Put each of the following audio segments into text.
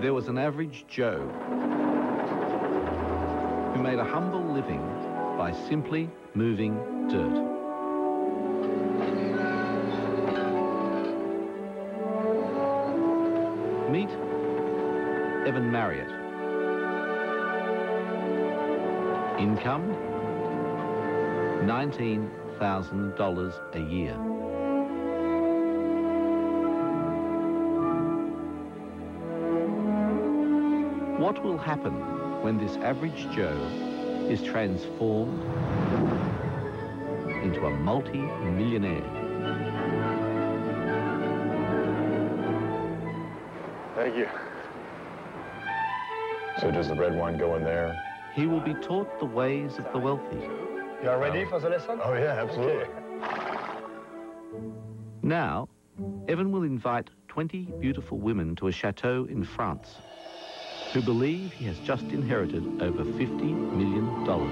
there was an average Joe who made a humble living by simply moving dirt. Meet Evan Marriott. Income, $19,000 a year. What will happen when this average Joe is transformed into a multi-millionaire? Thank you. So does the red wine go in there? He will be taught the ways of the wealthy. You are ready for the lesson? Oh, yeah, absolutely. Now, Evan will invite 20 beautiful women to a chateau in France who believe he has just inherited over $50 million. Oh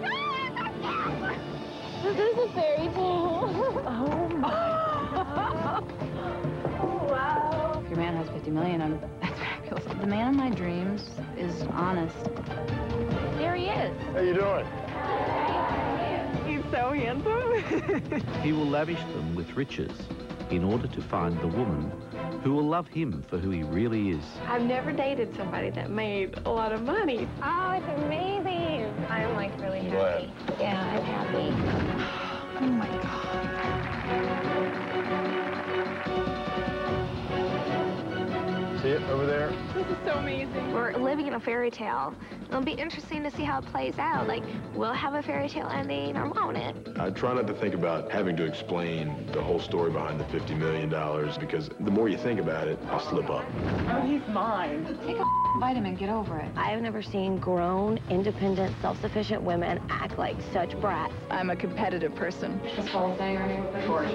my God! This is a fairy tale. Oh my. God. Wow. If your man has 50 million, I'm, that's fabulous. The man of my dreams is honest. There he is. How you doing? He's so handsome. he will lavish them with riches in order to find the woman who will love him for who he really is. I've never dated somebody that made a lot of money. Oh, it's amazing. I'm like really happy. Yeah, I'm happy. Oh my God. See it over there? This is so amazing. We're living in a fairy tale. It'll be interesting to see how it plays out. Like, we'll have a fairy tale ending or won't it? I try not to think about having to explain the whole story behind the $50 million because the more you think about it, I'll slip up. Oh, he's mine. Take a vitamin, get over it. I have never seen grown, independent, self-sufficient women act like such brats. I'm a competitive person. This whole thing, of course.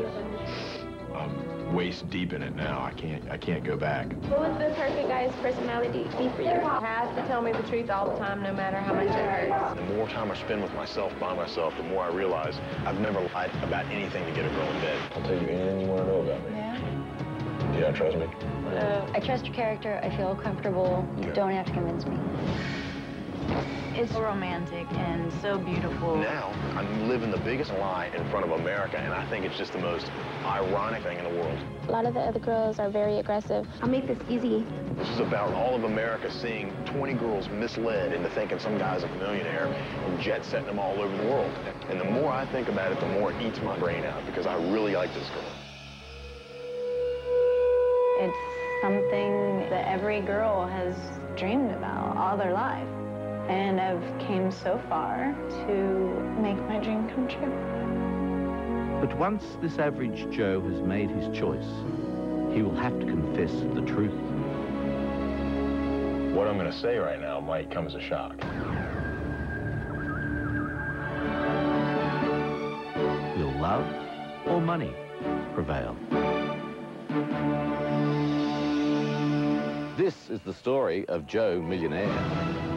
I'm waist deep in it now. I can't I can't go back. What would the perfect guy's personality be for you? Has to tell me the truth all the time, no matter how much it hurts. The more time I spend with myself by myself, the more I realize I've never lied about anything to get a girl in bed. I'll tell you anything you want to know about me. Yeah? Yeah, trust me. Uh, I trust your character. I feel comfortable. You Yeah. don't have to convince me. It's so romantic and so beautiful. Now, I'm living the biggest lie in front of America, and I think it's just the most ironic thing in the world. A lot of the other girls are very aggressive. I'll make this easy. This is about all of America seeing 20 girls misled into thinking some guy's a millionaire and jet setting them all over the world. And the more I think about it, the more it eats my brain out because I really like this girl. It's something that every girl has dreamed about all their life. And I've came so far to make my dream come true. But once this average Joe has made his choice, he will have to confess the truth. What I'm going to say right now might come as a shock. Will love or money prevail? This is the story of Joe Millionaire.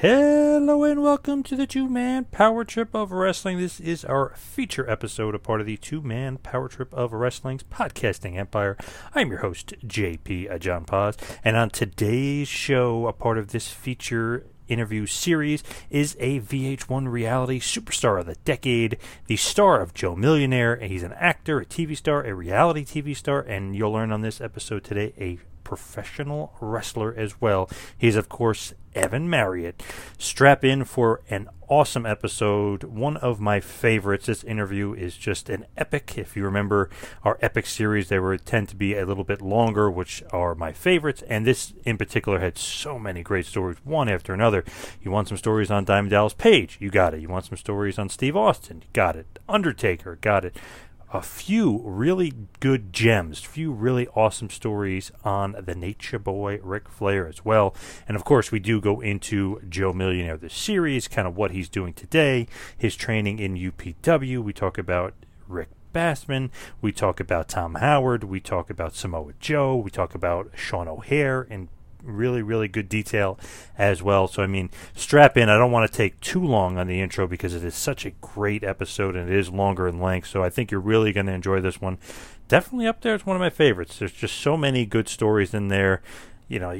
Hello and welcome to the Two Man Power Trip of Wrestling. This is our feature episode, a part of the Two Man Power Trip of Wrestling's podcasting empire. I'm your host, JP John Paz, and on today's show, a part of this feature interview series is a VH1 reality superstar of the decade, the star of Joe Millionaire. And he's an actor, a TV star, a reality TV star, and you'll learn on this episode today a professional wrestler as well. He's, of course, Evan Marriott. Strap in for an awesome episode. One of my favorites. This interview is just an epic. If you remember our epic series, they were tend to be a little bit longer, which are my favorites. And this in particular had so many great stories, one after another. You want some stories on Diamond Dallas Page? You got it. You want some stories on Steve Austin? You got it. Undertaker? Got it a few really good gems, few really awesome stories on the Nature Boy Ric Flair as well. And of course, we do go into Joe Millionaire, the series, kind of what he's doing today, his training in UPW. We talk about Rick Bassman. We talk about Tom Howard. We talk about Samoa Joe. We talk about Sean O'Haire and really, really good detail as well. So, I mean, strap in. I don't want to take too long on the intro because it is such a great episode and it is longer in length. So, I think you're really going to enjoy this one. Definitely up there. It's one of my favorites. There's just so many good stories in there you know,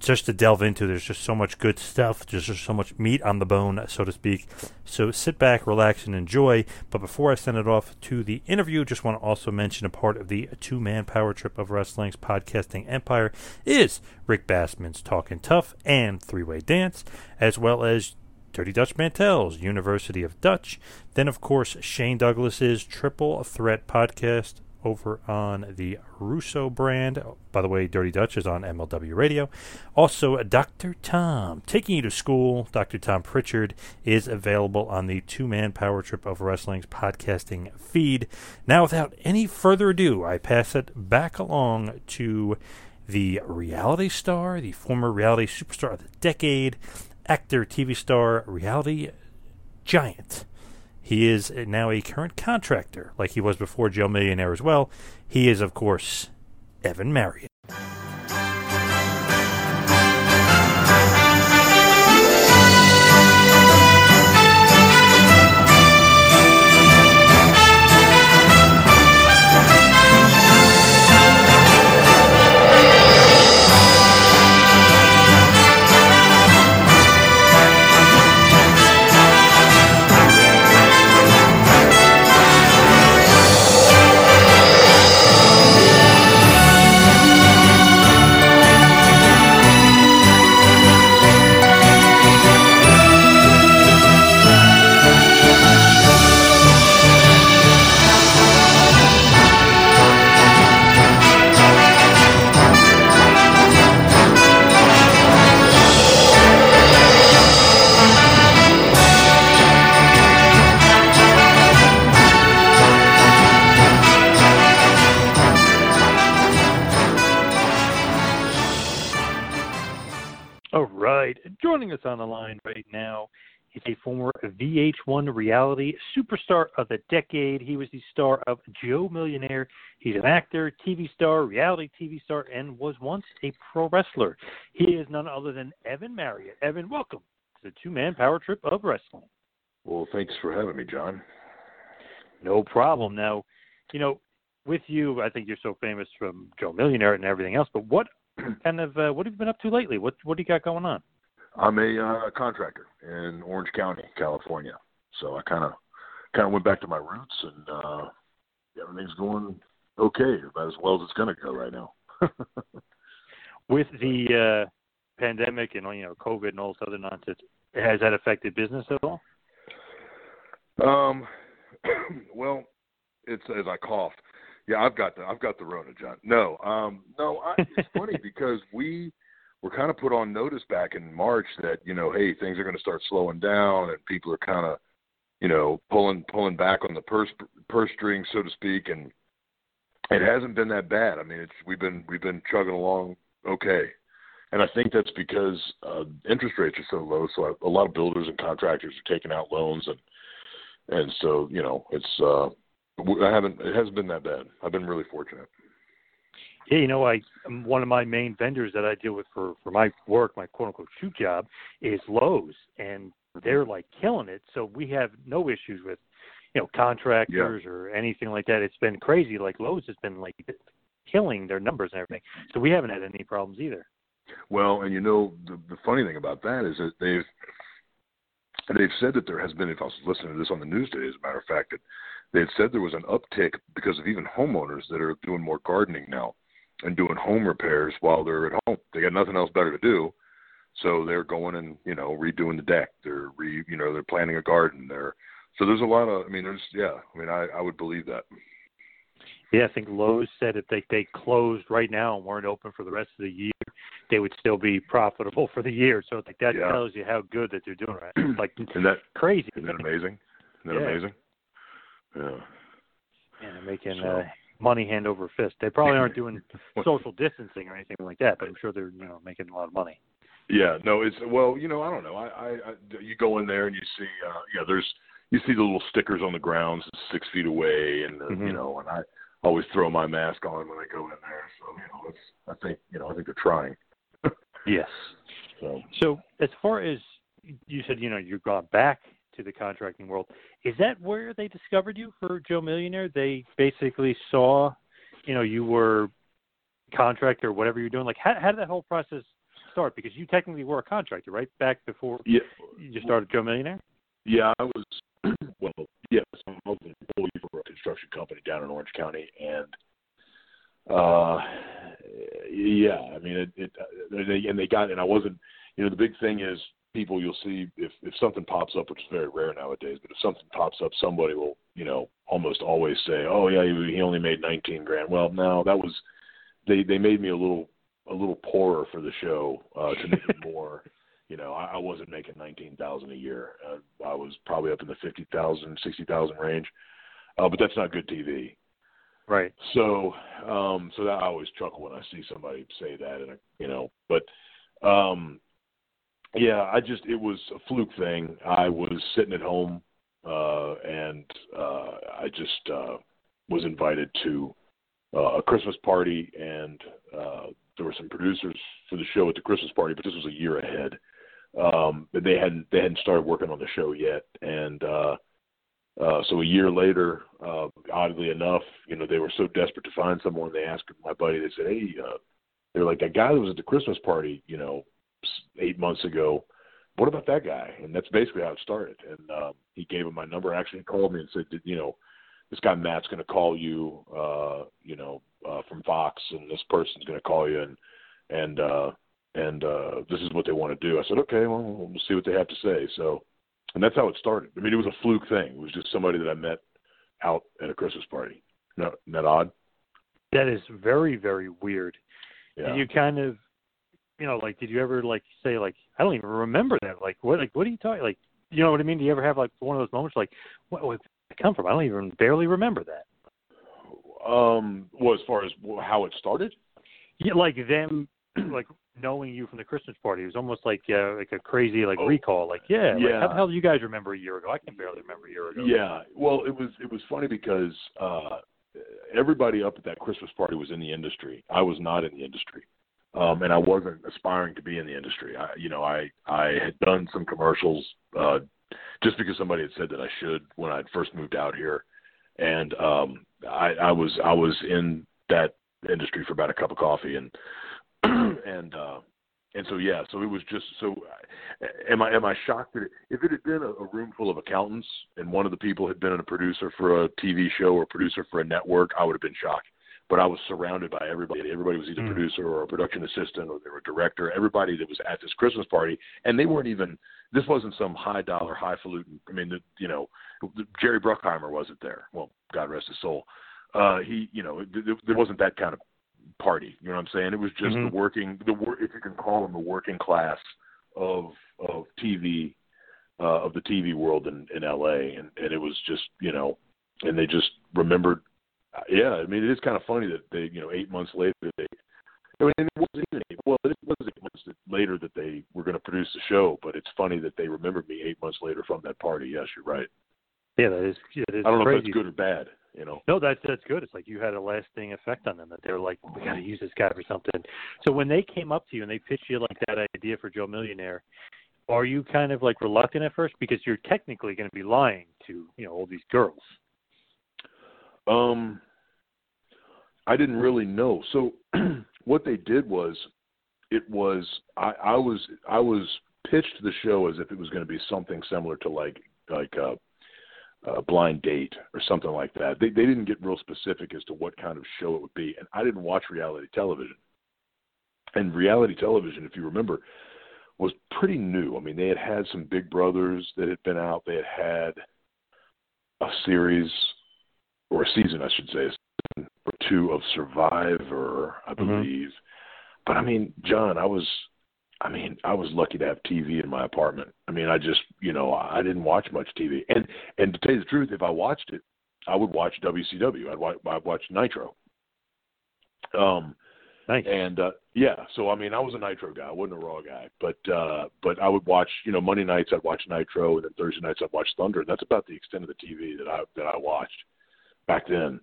just to delve into, there's just so much good stuff. There's just so much meat on the bone, so to speak. So sit back, relax, and enjoy. But before I send it off to the interview, just want to also mention a part of the two man power trip of wrestling's podcasting empire is Rick Bassman's Talking Tough and Three Way Dance, as well as Dirty Dutch Mantell's University of Dutch. Then, of course, Shane Douglas's Triple Threat podcast over on the Russo brand. By the way, Dirty Dutch is on MLW Radio. Also, Dr. Tom, Taking You to School, Dr. Tom Pritchard, is available on the two man power trip of wrestling's podcasting feed. Now, without any further ado, I pass it back along to the reality star, the former reality superstar of the decade, actor, TV star, reality giant. He is now a current contractor, like he was before Joe Millionaire as well. He is, of course, Evan Marriott. Joining us on the line right now is a former VH1 reality superstar of the decade. He was the star of Joe Millionaire. He's an actor, TV star, reality TV star, and was once a pro wrestler. He is none other than Evan Marriott. Evan, welcome to the two man power trip of wrestling. Well, thanks for having me, John. No problem. Now, you know, with you, I think you're so famous from Joe Millionaire and everything else, but what kind of uh, what have you been up to lately? What what do you got going on? I'm a uh, contractor in Orange County, California. So I kind of kind of went back to my roots, and uh, everything's going okay, about as well as it's going to go right now. With the uh, pandemic and you know COVID and all this other nonsense, has that affected business at all? Um, well, it's as I coughed. Yeah, I've got the I've got the Rona, John. No, um, no, I, it's funny because we were kind of put on notice back in March that you know, hey, things are going to start slowing down and people are kind of, you know, pulling pulling back on the purse purse string, so to speak, and it hasn't been that bad. I mean, it's we've been we've been chugging along okay, and I think that's because uh, interest rates are so low. So a lot of builders and contractors are taking out loans, and and so you know, it's uh, I haven't it hasn't been that bad. I've been really fortunate. Yeah, you know, I um, one of my main vendors that I deal with for for my work, my quote unquote shoot job, is Lowe's, and they're like killing it. So we have no issues with you know contractors yeah. or anything like that. It's been crazy. Like Lowe's has been like killing their numbers and everything. So we haven't had any problems either. Well, and you know the the funny thing about that is that they've they've said that there has been. If I was listening to this on the news today, as a matter of fact, that they had said there was an uptick because of even homeowners that are doing more gardening now and doing home repairs while they're at home. They got nothing else better to do, so they're going and you know redoing the deck. They're re you know they're planting a garden. They're so there's a lot of I mean there's yeah I mean I I would believe that. Yeah, I think Lowe's said if they they closed right now and weren't open for the rest of the year, they would still be profitable for the year. So like that yeah. tells you how good that they're doing right. Like isn't that crazy? Isn't that amazing? Isn't that yeah. amazing? Yeah. Yeah, they're making So- uh, money hand over fist. They probably aren't doing social distancing or anything like that, but I'm sure they're you know making a lot of money. Yeah, no, it's well, you know, I don't know. I, I, I you go in there and you see, uh, yeah, there's you see the little stickers on the grounds, six feet away, and uh, you Mhm. know, and I always throw my mask on when I go in there. So you know, it's I think you know I think they're trying. Yes. So So as far as you said, you know, you've gone back to the contracting world. Is that where they discovered you for Joe Millionaire? They basically saw, you know, you were contractor, whatever you're doing. Like, how, how did that whole process start? Because you technically were a contractor, right? Back before yeah, you started Joe Millionaire. yeah, I was well, yes, I was an employee for a construction company down in Orange County, and uh, yeah, I mean, it, it they, and they got, and I wasn't, you know, the big thing is people you'll see if if something pops up, which is very rare nowadays, but if something pops up, somebody will, you know, almost always say, "Oh yeah, he, he only made 19 grand." Well, no, that was they they made me a little a little poorer for the show uh, to make it more. You know, I, I wasn't making 19,000 a year. Uh, I was probably up in the 50,000, 60,000 range. Uh, but that's not good TV. Right. So, um, so that I always chuckle when I see somebody say that, and you know, but, um, yeah, I just it was a fluke thing. I was sitting at home, uh, and uh, I just uh, was invited to uh, a Christmas party, and uh, there were some producers for the show at the Christmas party, but this was a year ahead. Um, but they hadn't they hadn't started working on the show yet, and uh, uh, so a year later, uh, oddly enough, you know, they were so desperate to find someone. They asked my buddy. They said, "Hey, uh, they're like that guy that was at the Christmas party, you know, eight months ago. What about that guy?" And that's basically how it started. And um, he gave him my number. Actually, he called me and said, "You know, this guy Matt's going to call you, uh, you know, uh, from Fox, and this person's going to call you, and and uh, and uh, this is what they want to do." I said, "Okay, well, we'll see what they have to say." So and that's how it started. I mean, it was a fluke thing. It was just somebody that I met out at a Christmas party. No, isn't that odd? That is very very weird. Yeah. Did you kind of, you know, like, did you ever like say like, I don't even remember that. Like, what like what are you talking? Like, you know what I mean? Do you ever have like one of those moments like, what where did come from? I don't even barely remember that. Um, well, as far as how it started, Yeah, like them, like knowing you from the Christmas party. It was almost like uh, like a crazy like recall. Like, yeah, like, Yeah. how the hell do you guys remember a year ago? I can barely remember a year ago. Yeah. Well, it was it was funny because uh everybody up at that Christmas party was in the industry. I was not in the industry. Um and I wasn't aspiring to be in the industry. I you know, I I had done some commercials uh just because somebody had said that I should when I first moved out here. And um I I was I was in that industry for about a cup of coffee and and uh, and so yeah, so it was just so. Am I am I shocked that it, if it had been a, a room full of accountants and one of the people had been a producer for a TV show or producer for a network, I would have been shocked. But I was surrounded by everybody. Everybody was either Mm. producer or a production assistant or they were a director. Everybody that was at this Christmas party, and they weren't even. This wasn't some high dollar, highfalutin. I mean, the, you know, Jerry Bruckheimer wasn't there. Well, God rest his soul. Uh, he, you know, th- there wasn't that kind of party. You know what I'm saying? It was just Mhm. the working, the work, if you can call them the working class of of TV, uh, of the TV world in in LA, and and it was just you know, and they just remembered. Yeah, I mean, it is kind of funny that they, you know, eight months later they. I mean, it wasn't even eight, well, it was eight months later that they were going to produce the show, but it's funny that they remembered me eight months later from that party. Yes, you're right. Yeah, that is. That is I don't know if that's good or bad. You know. No, that's that's good. It's like you had a lasting effect on them that they were like, we got to use this guy for something. So when they came up to you and they pitched you like that idea for Joe Millionaire, are you kind of like reluctant at first because you're technically going to be lying to you know all these girls? Um, I didn't really know. So what they did was, it was I, I was I was pitched the show as if it was going to be something similar to like like a, a blind date or something like that. They they didn't get real specific as to what kind of show it would be, and I didn't watch reality television. And reality television, if you remember, was pretty new. I mean, they had had some Big Brothers that had been out. They had had a series or a season, I should say, a season or two of Survivor, I Mhm. believe. But I mean, John, I was, I mean, I was lucky to have TV in my apartment. I mean, I just, you know, I didn't watch much TV, and and to tell you the truth, if I watched it, I would watch WCW. I'd watch, I'd watch Nitro. Um, nice. And uh, yeah, so I mean, I was a Nitro guy. I wasn't a Raw guy, but uh, but I would watch, you know, Monday nights I'd watch Nitro, and then Thursday nights I'd watch Thunder, and that's about the extent of the TV that I that I watched back then.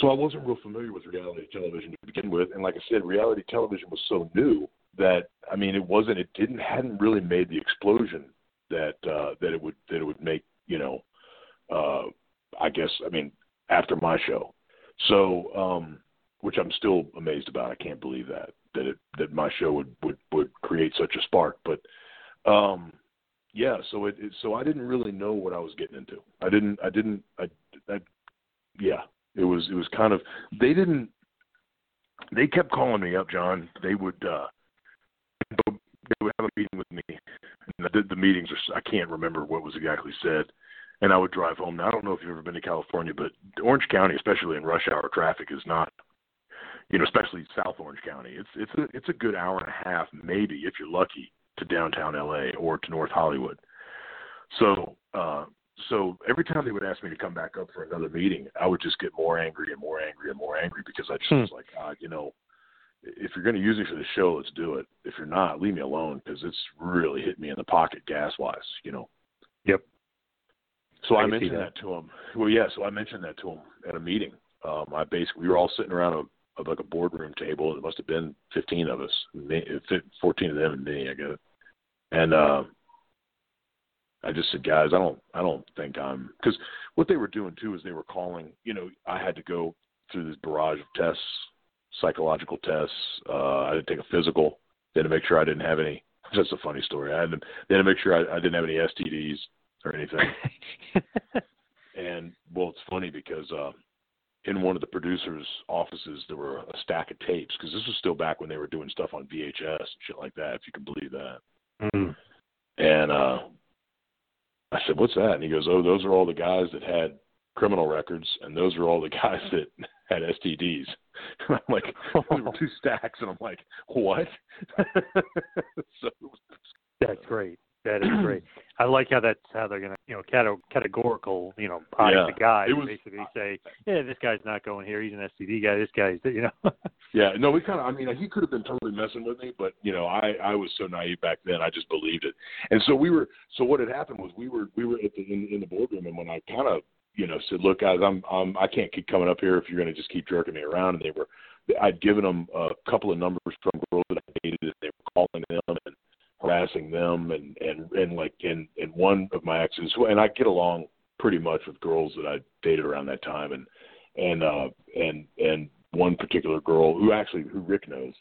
So I wasn't real familiar with reality television to begin with, and like I said, reality television was so new that I mean, it wasn't, it didn't, hadn't really made the explosion that uh, that it would that it would make, you know, uh, I guess, I mean, after my show. So, um, which I'm still amazed about. I can't believe that that it that my show would would would create such a spark, but. um yeah, so it, it so I didn't really know what I was getting into. I didn't I didn't I, I yeah, it was it was kind of they didn't they kept calling me up, John. They would uh they would have a meeting with me. And the, the meetings are I can't remember what was exactly said. And I would drive home. Now I don't know if you've ever been to California, but Orange County, especially in rush hour traffic, is not you know, especially South Orange County. It's it's a it's a good hour and a half, maybe if you're lucky, to downtown LA or to North Hollywood. So uh so every time they would ask me to come back up for another meeting, I would just get more angry and more angry and more angry because I just Hmm. was like, God, you know, if you're going to use me for the show, let's do it. If you're not, leave me alone because it's really hit me in the pocket gas wise, you know. Yep. So I I, mentioned that. that. to him. Well, yeah. So I mentioned that to him at a meeting. Um, I basically we were all sitting around a, of like a boardroom table. It must have been 15 of us, me, 14 of them and me, I guess. And uh, I just said, guys, I don't, I don't think I'm because what they were doing too is they were calling. You know, I had to go through this barrage of tests, psychological tests. Uh, I had to take a physical. They had to make sure I didn't have any. That's a funny story. I had to, had to make sure I, I didn't have any STDs or anything. and well, it's funny because uh, in one of the producers' offices there were a stack of tapes because this was still back when they were doing stuff on VHS and shit like that. If you can believe that. Mm. And uh I said, "What's that?" And he goes, "Oh, those are all the guys that had criminal records, and those are all the guys that had STDs." And I'm like, there were two stacks, and I'm like, "What?" so That's great. That is great. I like how that's how they're gonna, you know, cate- categorical, you know, eye Yeah. the guy. It was- basically say, yeah, this guy's not going here. He's an STD guy. This guy's, you know. Yeah, no, we kind of. I mean, he could have been totally messing with me, but you know, I I was so naive back then. I just believed it, and so we were. So what had happened was we were we were at the, in, in the boardroom, and when I kind of you know said, "Look, guys, I'm I'm I can't keep coming up here if you're going to just keep jerking me around," and they were. I'd given them a couple of numbers from girls that I dated, and they were calling them and harassing them, and and and like and and one of my exes, and I get along pretty much with girls that I dated around that time, and and uh and and one particular girl who actually who Rick knows,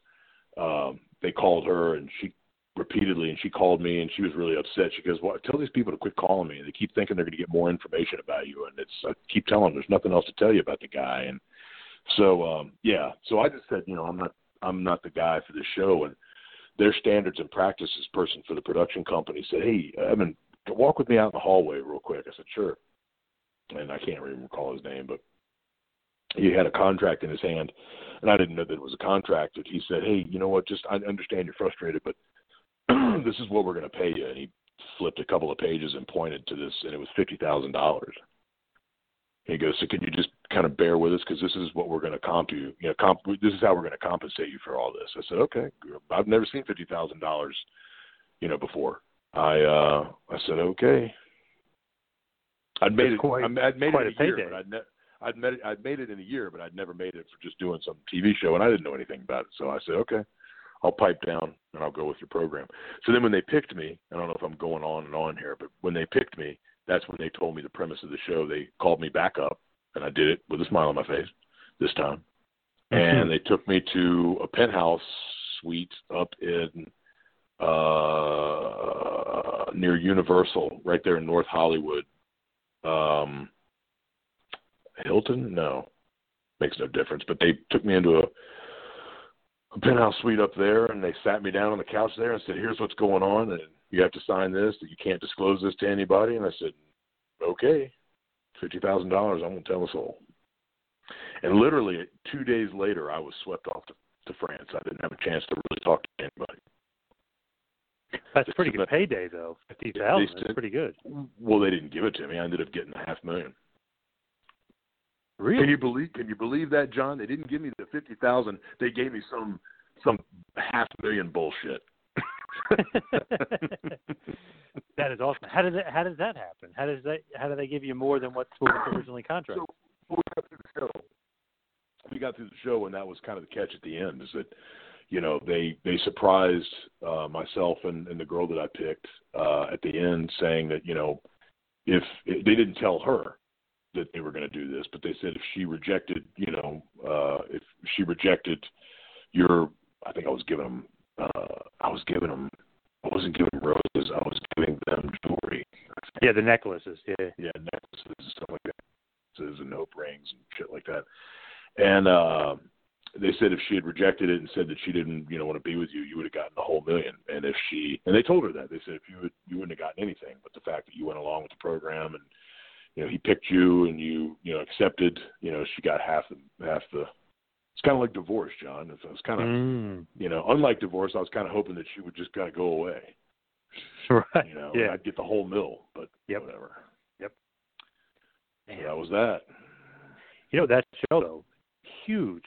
um, they called her and she repeatedly and she called me and she was really upset. She goes, "Well, tell these people to quit calling me. and They keep thinking they're going to get more information about you, and it's I keep telling them there's nothing else to tell you about the guy." And so, um, yeah, so I just said, you know, I'm not I'm not the guy for the show, and their standards and practices person for the production company said, "Hey, Evan, walk with me out in the hallway real quick." I said, "Sure," and I can't even recall his name, but he had a contract in his hand, and I didn't know that it was a contract. And he said, "Hey, you know what? Just I understand you're frustrated, but this is what we're going to pay you." And he flipped a couple of pages and pointed to this, and it was fifty thousand dollars. He goes, "So can you just kind of bear with us because this is what we're going to comp you. You know, comp. This is how we're going to compensate you for all this." I said, "Okay." I've never seen fifty thousand dollars, you know, before. I uh I said, "Okay." I'd made it. Quite, I'd made it a a year, but I'd ne- I'd made it, I'd made it in a year, but I'd never made it for just doing some TV show, and I didn't know anything about it. So I said, okay, I'll pipe down and I'll go with your program. So then when they picked me, I don't know if I'm going on and on here, but when they picked me, that's when they told me the premise of the show. They called me back up, and I did it with a smile on my face this time. And they took me to a penthouse suite up in uh near Universal, right there in North Hollywood. Um Hilton? No. Makes no difference. But they took me into a, a penthouse suite up there and they sat me down on the couch there and said, Here's what's going on and you have to sign this that you can't disclose this to anybody and I said, Okay. Fifty thousand dollars, I won't tell a soul. And literally two days later I was swept off to, to France. I didn't have a chance to really talk to anybody. That's a pretty good payday, though. Fifty thousand. They That's pretty good. Well, they didn't give it to me. I ended up getting a half million. Really? Can you believe? Can you believe that, John? They didn't give me the fifty thousand. They gave me some some half million bullshit. that is awesome. How did that? How does that happen? How does that? How do they give you more than what what was originally contracted? we got through the show. We got through the show, and that was kind of the catch at the end. Is that you know they they surprised uh, myself and, and the girl that I picked uh, at the end, saying that you know if they didn't tell her that they were going to do this, but they said if she rejected, you know, uh, if she rejected your, I think I was giving them, uh, I was giving them, I wasn't giving them roses, I was giving them jewelry. Yeah, the necklaces. Yeah. Yeah, necklaces and stuff like that, necklaces and hope rings and shit like that. And uh, they said if she had rejected it and said that she didn't, you know, want to be with you, you would have gotten the whole million. And if she, and they told her that they said if you would, you wouldn't have gotten anything, but the fact that you went along with the program and you know he picked you and you you know accepted, you know, she got half the half the. It's kind of like divorce, John. It's, it's kind of Mm. you know, unlike divorce, I was kind of hoping that she would just kind of go away. Right. You know, Yeah. I'd get the whole mill, but Yep. whatever. Yep. So that was that. You know that show though, huge,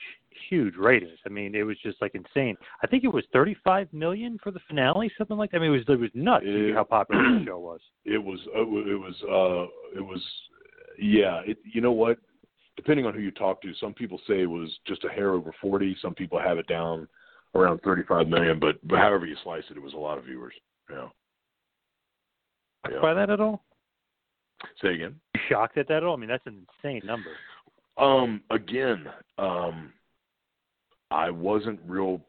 huge ratings. I mean, it was just like insane. I think it was 35 million for the finale, something like that. I mean, it was it was nuts It- how popular the show was. It was it it was uh it was yeah, it you know what? Depending on who you talk to, some people say it was just a hair over 40, some people have it down around 35 million, but, but however you slice it, it was a lot of viewers. Yeah. Yeah. By that at all? Say again. Shocked at that at all? I mean, that's an insane number. Um, again, um, I wasn't real.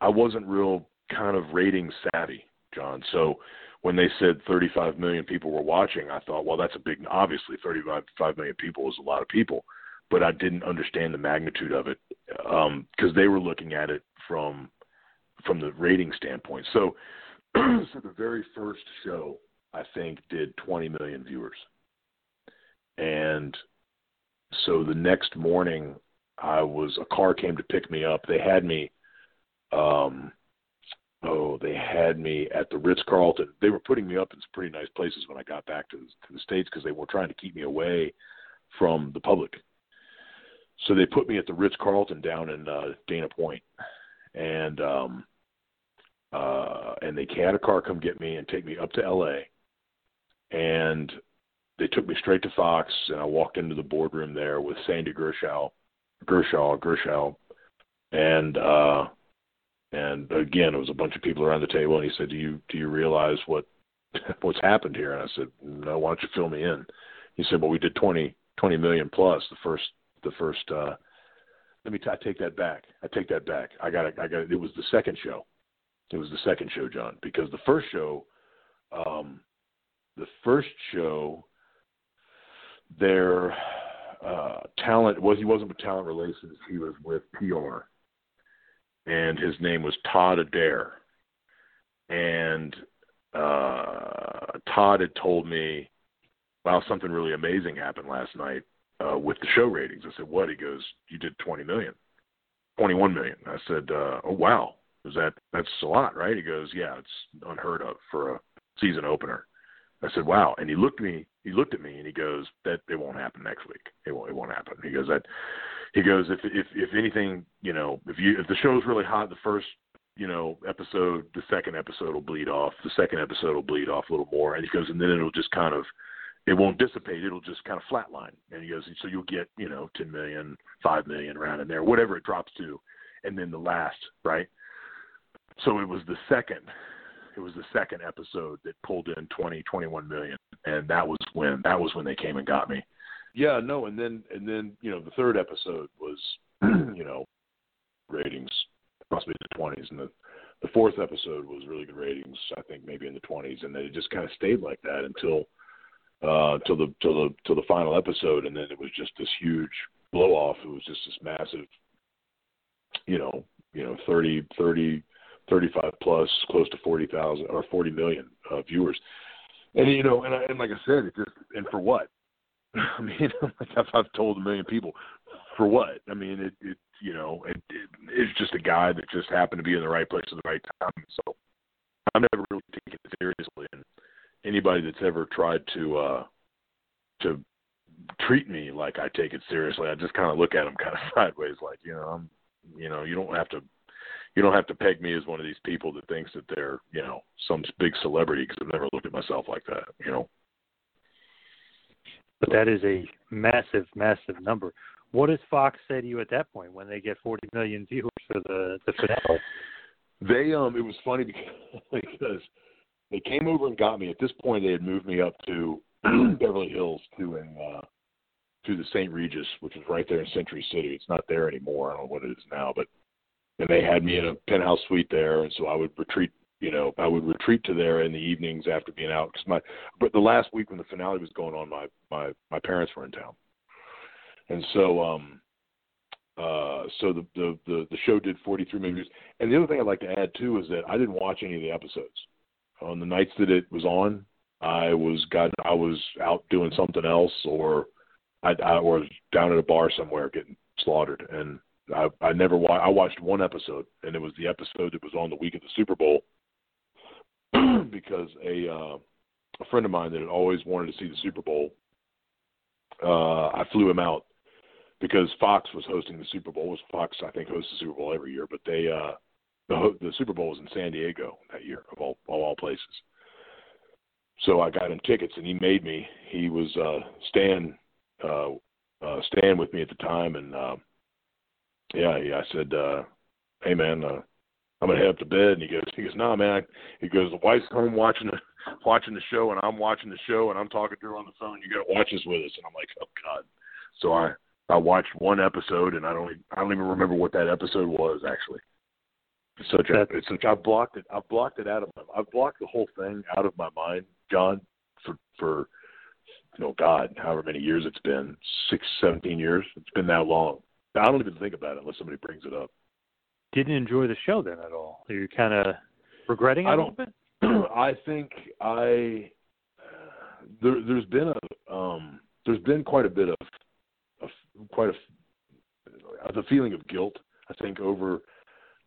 I wasn't real kind of rating savvy, John. So when they said 35 million people were watching, I thought, well, that's a big. Obviously, 35 million people is a lot of people, but I didn't understand the magnitude of it because they were looking at it from from the rating standpoint. So, so the very first show I think did 20 million viewers, and so the next morning I was a car came to pick me up. They had me um oh, they had me at the Ritz Carlton. They were putting me up in some pretty nice places when I got back to the, to the states because they were trying to keep me away from the public. So they put me at the Ritz Carlton down in uh, Dana Point, and um, uh, and they had a car come get me and take me up to L.A. And they took me straight to Fox, and I walked into the boardroom there with Sandy Gershaw, Gershaw, Gershaw, and uh, and again, it was a bunch of people around the table, and he said, "Do you do you realize what what's happened here?" And I said, "No, why don't you fill me in?" He said, "Well, we did twenty twenty million plus the first the first uh, let me t- I take that back. I take that back. I got I got it was the second show. It was the second show, John, because the first show, um, the first show, their uh, talent was he wasn't with talent relations. He was with PR, and his name was Todd Adair. And uh, Todd had told me, "Wow, something really amazing happened last night uh, with the show ratings." I said, "What?" He goes, "You did 20 million, 21 million." I said, uh, "Oh wow, is that that's a lot, right?" He goes, "Yeah, it's unheard of for a season opener." I said, "Wow," and he looked at me. He looked at me and he goes, "That it won't happen next week. It won't. It won't happen." He goes, "That." He goes, "If if if anything, you know, if you if the show's really hot, the first you know, episode, the second episode will bleed off. The second episode will bleed off a little more. And he goes, and then it'll just kind of, it won't dissipate. It'll just kind of flatline. And he goes, so you'll get, you know, 10 million, 5 million around in there, whatever it drops to. And then the last, right? So it was the second, it was the second episode that pulled in 20, 21 million. And that was when, that was when they came and got me. Yeah, no. And then, and then, you know, the third episode was, you know, ratings possibly in the 20s, and the the fourth episode was really good ratings. I think maybe in the 20s, and then it just kind of stayed like that until uh, till the till the till the final episode, and then it was just this huge blow off. It was just this massive, you know, you know, 30, 30, 35 plus, close to 40,000 or 40 million uh, viewers. And you know, and, I, and like I said, it just and for what? I mean, I've, I've told a million people, for what? I mean, it, it you know, it, it, it's just a guy that just happened to be in the right place at the right time. So I'm never really taking it seriously, and anybody that's ever tried to uh to treat me like I take it seriously, I just kind of look at them kind of sideways, like you know, I'm, you know, you don't have to. You don't have to peg me as one of these people that thinks that they're, you know, some big celebrity because I've never looked at myself like that, you know. But that is a massive, massive number. What does Fox say to you at that point when they get 40 million viewers for the the finale? They um, it was funny because, because they came over and got me. At this point, they had moved me up to Beverly Hills to in uh, to the St. Regis, which is right there in Century City. It's not there anymore. I don't know what it is now, but and they had me in a penthouse suite there, and so I would retreat. You know, I would retreat to there in the evenings after being out because my. But the last week when the finale was going on, my my my parents were in town, and so um uh so the the the, the show did 43 million views. And the other thing I'd like to add too is that I didn't watch any of the episodes. On the nights that it was on, I was got I was out doing something else or I, I was down at a bar somewhere getting slaughtered and I I never wa- I watched one episode and it was the episode that was on the week of the Super Bowl because a uh a friend of mine that had always wanted to see the Super Bowl uh I flew him out because Fox was hosting the Super Bowl. Was Fox I think hosts the Super Bowl every year, but they uh the the Super Bowl was in San Diego that year of all of all places. So I got him tickets, and he made me. He was uh staying uh, uh staying with me at the time, and uh, yeah, yeah. I said, uh, "Hey man, uh, I'm gonna head up to bed." And he goes, "He goes, no nah, man." He goes, "The wife's home watching the watching the show, and I'm watching the show, and I'm talking to her on the phone. You got to watch this with us." And I'm like, "Oh God!" So I I watched one episode, and I don't even, I don't even remember what that episode was actually. It's such a it's such I've blocked it I've blocked it out of my I've blocked the whole thing out of my mind, John, for for you know God, however many years it's been, six, seventeen years. It's been that long. I don't even think about it unless somebody brings it up. Didn't enjoy the show then at all. Are you kind of regretting it I a don't- little bit? I think I there there's been a um there's been quite a bit of, of quite a the feeling of guilt I think over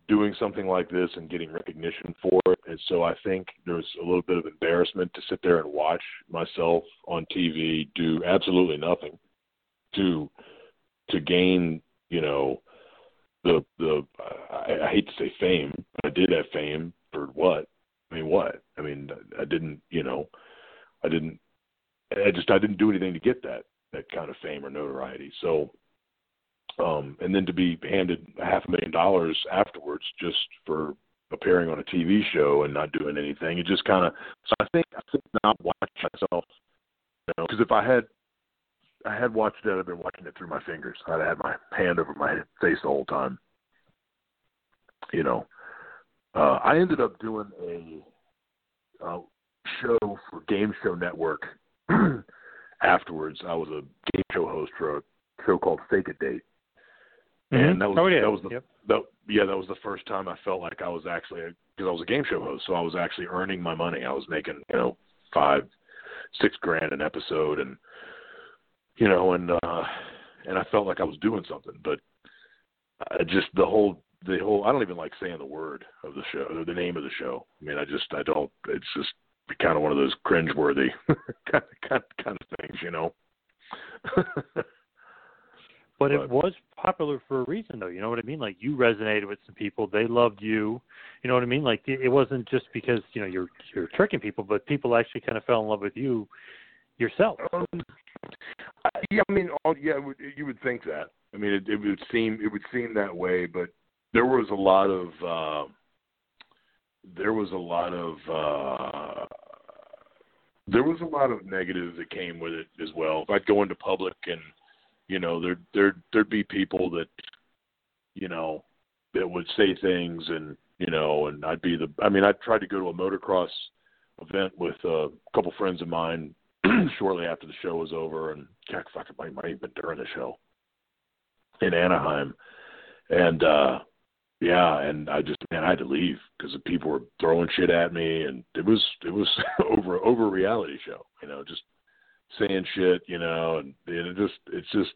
doing something like this and getting recognition for it and so I think there's a little bit of embarrassment to sit there and watch myself on TV do absolutely nothing to to gain you know the the I, I hate to say fame I did have fame for what I mean, what? I mean, I didn't, you know, I didn't, I just, I didn't do anything to get that, that kind of fame or notoriety. So, um, and then to be handed half a million dollars afterwards just for appearing on a TV show and not doing anything, it just kind of, so I think, I think not watch myself, you know, because if I had, I had watched it. I've been watching it through my fingers. I'd had my hand over my face the whole time. You know, uh, I ended up doing a, a show for Game Show Network. Afterwards, I was a game show host for a show called Fake a Date, Mm-hmm. and that was oh, yeah. that was the yep. that, yeah that was the first time I felt like I was actually because I was a game show host, so I was actually earning my money. I was making you know five, six grand an episode, and you know, and uh, and I felt like I was doing something, but I just the whole the whole I don't even like saying the word of the show or the name of the show. I mean, I just I don't. It's just kind of one of those cringeworthy kind of, kind kind of things, you know. But it was popular for a reason, though. You know what I mean? Like you resonated with some people; they loved you. You know what I mean? Like it it wasn't just because you know you're you're tricking people, but people actually kind of fell in love with you yourself. Um, Yeah, I mean, all, yeah, you would think that. I mean, it, it would seem it would seem that way, but there was a lot of uh, there was a lot of uh, there was a lot of negative that came with it as well. If I'd go into public and you know there there there'd be people that you know that would say things and you know and I'd be the I mean I tried to go to a motocross event with a couple friends of mine shortly after the show was over and heck fuck it might might have been during the show in Anaheim and uh yeah and I just man I had to leave because the people were throwing shit at me and it was it was over over a reality show you know just saying shit you know and, and it just it's just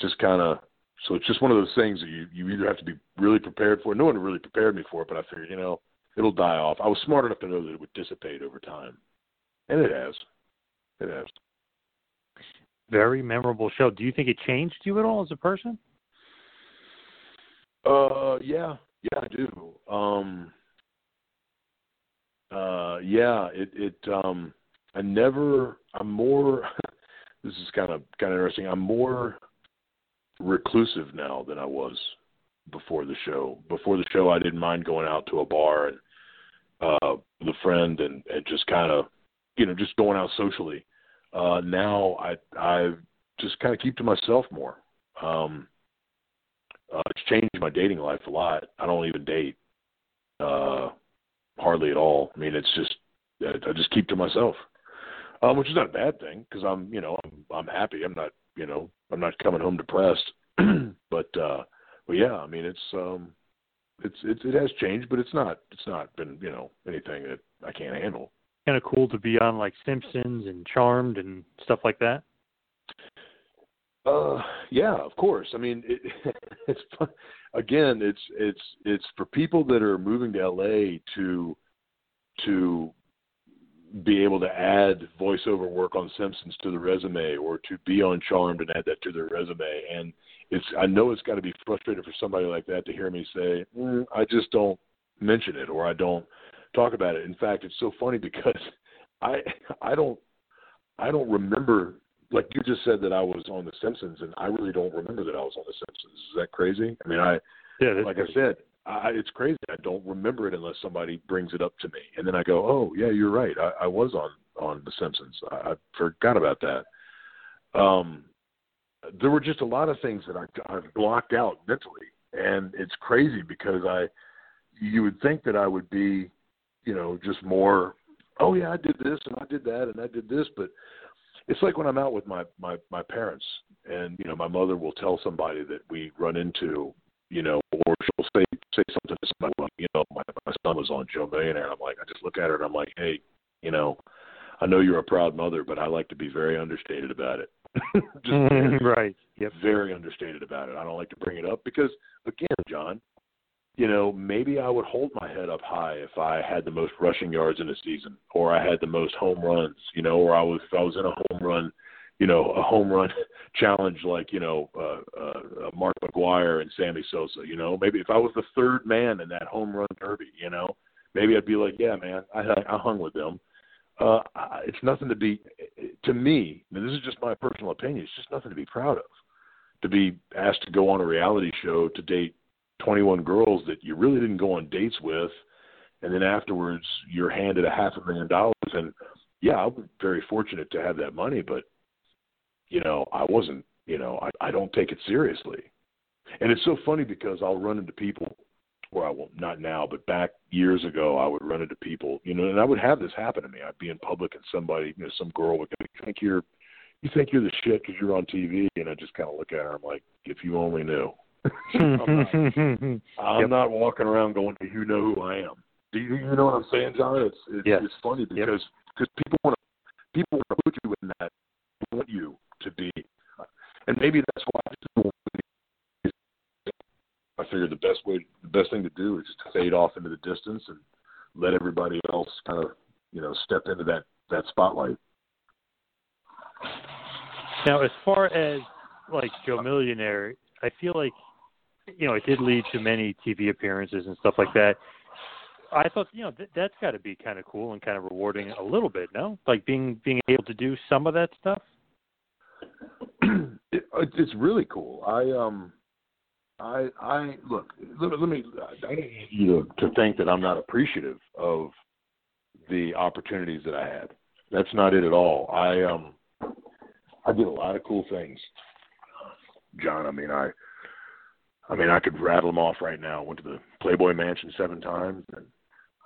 just kind of so it's just one of those things that you you either have to be really prepared for. No one really prepared me for it, but I figured you know it'll die off. I was smart enough to know that it would dissipate over time, and it has. It has. Very memorable show. Do you think it changed you at all as a person? Uh, yeah, yeah, I do. Um, uh, yeah, it it um, I never. I'm more. this is kind of kind of interesting. I'm more reclusive now than I was before the show. Before the show, I didn't mind going out to a bar and uh, with a friend and and just kind of, you know, just going out socially. Uh, now I I just kind of keep to myself more. Um, uh, it's changed my dating life a lot. I don't even date, uh, hardly at all. I mean, it's just I just keep to myself, um, which is not a bad thing because I'm you know I'm I'm happy. I'm not you know I'm not coming home depressed. but uh, but yeah, I mean it's um it's it's it has changed, but it's not it's not been you know anything that I can't handle. Kind of cool to be on like Simpsons and Charmed and stuff like that. Uh, yeah, of course. I mean, it, it's fun. again, it's it's it's for people that are moving to LA to to be able to add voiceover work on Simpsons to the resume, or to be on Charmed and add that to their resume. And it's I know it's got to be frustrating for somebody like that to hear me say, mm, I just don't mention it, or I don't talk about it. In fact, it's so funny because I I don't I don't remember like you just said that I was on The Simpsons, and I really don't remember that I was on The Simpsons. Is that crazy? I mean, I yeah, like I said, I, it's crazy. I don't remember it unless somebody brings it up to me, and then I go, "Oh, yeah, you're right. I, I was on on The Simpsons. I, I forgot about that." Um, there were just a lot of things that I, I blocked out mentally, and it's crazy because I, you would think that I would be, you know, just more. Oh yeah, I did this and I did that and I did this, but it's like when I'm out with my my my parents, and you know, my mother will tell somebody that we run into, you know, or she'll say say something to somebody, like, you know, my my son was on Joe Millionaire, and I'm like, I just look at her and I'm like, hey, you know, I know you're a proud mother, but I like to be very understated about it. just mm-hmm. right. Yep. Very understated about it. I don't like to bring it up because, again, John, you know, maybe I would hold my head up high if I had the most rushing yards in a season, or I had the most home runs, you know, or I was if I was in a home run, you know, a home run challenge like you know uh, uh, Mark McGwire and Sammy Sosa, you know, maybe if I was the third man in that home run derby, you know, maybe I'd be like, yeah, man, I I hung with them. Uh, it's nothing to be to me. This is just my personal opinion. It's just nothing to be proud of. To be asked to go on a reality show to date 21 girls that you really didn't go on dates with, and then afterwards you're handed a half a million dollars. And yeah, I'm very fortunate to have that money, but you know, I wasn't, you know, I, I don't take it seriously. And it's so funny because I'll run into people where I will not now, but back years ago, I would run into people, you know, and I would have this happen to me. I'd be in public and somebody, you know, some girl would go, "You think you're, you think you're the shit because you're on TV?" And I just kind of look at her. I'm like, "If you only knew." I'm, not, I'm Yep. not walking around going, "Do you know who I am?" Do you, you know what I'm saying, John? It's it's, Yes. it's funny because because people want to people want to put you in that they want you to be, and maybe that's why I just figured the best way, the best thing to do is just to fade off into the distance and let everybody else kind of, you know, step into that that spotlight. Now, as far as like Joe Millionaire, I feel like you know it did lead to many TV appearances and stuff like that. I thought you know th- that's got to be kind of cool and kind of rewarding a little bit, no? Like being being able to do some of that stuff. it, it's really cool. I um, I I look. Let, let me. I don't you to, to think that I'm not appreciative of the opportunities that I had. That's not it at all. I um, I did a lot of cool things, John. I mean, I, I mean, I could rattle them off right now. Went to the Playboy Mansion seven times, and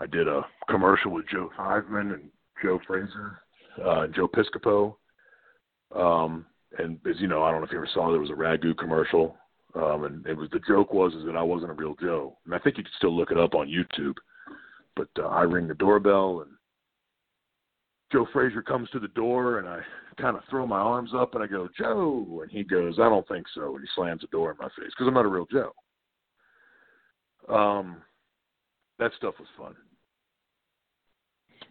I did a commercial with Joe Theismann and Joe Frazier, uh, and Joe Piscopo. Um, and as you know, I don't know if you ever saw there was a ragu commercial. Um, and it was the joke was is that I wasn't a real Joe, and I think you can still look it up on YouTube. But uh, I ring the doorbell, and Joe Frazier comes to the door, and I kind of throw my arms up, and I go, Joe, and he goes, I don't think so, and he slams the door in my face because I'm not a real Joe. Um, that stuff was fun.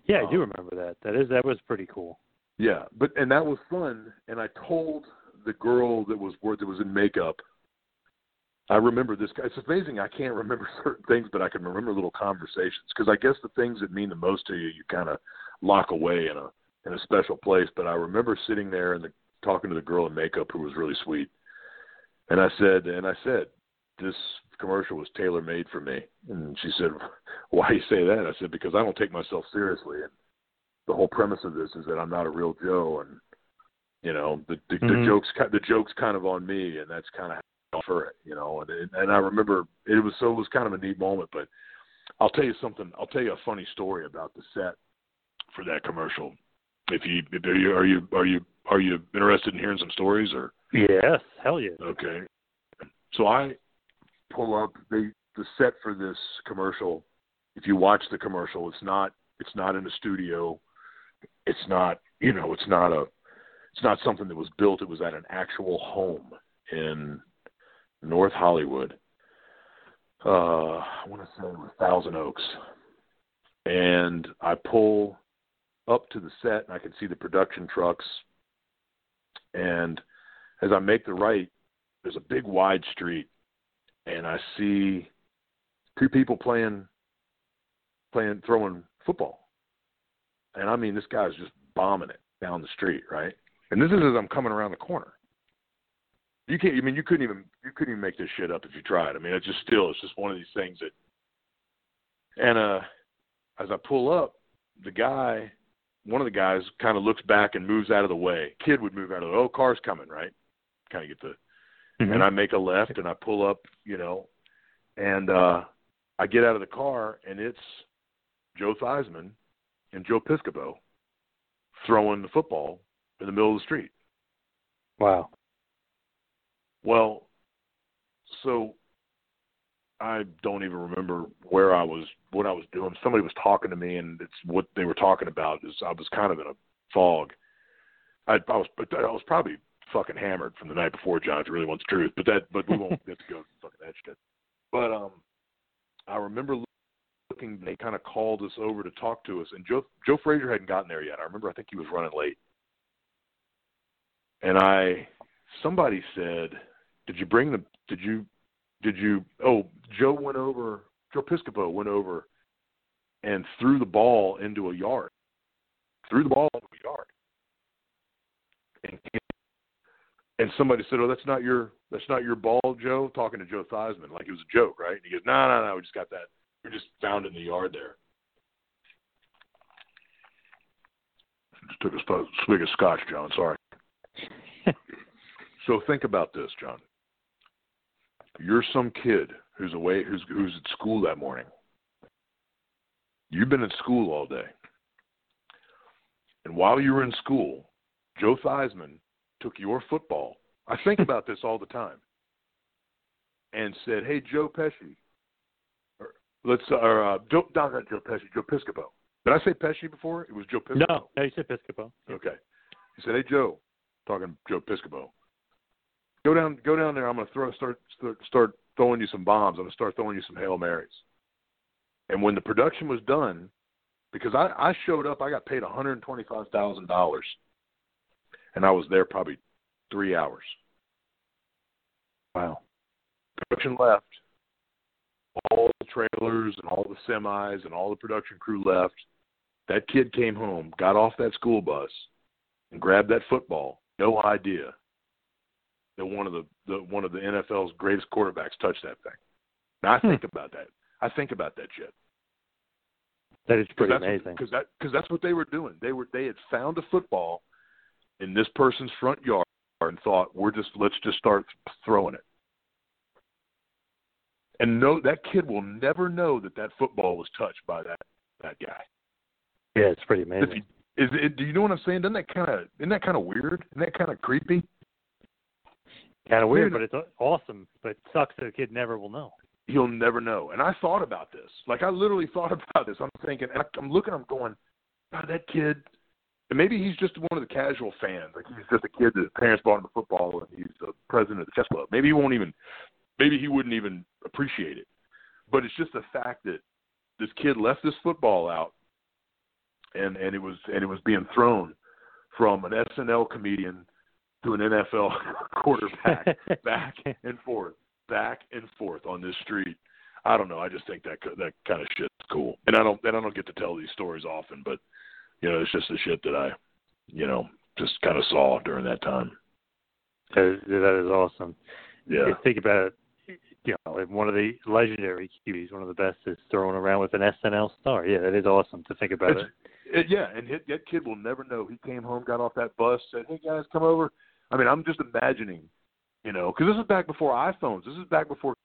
Yeah, I do remember that. That is that was pretty cool. Yeah, but and that was fun. And I told the girl that was that was in makeup. I remember this. guy. It's amazing. I can't remember certain things, but I can remember little conversations because I guess the things that mean the most to you, you kind of lock away in a in a special place. But I remember sitting there and the, talking to the girl in makeup who was really sweet, and I said, and I said, this commercial was tailor made for me. And she said, why do you say that? I said, because I don't take myself seriously. And the whole premise of this is that I'm not a real Joe. And, you know, the, the, Mhm. the joke's, the joke's kind of on me. And that's kind of how I offer it, you know, and, and I remember it was, so it was kind of a neat moment, but I'll tell you something. I'll tell you a funny story about the set for that commercial. If you, are you, are you, are you, are you interested in hearing some stories or? Yes, hell yeah. Okay. So I pull up the the set for this commercial. If you watch the commercial, it's not it's not in a studio. It's not you know it's not a it's not something that was built. It was at an actual home in North Hollywood. Uh, I want to say it was Thousand Oaks, and I pull up to the set and I can see the production trucks. And as I make the right, there's a big wide street, and I see two people playing, playing, throwing football. And I mean, this guy's just bombing it down the street, right? And this is as I'm coming around the corner. You can't. I mean, you couldn't even you couldn't even make this shit up if you tried. I mean, it's just still it's just one of these things that. And uh, as I pull up, the guy, one of the guys, kind of looks back and moves out of the way. Kid would move out of the oh, car's coming, right? Kind of get the and I make a left and I pull up, you know, and uh I get out of the car and it's Joe Theismann and Joe Piscopo throwing the football in the middle of the street. Wow. Well, so I don't even remember where I was, what I was doing. Somebody was talking to me, and it's what they were talking about. Is I was kind of in a fog. I, I was, I was probably fucking hammered from the night before. John, if you really want the truth, but that, but we won't get to go fucking that shit. But um, I remember looking. They kind of called us over to talk to us, and Joe Joe Frazier hadn't gotten there yet. I remember. I think he was running late, and I somebody said, "Did you bring the? Did you? Did you? Oh, Joe went over. Joe Piscopo went over and threw the ball into a yard. Threw the ball into a yard. And, and somebody said, "Oh, that's not your that's not your ball, Joe." Talking to Joe Theismann like it was a joke, right? And he goes, "No, no, no. We just got that. We just found it in the yard there." Just took a swig of scotch, John. Sorry. So think about this, John. You're some kid who's away, who's who's at school that morning. You've been at school all day, and while you were in school, Joe Theismann took your football. I think about this all the time, and said, "Hey, Joe Pesci, or let's or uh, Joe, not Joe Pesci, Joe Piscopo. Did I say Pesci before? It was Joe Piscopo. No, no, you said Piscopo. Okay. He said, "Hey Joe, talking Joe Piscopo, go down, go down there. I'm going to throw, start, start, throwing you some bombs. I'm going to start throwing you some hail marys." And when the production was done, because I, I showed up, I got paid one hundred twenty-five thousand dollars, and I was there probably three hours. Wow. Production left. All the trailers and all the semis and all the production crew left. That kid came home, got off that school bus, and grabbed that football. No idea that one of the, the one of the NFL's greatest quarterbacks touched that thing. Now I hmm. think about that. I think about that shit. That is pretty amazing. Because that because that's what they were doing. They were they had found a football in this person's front yard and thought we're just let's just start throwing it. And no, that kid will never know that that football was touched by that that guy. Yeah, it's pretty amazing. You, is it, do you know what I'm saying? Doesn't that kind of isn't that kind of weird? Isn't that kind of creepy? Kind of weird, but it's awesome. But it sucks that the kid never will know. He'll never know. And I thought about this. Like I literally thought about this. I'm thinking, I'm looking. I'm going, God, that kid. And maybe he's just one of the casual fans. Like he's just a kid that his parents bought him a football, and he's the president of the chess club. Maybe he won't even. Maybe he wouldn't even appreciate it. But it's just the fact that this kid left this football out, and and it was and it was being thrown from an SNL comedian to an NFL quarterback, back and forth, back and forth on this street. I don't know. I just think that that kind of shit's cool, and I don't and I don't get to tell these stories often, but you know, it's just the shit that I, you know, just kind of saw during that time. That is, that is awesome. Yeah. You think about it. You know, one of the legendary QBs, one of the best, is thrown around with an SNL star. Yeah, that is awesome to think about it's, it. it. Yeah, and hit, that kid will never know. He came home, got off that bus, said, "Hey guys, come over." I mean, I'm just imagining, you know, because this is back before iPhones. This is back before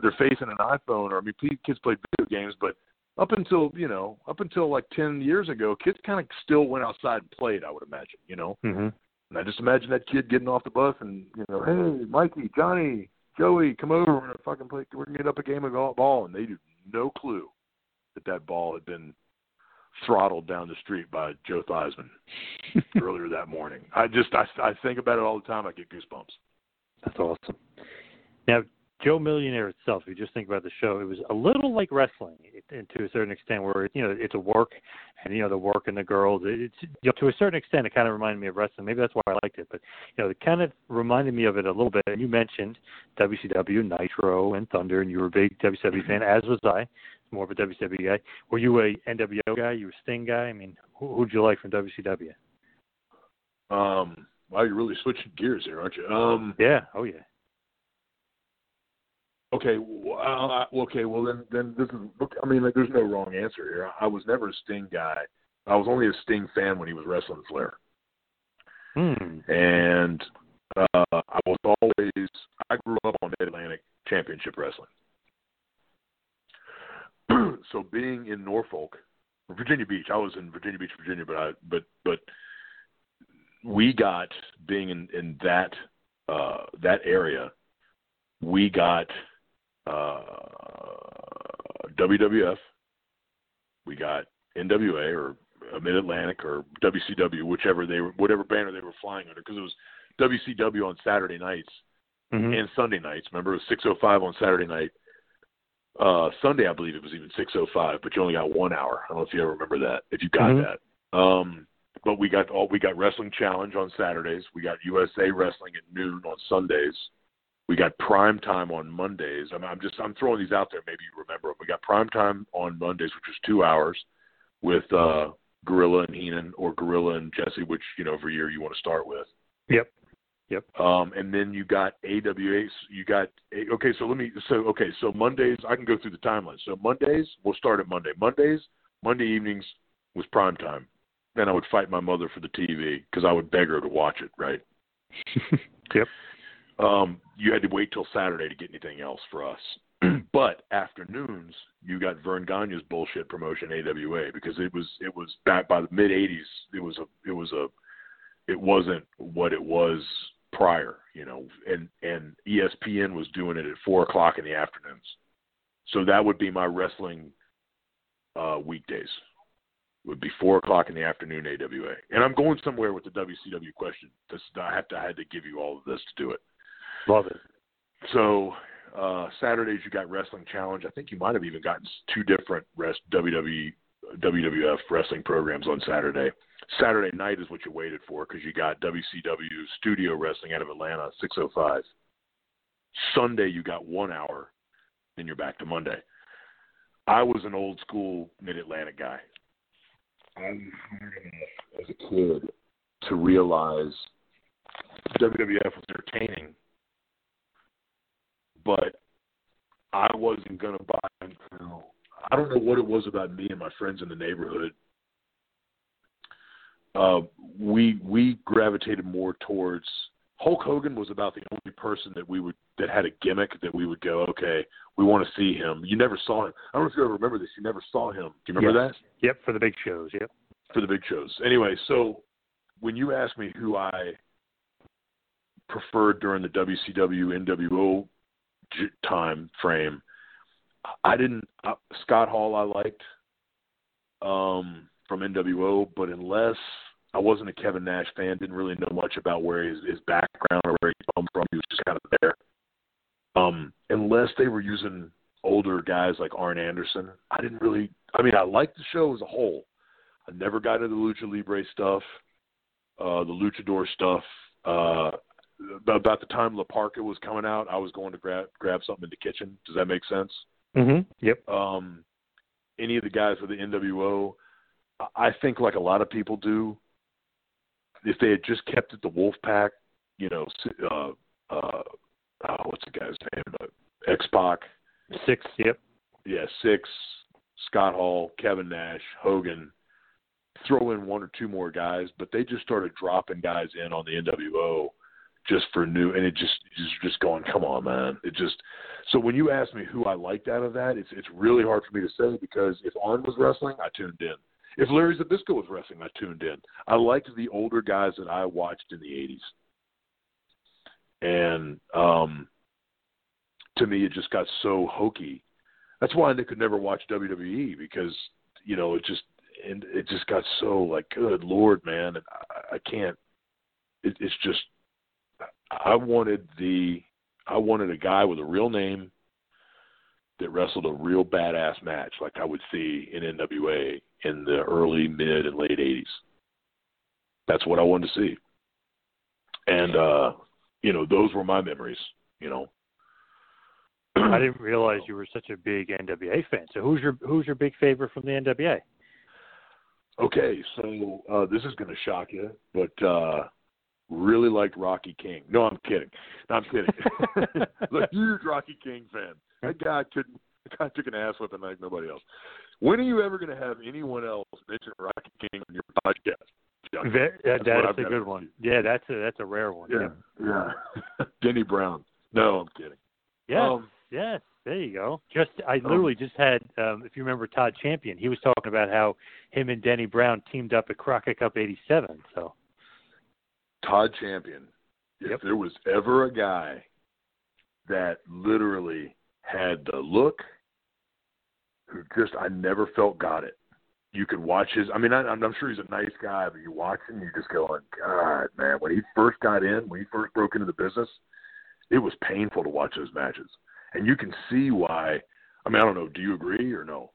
they're facing an iPhone, or I mean, kids played video games, but up until you know, up until like ten years ago, kids kind of still went outside and played. I would imagine, you know. Mm-hmm. And I just imagine that kid getting off the bus and you know, hey, Mikey, Johnny, Joey, come over. We're gonna fucking play. We're gonna get up a game of ball, and they do no clue that that ball had been throttled down the street by Joe Theismann earlier that morning. I just I I think about it all the time. I get goosebumps. That's awesome. Now, Joe Millionaire itself, if you just think about the show, it was a little like wrestling, and to a certain extent, where you know it's a work, and you know the work and the girls. It's you know, to a certain extent, it kind of reminded me of wrestling. Maybe that's why I liked it, but you know, it kind of reminded me of it a little bit. And you mentioned WCW, Nitro, and Thunder, and you were a big WCW fan, as was I. More of a WCW guy. Were you a NWO guy? You a Sting guy? I mean, who, who'd you like from WCW? Um, wow, you're really switching gears here, aren't you? Um, yeah. Oh yeah. Okay. Well, okay. Well, then, then this is. I mean, like, there's no wrong answer here. I was never a Sting guy. I was only a Sting fan when he was wrestling Flair. Hmm. And uh, I was always. I grew up on Mid Atlantic Championship Wrestling. so being in Norfolk, Virginia Beach, I was in Virginia Beach, Virginia, but I, but but we got being in in that uh, that area, we got uh, WWF, we got NWA or Mid Atlantic or WCW, whichever they were, whatever banner they were flying under, because it was WCW on Saturday nights mm-hmm. and Sunday nights. Remember, it was 6:05 on Saturday night. Uh, Sunday, I believe it was even 6:05, but you only got one hour. I don't know if you ever remember that. If you got mm-hmm. that. Um, but we got all we got Wrestling Challenge on Saturdays. We got USA Wrestling at noon on Sundays. We got prime time on Mondays. I'm, I'm just I'm throwing these out there. Maybe you remember them. We got prime time on Mondays, which was two hours, with uh, Gorilla and Heenan or Gorilla and Jesse, which you know every year you want to start with. Yep. Yep. Um, and then you got AWA. You got okay. So let me. So okay. So Mondays, I can go through the timeline. So Mondays, we'll start at Monday. Mondays, Monday evenings was prime time. Then I would fight my mother for the TV because I would beg her to watch it. Right. Yep. Um, you had to wait till Saturday to get anything else for us. but afternoons, you got Verne Gagne's bullshit promotion AWA because it was it was back by the mid '80s. It was a it was a it wasn't what it was prior, you know, and and ESPN was doing it at four o'clock in the afternoons. So that would be my wrestling uh, weekdays. Would be four o'clock in the afternoon AWA, and I'm going somewhere with the WCW question. This, I have to I had to give you all of this to do it. Love it. So uh, Saturdays you got Wrestling Challenge. I think you might have even gotten two different rest WWE WWF wrestling programs on Saturday. Saturday night is what you waited for because you got WCW Studio Wrestling out of Atlanta, 6:05. Sunday you got one hour, then you're back to Monday. I was an old school Mid Atlantic guy. I was as a kid to realize WWF was entertaining, but I wasn't gonna buy until I don't know what it was about me and my friends in the neighborhood. Uh, we we gravitated more towards Hulk Hogan was about the only person that we would that had a gimmick that we would go, okay, we want to see him. You never saw him. I don't know if you ever remember this. You never saw him. Do you remember yes. that? Yep, for the big shows. Yep. For the big shows. Anyway, so when you ask me who I preferred during the WCW NWO time frame, I didn't. Uh, Scott Hall I liked um, from NWO, but unless I wasn't a Kevin Nash fan, didn't really know much about where his, his background or where he come from. He was just kind of there. Um, unless they were using older guys like Arn Anderson, I didn't really. I mean, I liked the show as a whole. I never got into the lucha libre stuff, uh, the luchador stuff. Uh, about the time La Parka was coming out, I was going to grab grab something in the kitchen. Does that make sense? Mm-hmm. Yep. Um, any of the guys with the NWO, I think like a lot of people do, if they had just kept it the Wolfpack, you know, uh, uh, oh, what's the guy's name? Uh, X Pac. Six. Yep. Yeah, six. Scott Hall, Kevin Nash, Hogan. Throw in one or two more guys, but they just started dropping guys in on the NWO just for new, and it just just just going, come on, man. It just so when you ask me who I liked out of that, it's it's really hard for me to say because if Arn was wrestling, I tuned in. If Larry Zbyszko was wrestling, I tuned in. I liked the older guys that I watched in the '80s, and um, to me, it just got so hokey. That's why I could never watch WWE because you know it just and it just got so like, good lord, man, and I, I can't. It, it's just I wanted the I wanted a guy with a real name that wrestled a real badass match like I would see in NWA in the early, mid, and late '80s. That's what I wanted to see, and uh, you know those were my memories. You know, I didn't realize you were such a big NWA fan. So who's your who's your big favorite from the NWA? Okay, so uh, this is going to shock you, but uh, really liked Rocky King. No, I'm kidding. No, I'm kidding. a huge Rocky King fan. That guy couldn't. That guy took an ass whipping like nobody else. When are you ever going to have anyone else mention Rocky King on your podcast? Very, that's, that's a good one. Yeah, that's a that's a rare one. Yeah, yeah. yeah. Denny Brown. No, I'm kidding. Yeah, um, yes. There you go. Just I literally just had, um, if you remember Todd Champion, he was talking about how him and Denny Brown teamed up at Crockett Cup '87. So Todd Champion. If yep. there was ever a guy that literally had the look, who just I never felt got it. You could watch his. I mean, I, I'm sure he's a nice guy, but you watch him, you just go, God, man. When he first got in, when he first broke into the business, it was painful to watch those matches, and you can see why. I mean, I don't know. Do you agree or no?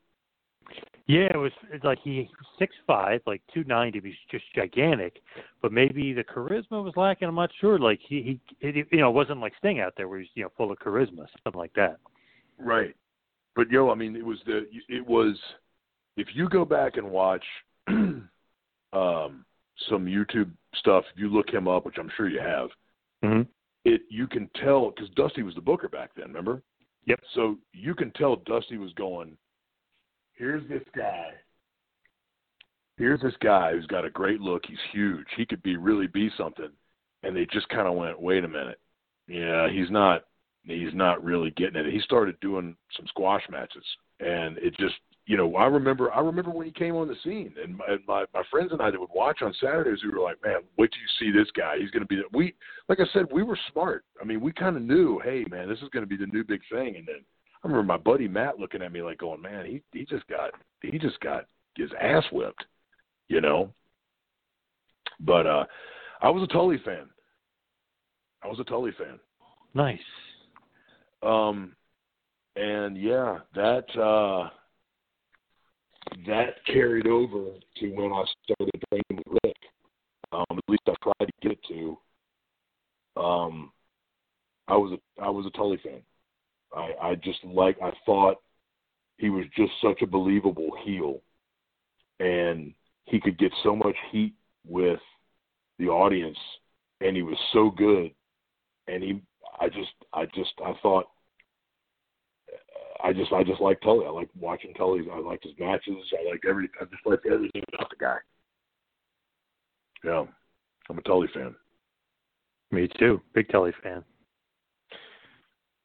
Yeah, it was it's like he six five, like two ninety. He's just gigantic, but maybe the charisma was lacking. I'm not sure. Like he he, it, you know, it wasn't like Sting out there where he's you know full of charisma, something like that. Right, but yo, I mean, it was the it was if you go back and watch um some YouTube stuff, if you look him up, which I'm sure you have, mm-hmm. it you can tell because Dusty was the booker back then. Remember? Yep. So you can tell Dusty was going here's this guy. Here's this guy who's got a great look. He's huge. He could be really be something. and they just kind of went, "Wait a minute, yeah, he's not he's not really getting it." He started doing some squash matches, and it just you know I remember I remember when he came on the scene, and my, and my my friends and I that would watch on Saturdays, we were like, "Man, wait till you see this guy. He's going to be the, we." Like I said, we were smart. I mean, we kind of knew, hey, man, this is going to be the new big thing, and then. I remember my buddy Matt looking at me like going, "Man, he he just got he just got his ass whipped," you know. But uh I was a Tully fan. I was a Tully fan. Nice. Um and yeah, that uh that carried over to when I started training with Rick. Um, at least I tried to get it to. Um I was a I was a Tully fan. I, I just like I thought he was just such a believable heel and he could get so much heat with the audience and he was so good and he I just I just I thought I just I just like Tully. I like watching Tully. I liked his matches. I like every I just like everything about the guy. Yeah. I'm a Tully fan. Me too. Big Tully fan.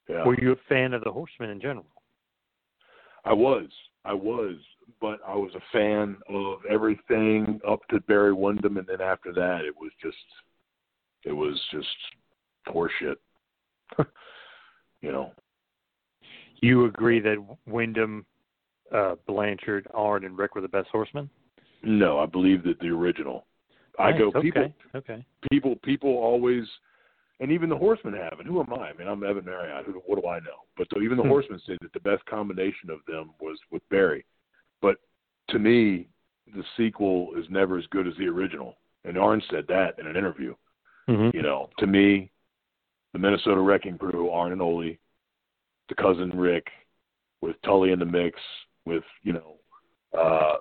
Yeah. Were you a fan of the Horsemen in general? I was. I was. But I was a fan of everything up to Barry Windham and then after that it was just it was just horseshit. you know. You agree that Windham, uh, Blanchard, Arn, and Ric were the best horsemen? No, I believe that the original. I go okay, people Okay. people people always and even the horsemen have and who am I? I mean I'm Evan Marriott, who what do I know? But the, even the Hmm. horsemen say that the best combination of them was with Barry. But to me, the sequel is never as good as the original. And Arn said that in an interview. Mm-hmm. You know, to me, the Minnesota Wrecking Crew, Arn and Ole, the cousin Ric, with Tully in the mix, with you know, uh,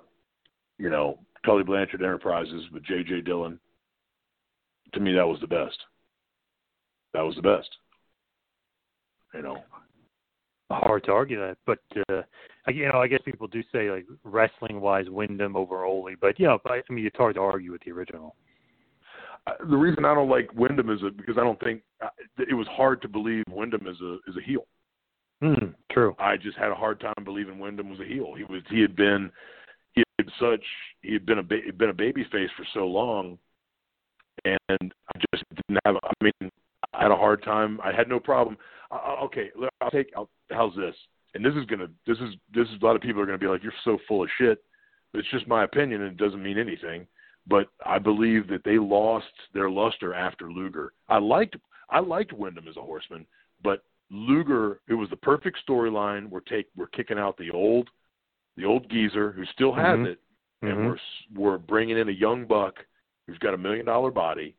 you know Tully Blanchard Enterprises with J.J. Dillon. To me, that was the best. That was the best. You know, Hard to argue that, but uh, you know, I guess people do say like wrestling wise, Windham over Ole, but yeah, but I mean, it's hard to argue with the original. The reason I don't like Windham is because I don't think uh, it was hard to believe Windham is a is a heel. Hmm. True. I just had a hard time believing Windham was a heel. He was he had been he had such he had been a ba- been a baby face for so long, and I just didn't have. I mean, I had a hard time. I had no problem. I, okay, I'll take. I'll, how's this? And this is gonna. This is this is a lot of people are gonna be like, you're so full of shit. But it's just my opinion, and it doesn't mean anything. But I believe that they lost their luster after Luger. I liked I liked Windham as a horseman, but Luger, it was the perfect storyline. We're take we're kicking out the old the old geezer who still has Mhm. it, and Mhm. we're we're bringing in a young buck who's got a million dollar body,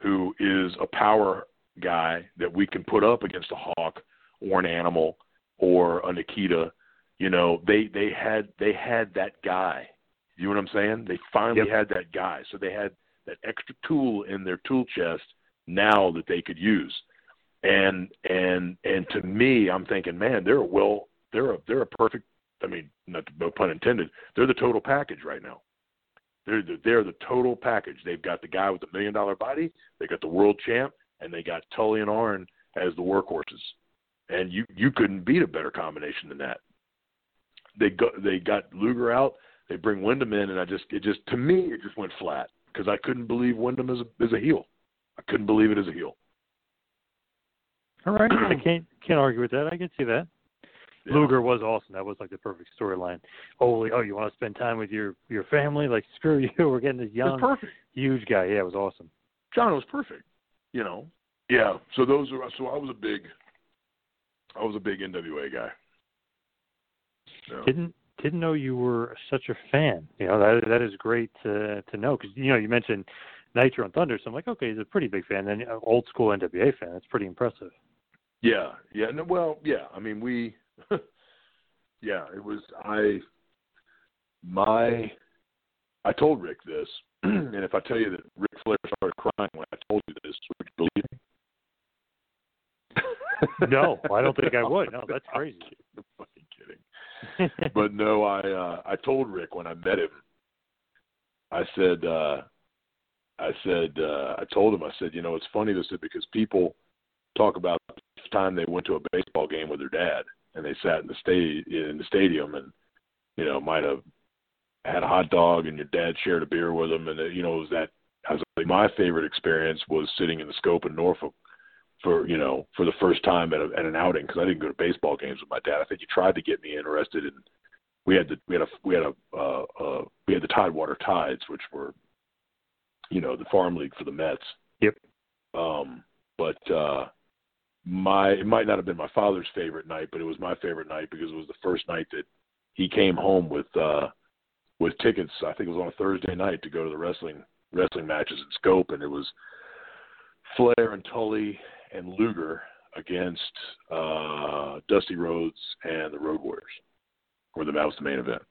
who is a power guy that we can put up against a hawk or an animal or a Nikita. You know, they they had they had that guy. You know what I'm saying? They finally Yep. had that guy, so they had that extra tool in their tool chest now that they could use. And and and to me, I'm thinking, man, they're a well, they're a they're a perfect. I mean, not no pun intended. They're the total package right now. They're the, they're the total package. They've got the guy with the million dollar body. They got the world champ, and they got Tully and Arn as the workhorses. And you you couldn't beat a better combination than that. They go they got Luger out. They bring Windham in, and I just it just to me it just went flat because I couldn't believe Windham as a as a heel. I couldn't believe it as a heel. All right, I can't can't argue with that. I can see that. Luger was awesome. That was like the perfect storyline. Ole, oh, you want to spend time with your your family? Like screw you. We're getting this young, huge guy. Yeah, it was awesome. John was perfect. You know. Yeah. So those are so I was a big I was a big NWA guy. Yeah. Didn't didn't know you were such a fan. You know that that is great to to know because you know you mentioned Nitro and Thunder, so I'm like, okay, he's a pretty big fan. Then uh, old school NWA fan. That's pretty impressive. Yeah, yeah. No, well, yeah. I mean, we. yeah, it was. I. My. I told Ric this, and if I tell you that Ric Flair started crying when I told you this, would you believe me? No, I don't think I would. No, that's crazy. But no, I uh, I told Ric when I met him. I said, uh, I said, uh, I told him, I said, you know, it's funny this because people talk about the time they went to a baseball game with their dad and they sat in the sta- in the stadium and you know might have had a hot dog and your dad shared a beer with them and uh, you know it was that I was like my favorite experience was sitting in the scope in Norfolk for you know for the first time at, a, at an outing because I didn't go to baseball games with my dad. I think he tried to get me interested in. We had the we had a we had a uh, uh, we had the Tidewater Tides, which were, you know, the farm league for the Mets. Yep. Um, but uh, my it might not have been my father's favorite night, but it was my favorite night because it was the first night that he came home with uh, with tickets. I think it was on a Thursday night to go to the wrestling wrestling matches in Scope, and it was Flair and Tully and Luger against uh, Dusty Rhodes and the Road Warriors, where the that was the main event.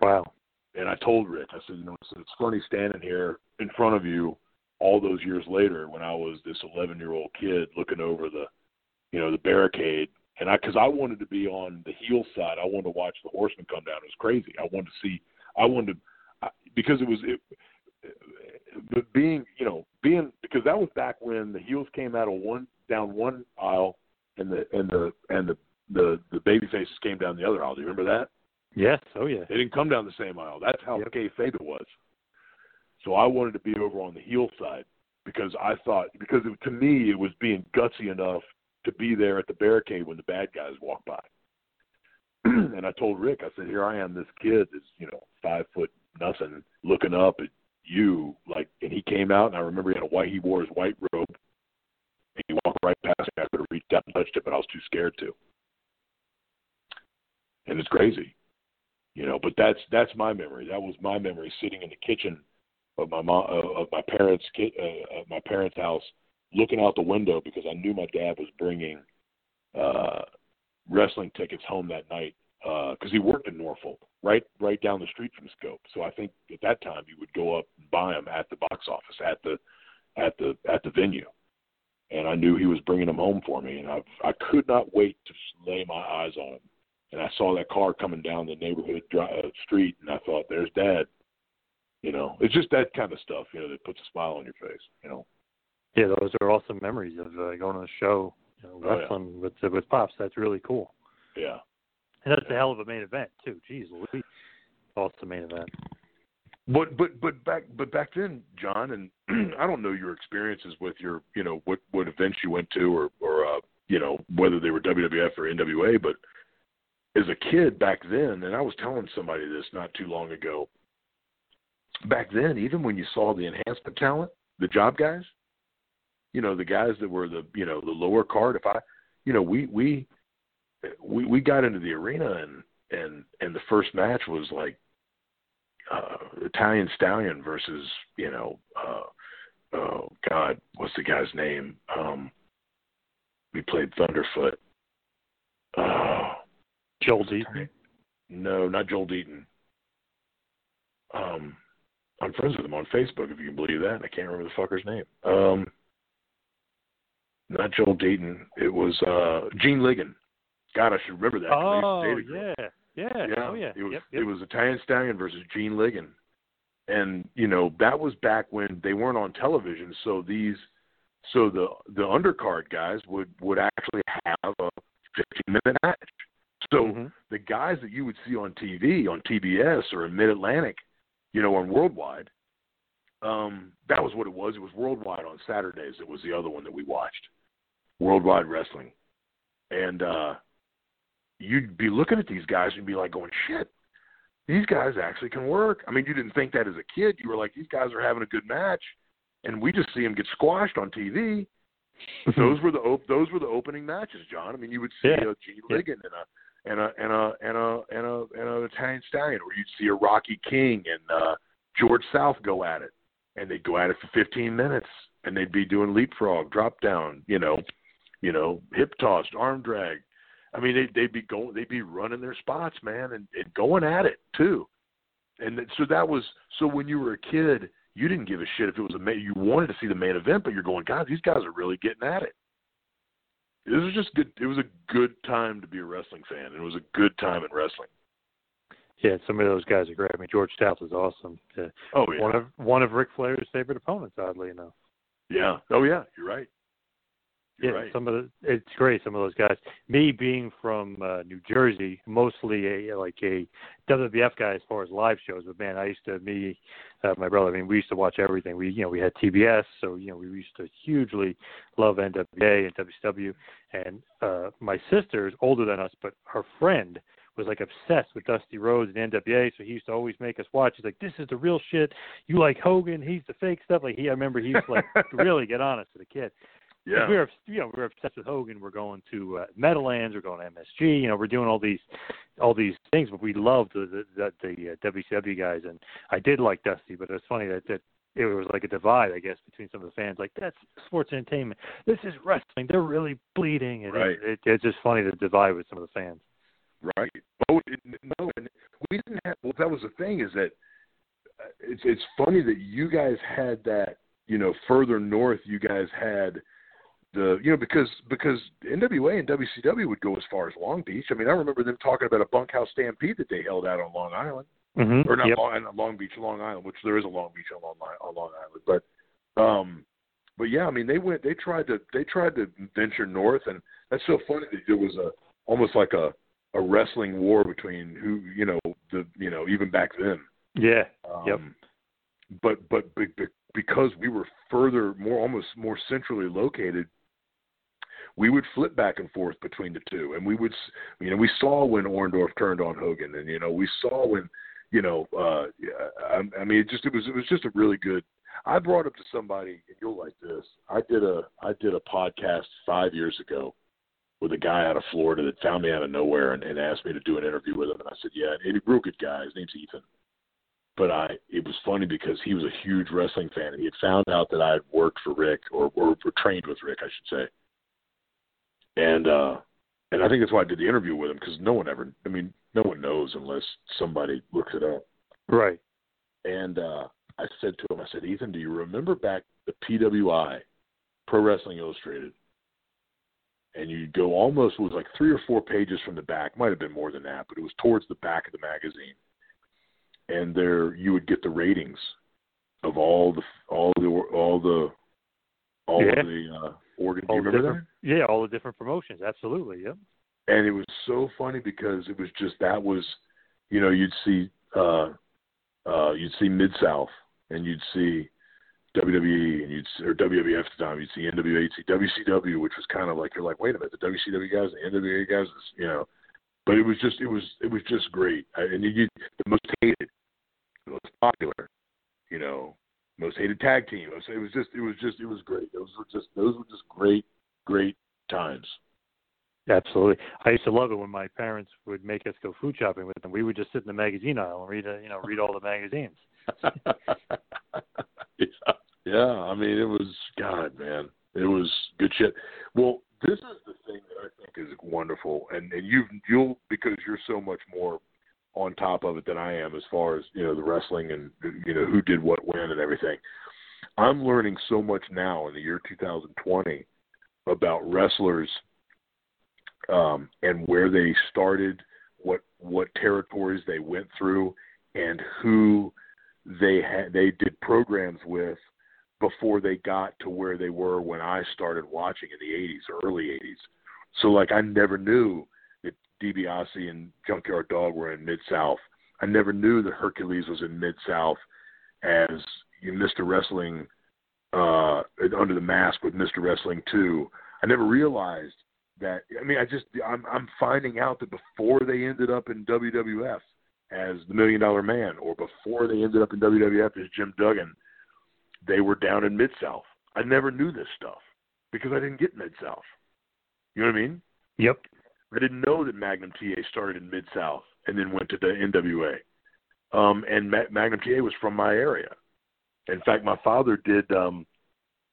Wow. And I told Ric, I said, you know, it's, it's funny standing here in front of you all those years later when I was this 11 year old kid looking over the, you know, the barricade. And I, cause I wanted to be on the heel side. I wanted to watch the horsemen come down. It was crazy. I wanted to see, I wanted to, because it was, it, but being, you know, being, because that was back when the heels came out of one, down one aisle and the, and the, and the, the, the baby faces came down the other aisle. Do you remember that? Yes. Oh, yeah. They didn't come down the same aisle. That's how yep. kayfabe it was. So I wanted to be over on the heel side because I thought because it, to me it was being gutsy enough to be there at the barricade when the bad guys walk by. and I told Ric, I said, "Here I am, this kid is you know five foot nothing, looking up at you like." And he came out, and I remember he had a white, he wore his white robe, and he walked right past me. I could have reached out and touched it, but I was too scared to. And it's crazy, you know. But that's that's my memory. That was my memory, sitting in the kitchen of my mom of my parents uh, my parents' house, looking out the window because I knew my dad was bringing uh, wrestling tickets home that night because uh, he worked in Norfolk, right right down the street from Scope. So I think at that time you would go up and buy them at the box office at the at the at the venue. And I knew he was bringing them home for me, and I I could not wait to lay my eyes on him. And I saw that car coming down the neighborhood dry, uh, street, and I thought, "There's Dad." You know, it's just that kind of stuff, you know, that puts a smile on your face, you know. Yeah, those are awesome memories of uh, going to the show, you know, wrestling oh, yeah. with with pops. That's really cool. Yeah. And that's a hell of a main event too. Jeez, Louis. Awesome main event. But but but back but back then, John, and I don't know your experiences with your you know what what events you went to or or uh, you know whether they were WWF or NWA, but as a kid back then, and I was telling somebody this not too long ago back then, even when you saw the enhancement talent, the job guys, you know, the guys that were the you know the lower card. If I, you know, we we we we got into the arena and and and the first match was like uh Italian Stallion versus you know uh oh God what's the guy's name um we played Thunderfoot uh Joel Deaton no not Joel Deaton um I'm friends with him on Facebook, if you can believe that. I can't remember the fucker's name. Um, not Joel Deaton. It was uh, Gene Ligon. God, I should remember that. Oh yeah, yeah, yeah. Oh yeah. It was yep, yep. it was Italian Stallion versus Gene Ligon, and you know that was back when they weren't on television. So these, so the the undercard guys would would actually have a 15 minute match. So mm-hmm. the guys that you would see on TV on TBS or in Mid Atlantic you know, on Worldwide. Um, that was what it was. It was Worldwide on Saturdays. It was the other one that we watched, Worldwide Wrestling, and uh, you'd be looking at these guys and be like, going, "Shit, these guys actually can work." I mean, you didn't think that as a kid. You were like, "These guys are having a good match," and we just see them get squashed on TV. those were the op- those were the opening matches, John. I mean, you would see yeah. a Gene Ligon and a and a and a and a and a and a Italian stallion, or you'd see a Rocky King and uh, George South go at it, and they'd go at it for 15 minutes, and they'd be doing leapfrog, drop down, you know, you know, hip toss, arm drag. I mean, they'd, they'd be going, they'd be running their spots, man, and, and going at it too. And so that was so when you were a kid, you didn't give a shit if it was a main. You wanted to see the main event, but you're going, God, these guys are really getting at it it was just good. It was a good time to be a wrestling fan. It was a good time in wrestling. Yeah, some of those guys are great. I mean, George South is awesome. Uh, oh yeah, one of one of Ric Flair's favorite opponents, oddly enough. Yeah. Oh yeah, you're right. Yeah, right. some of the it's great. Some of those guys. Me being from uh, New Jersey, mostly a like a WWF guy as far as live shows. But man, I used to me, uh, my brother. I mean, we used to watch everything. We you know we had TBS, so you know we used to hugely love NWA and WCW. And uh, my sister's older than us, but her friend was like obsessed with Dusty Rhodes and NWA, so he used to always make us watch. He's like, "This is the real shit. You like Hogan? He's the fake stuff." Like he, I remember he used to like really get honest to the kid. Yeah. We were, you know, we were obsessed with Hogan. We're going to uh, Meadowlands. We're going to MSG. You know, we're doing all these, all these things. But we loved the the, the uh, WCW guys, and I did like Dusty. But it's funny that that it was like a divide, I guess, between some of the fans. Like that's sports entertainment. This is wrestling. They're really bleeding, and Right. it, it, it's just funny to divide with some of the fans. Right. Oh no, and we didn't have. Well, that was the thing is that uh, it's it's funny that you guys had that. You know, further north, you guys had the you know because because NWA and WCW would go as far as Long Beach. I mean, I remember them talking about a bunkhouse stampede that they held out on Long Island, Mm-hmm. or not yep. Long, Long Beach, Long Island, which there is a Long Beach on Long on Long Island, but um, but yeah, I mean they went they tried to they tried to venture north, and that's so funny that there was a almost like a a wrestling war between who you know the you know even back then. Yeah. Um, yep. But but be, because we were further, more almost more centrally located, we would flip back and forth between the two, and we would, you know, we saw when Orndorff turned on Hogan, and you know, we saw when, you know, uh, I, I mean, it just it was it was just a really good. I brought up to somebody, and you'll like this. I did a I did a podcast five years ago with a guy out of Florida that found me out of nowhere and, and asked me to do an interview with him, and I said, yeah, and he's a real good guy. His name's Ethan but I it was funny because he was a huge wrestling fan and he had found out that I had worked for Rick or, or, or trained with Rick, I should say. And uh and I think that's why I did the interview with him because no one ever I mean, no one knows unless somebody looks it up. Right. And uh I said to him, I said, Ethan, do you remember back the PWI, Pro Wrestling Illustrated? And you go almost it was like three or four pages from the back, might have been more than that, but it was towards the back of the magazine and there you would get the ratings of all the all the all the all Yeah. of the uh organ. Do you remember different, Yeah, all the different promotions. Absolutely. Yep. And it was so funny because it was just that was, you know, you'd see uh uh you'd see Mid South and you'd see WWE and you'd see, or WWF at the time, you'd see NWA, you'd see WCW, which was kind of like you're like, wait a minute, the WCW guys, the NWA guys, you know. But it was just it was it was just great, I, and you the most hated, the most popular, you know, most hated tag team. It was, it was just it was just it was great. Those were just those were just great great times. Absolutely. I used to love it when my parents would make us go food shopping with them. We would just sit in the magazine aisle and read, uh, you know, read all the magazines. yeah, yeah. I mean, it was God, man. It was good shit. Well, this is the thing that I think is wonderful, and and you've you'll because you're so much more on top of it than I am as far as you know the wrestling and you know who did what when and everything. I'm learning so much now in the year 2020 about wrestlers um, and where they started, what what territories they went through, and who they had they did programs with before they got to where they were when I started watching in the 80s or early 80s. So like I never knew DiBiase and Junkyard Dog were in Mid South. I never knew that Hercules was in Mid South as Mr. Wrestling uh under the mask with Mr. Wrestling 2. I never realized that I mean I just I'm I'm finding out that before they ended up in WWF as the Million Dollar Man or before they ended up in WWF as Jim Duggan, they were down in Mid South. I never knew this stuff because I didn't get Mid South. You know what I mean? Yep. I didn't know that Magnum TA started in Mid South and then went to the NWA. Um, and Ma- Magnum TA was from my area. In fact, my father did um,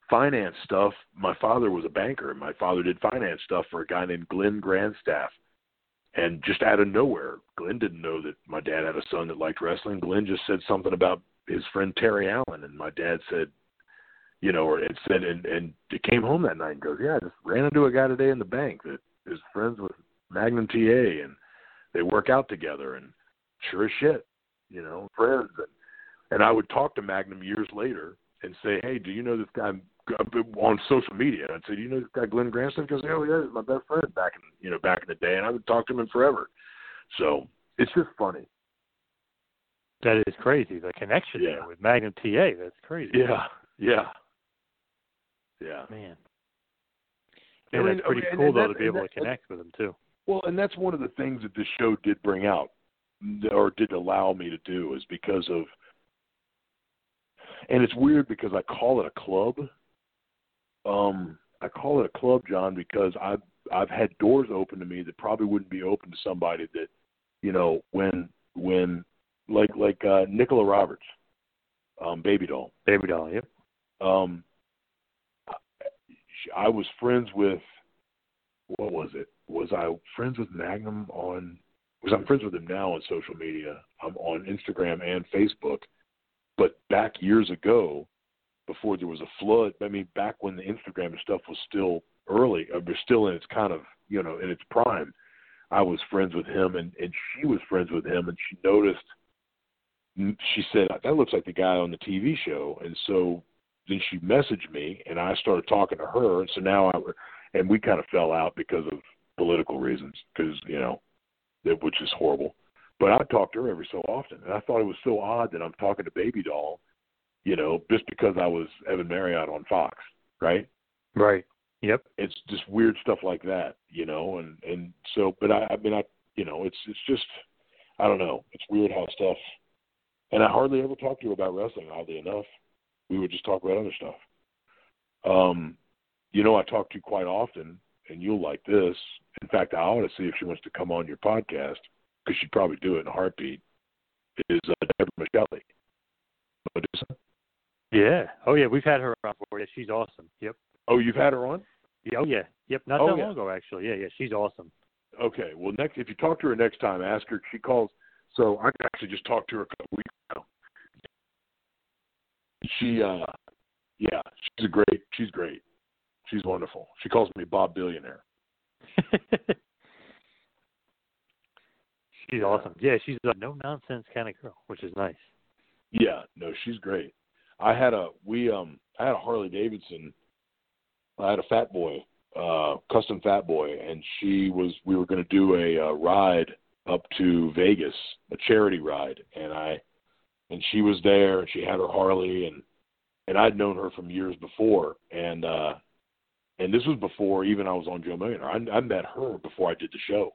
finance stuff. My father was a banker, and my father did finance stuff for a guy named Glenn Grandstaff. And just out of nowhere, Glenn didn't know that my dad had a son that liked wrestling. Glenn just said something about his friend Terry Allen, and my dad said, you know, or it said, and and he came home that night and goes, yeah, I just ran into a guy today in the bank that is friends with Magnum TA, and they work out together. And sure as shit, you know, friends. And, and I would talk to Magnum years later and say, hey, do you know this guy on social media? And I'd say, do you know this guy Glenn Grandson? Because oh yeah, he's my best friend back in you know back in the day, and I would talk to him forever. So it's just funny. That is crazy. The connection Yeah. there with Magnum TA. That's crazy. Yeah, yeah, yeah. Man. Yeah, And that's pretty and- cool and though to be able to that- connect with them too. Well, and that's one of the things that this show did bring out, or did allow me to do, is because of. And it's weird because I call it a club. Um, I call it a club, John, because I've I've had doors open to me that probably wouldn't be open to somebody that, you know, when when like like uh, Nickla Roberts, um, Baby Doll. Baby doll. Yep. Um, I- I was friends with what was it? Was I friends with Magnum on? Because I'm friends with him now on social media. I'm on Instagram and Facebook. But back years ago, before there was a flood, I mean, back when the Instagram and stuff was still early, or was still in its kind of, you know, in its prime, I was friends with him, and and she was friends with him, and she noticed. Mm, she said that looks like the guy on the TV show, and so then she messaged me, and I started talking to her, and so now I, and we kind of fell out because of political reasons, because you know, that which is horrible. But I talk to her every so often, and I thought it was so odd that I'm talking to Baby Doll, you know, just because I was Evan Marriott on Fox, right? Right. Yep. It's just weird stuff like that, you know, and and so, but I, I mean, I, you know, it's it's just, I don't know, it's weird how stuff, and I hardly ever talk to her about wrestling. Oddly enough, we would just talk about other stuff. Um, you know, I talk to you quite often, and you'll like this. In fact, I ought to see if she wants to come on your podcast because she'd probably do it in a heartbeat. Is uh, Debrah Miceli? Yeah. Oh yeah, we've had her on before. Yeah, she's awesome. Yep. Oh, you've had her on? Yeah, oh yeah. Yep. Not Oh, that yeah. long ago actually. Yeah, yeah. She's awesome. Okay. Well, next if you talk to her next time, ask her. She calls. So I actually just talked to her a couple weeks ago. She, uh, yeah, she's a great. She's great. She's wonderful. She calls me Bob Billionaire. She's awesome. Yeah, she's a no nonsense kind of girl, which is nice. Yeah, no, she's great. I had a we um I had a Harley Davidson. I had a Fat Boy, uh, custom Fat Boy, and she was we were going to do a uh, ride up to Vegas, a charity ride, and I and she was there, and she had her Harley, and and I'd known her from years before, and uh and this was before even I was on Joe Millionaire. I, I met her before I did the show,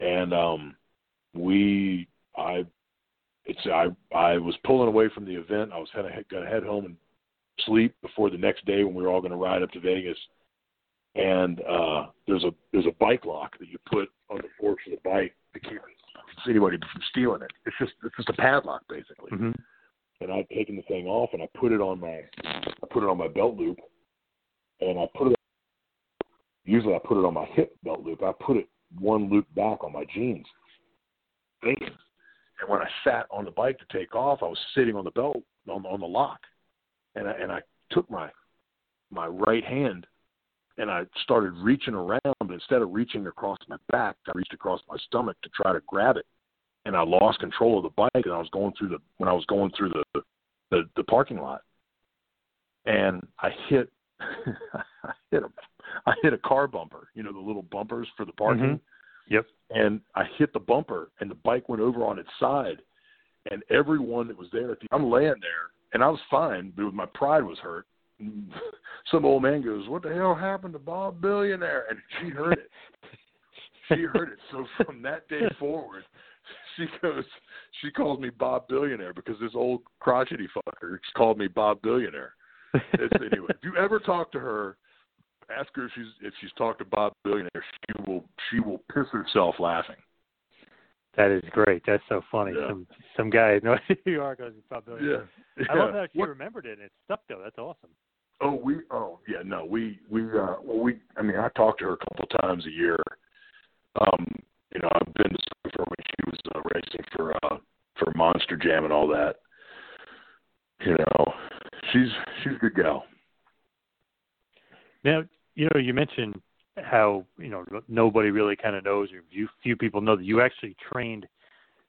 and um we I it's I I was pulling away from the event. I was kind of going to head home and sleep before the next day when we were all going to ride up to Vegas. And uh there's a there's a bike lock that you put on the forks of the bike to keep anybody from stealing it. It's just it's just a padlock basically. Mm-hmm. And I'd taken the thing off and I put it on my I put it on my belt loop and I put it usually I put it on my hip belt loop. I put it one loop back on my jeans. And when I sat on the bike to take off, I was sitting on the belt on, on the lock, and I, and I took my my right hand and I started reaching around, but instead of reaching across my back, I reached across my stomach to try to grab it, and I lost control of the bike, and I was going through the when I was going through the the, the parking lot, and I hit I hit a I hit a car bumper, you know the little bumpers for the parking Mhm. Yep. and I hit the bumper, and the bike went over on its side, and everyone that was there, at the, I'm laying there, and I was fine, but my pride was hurt. Some old man goes, "What the hell happened to Bob Billionaire?" And she heard it. she heard it. So from that day forward, she goes, she calls me Bob Billionaire because this old crotchety fucker called me Bob Billionaire. It's, anyway, if you ever talk to her, ask her if she's if she's talked to Bob Billionaire. She will she will piss herself laughing. That is great. That's so funny. Yeah. Some some guy in New York goes probably. Yeah. I love how she What- remembered it and it stuck though. That's awesome. Oh, we oh yeah no we we uh well we I mean I talk to her a couple times a year. Um, you know I've been to see her when she was uh, racing for uh for Monster Jam and all that. You know, she's she's a good gal. Now, you know, you mentioned how you know nobody really kind of knows, or few few people know that you actually trained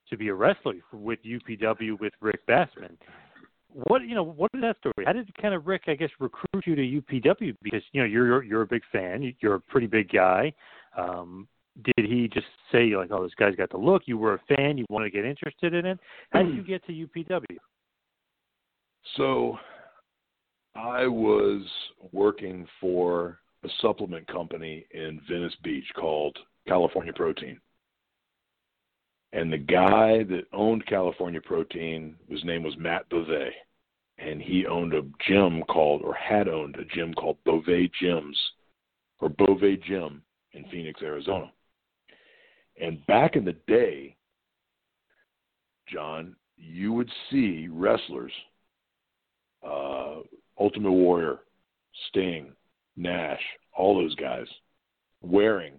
to be a wrestler with UPW with Rick Bassman. What you know? What is that story? How did kind of Rick, I guess, recruit you to UPW? Because you know you're you're a big fan. You're a pretty big guy. Um, did he just say like, "Oh, this guy's got the look"? You were a fan. You want to get interested in it. How did you get to UPW? So, I was working for a supplement company in Venice Beach called California Protein. And the guy that owned California Protein, his name was Matt Bove, and he owned a gym called, or had owned a gym called Bove Gyms, or Bove Gym in Phoenix, Arizona. And back in the day, John, you would see wrestlers, uh, Ultimate Warrior, Sting, Nash, all those guys wearing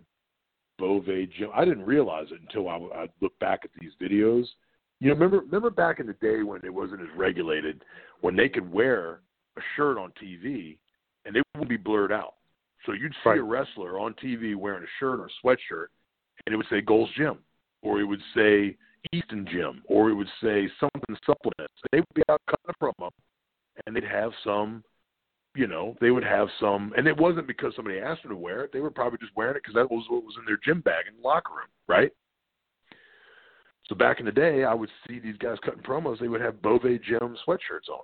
Bove gym. I didn't realize it until I, I looked back at these videos. You know, remember remember back in the day when it wasn't as regulated, when they could wear a shirt on TV and it wouldn't be blurred out. So you'd see right. a wrestler on TV wearing a shirt or a sweatshirt, and it would say Gold's Gym, or it would say Easton Gym, or it would say something supplements. They would be out cutting a promo, and they'd have some you know, they would have some, and it wasn't because somebody asked them to wear it. They were probably just wearing it because that was what was in their gym bag in the locker room, right? So back in the day, I would see these guys cutting promos. They would have Bove Gym sweatshirts on.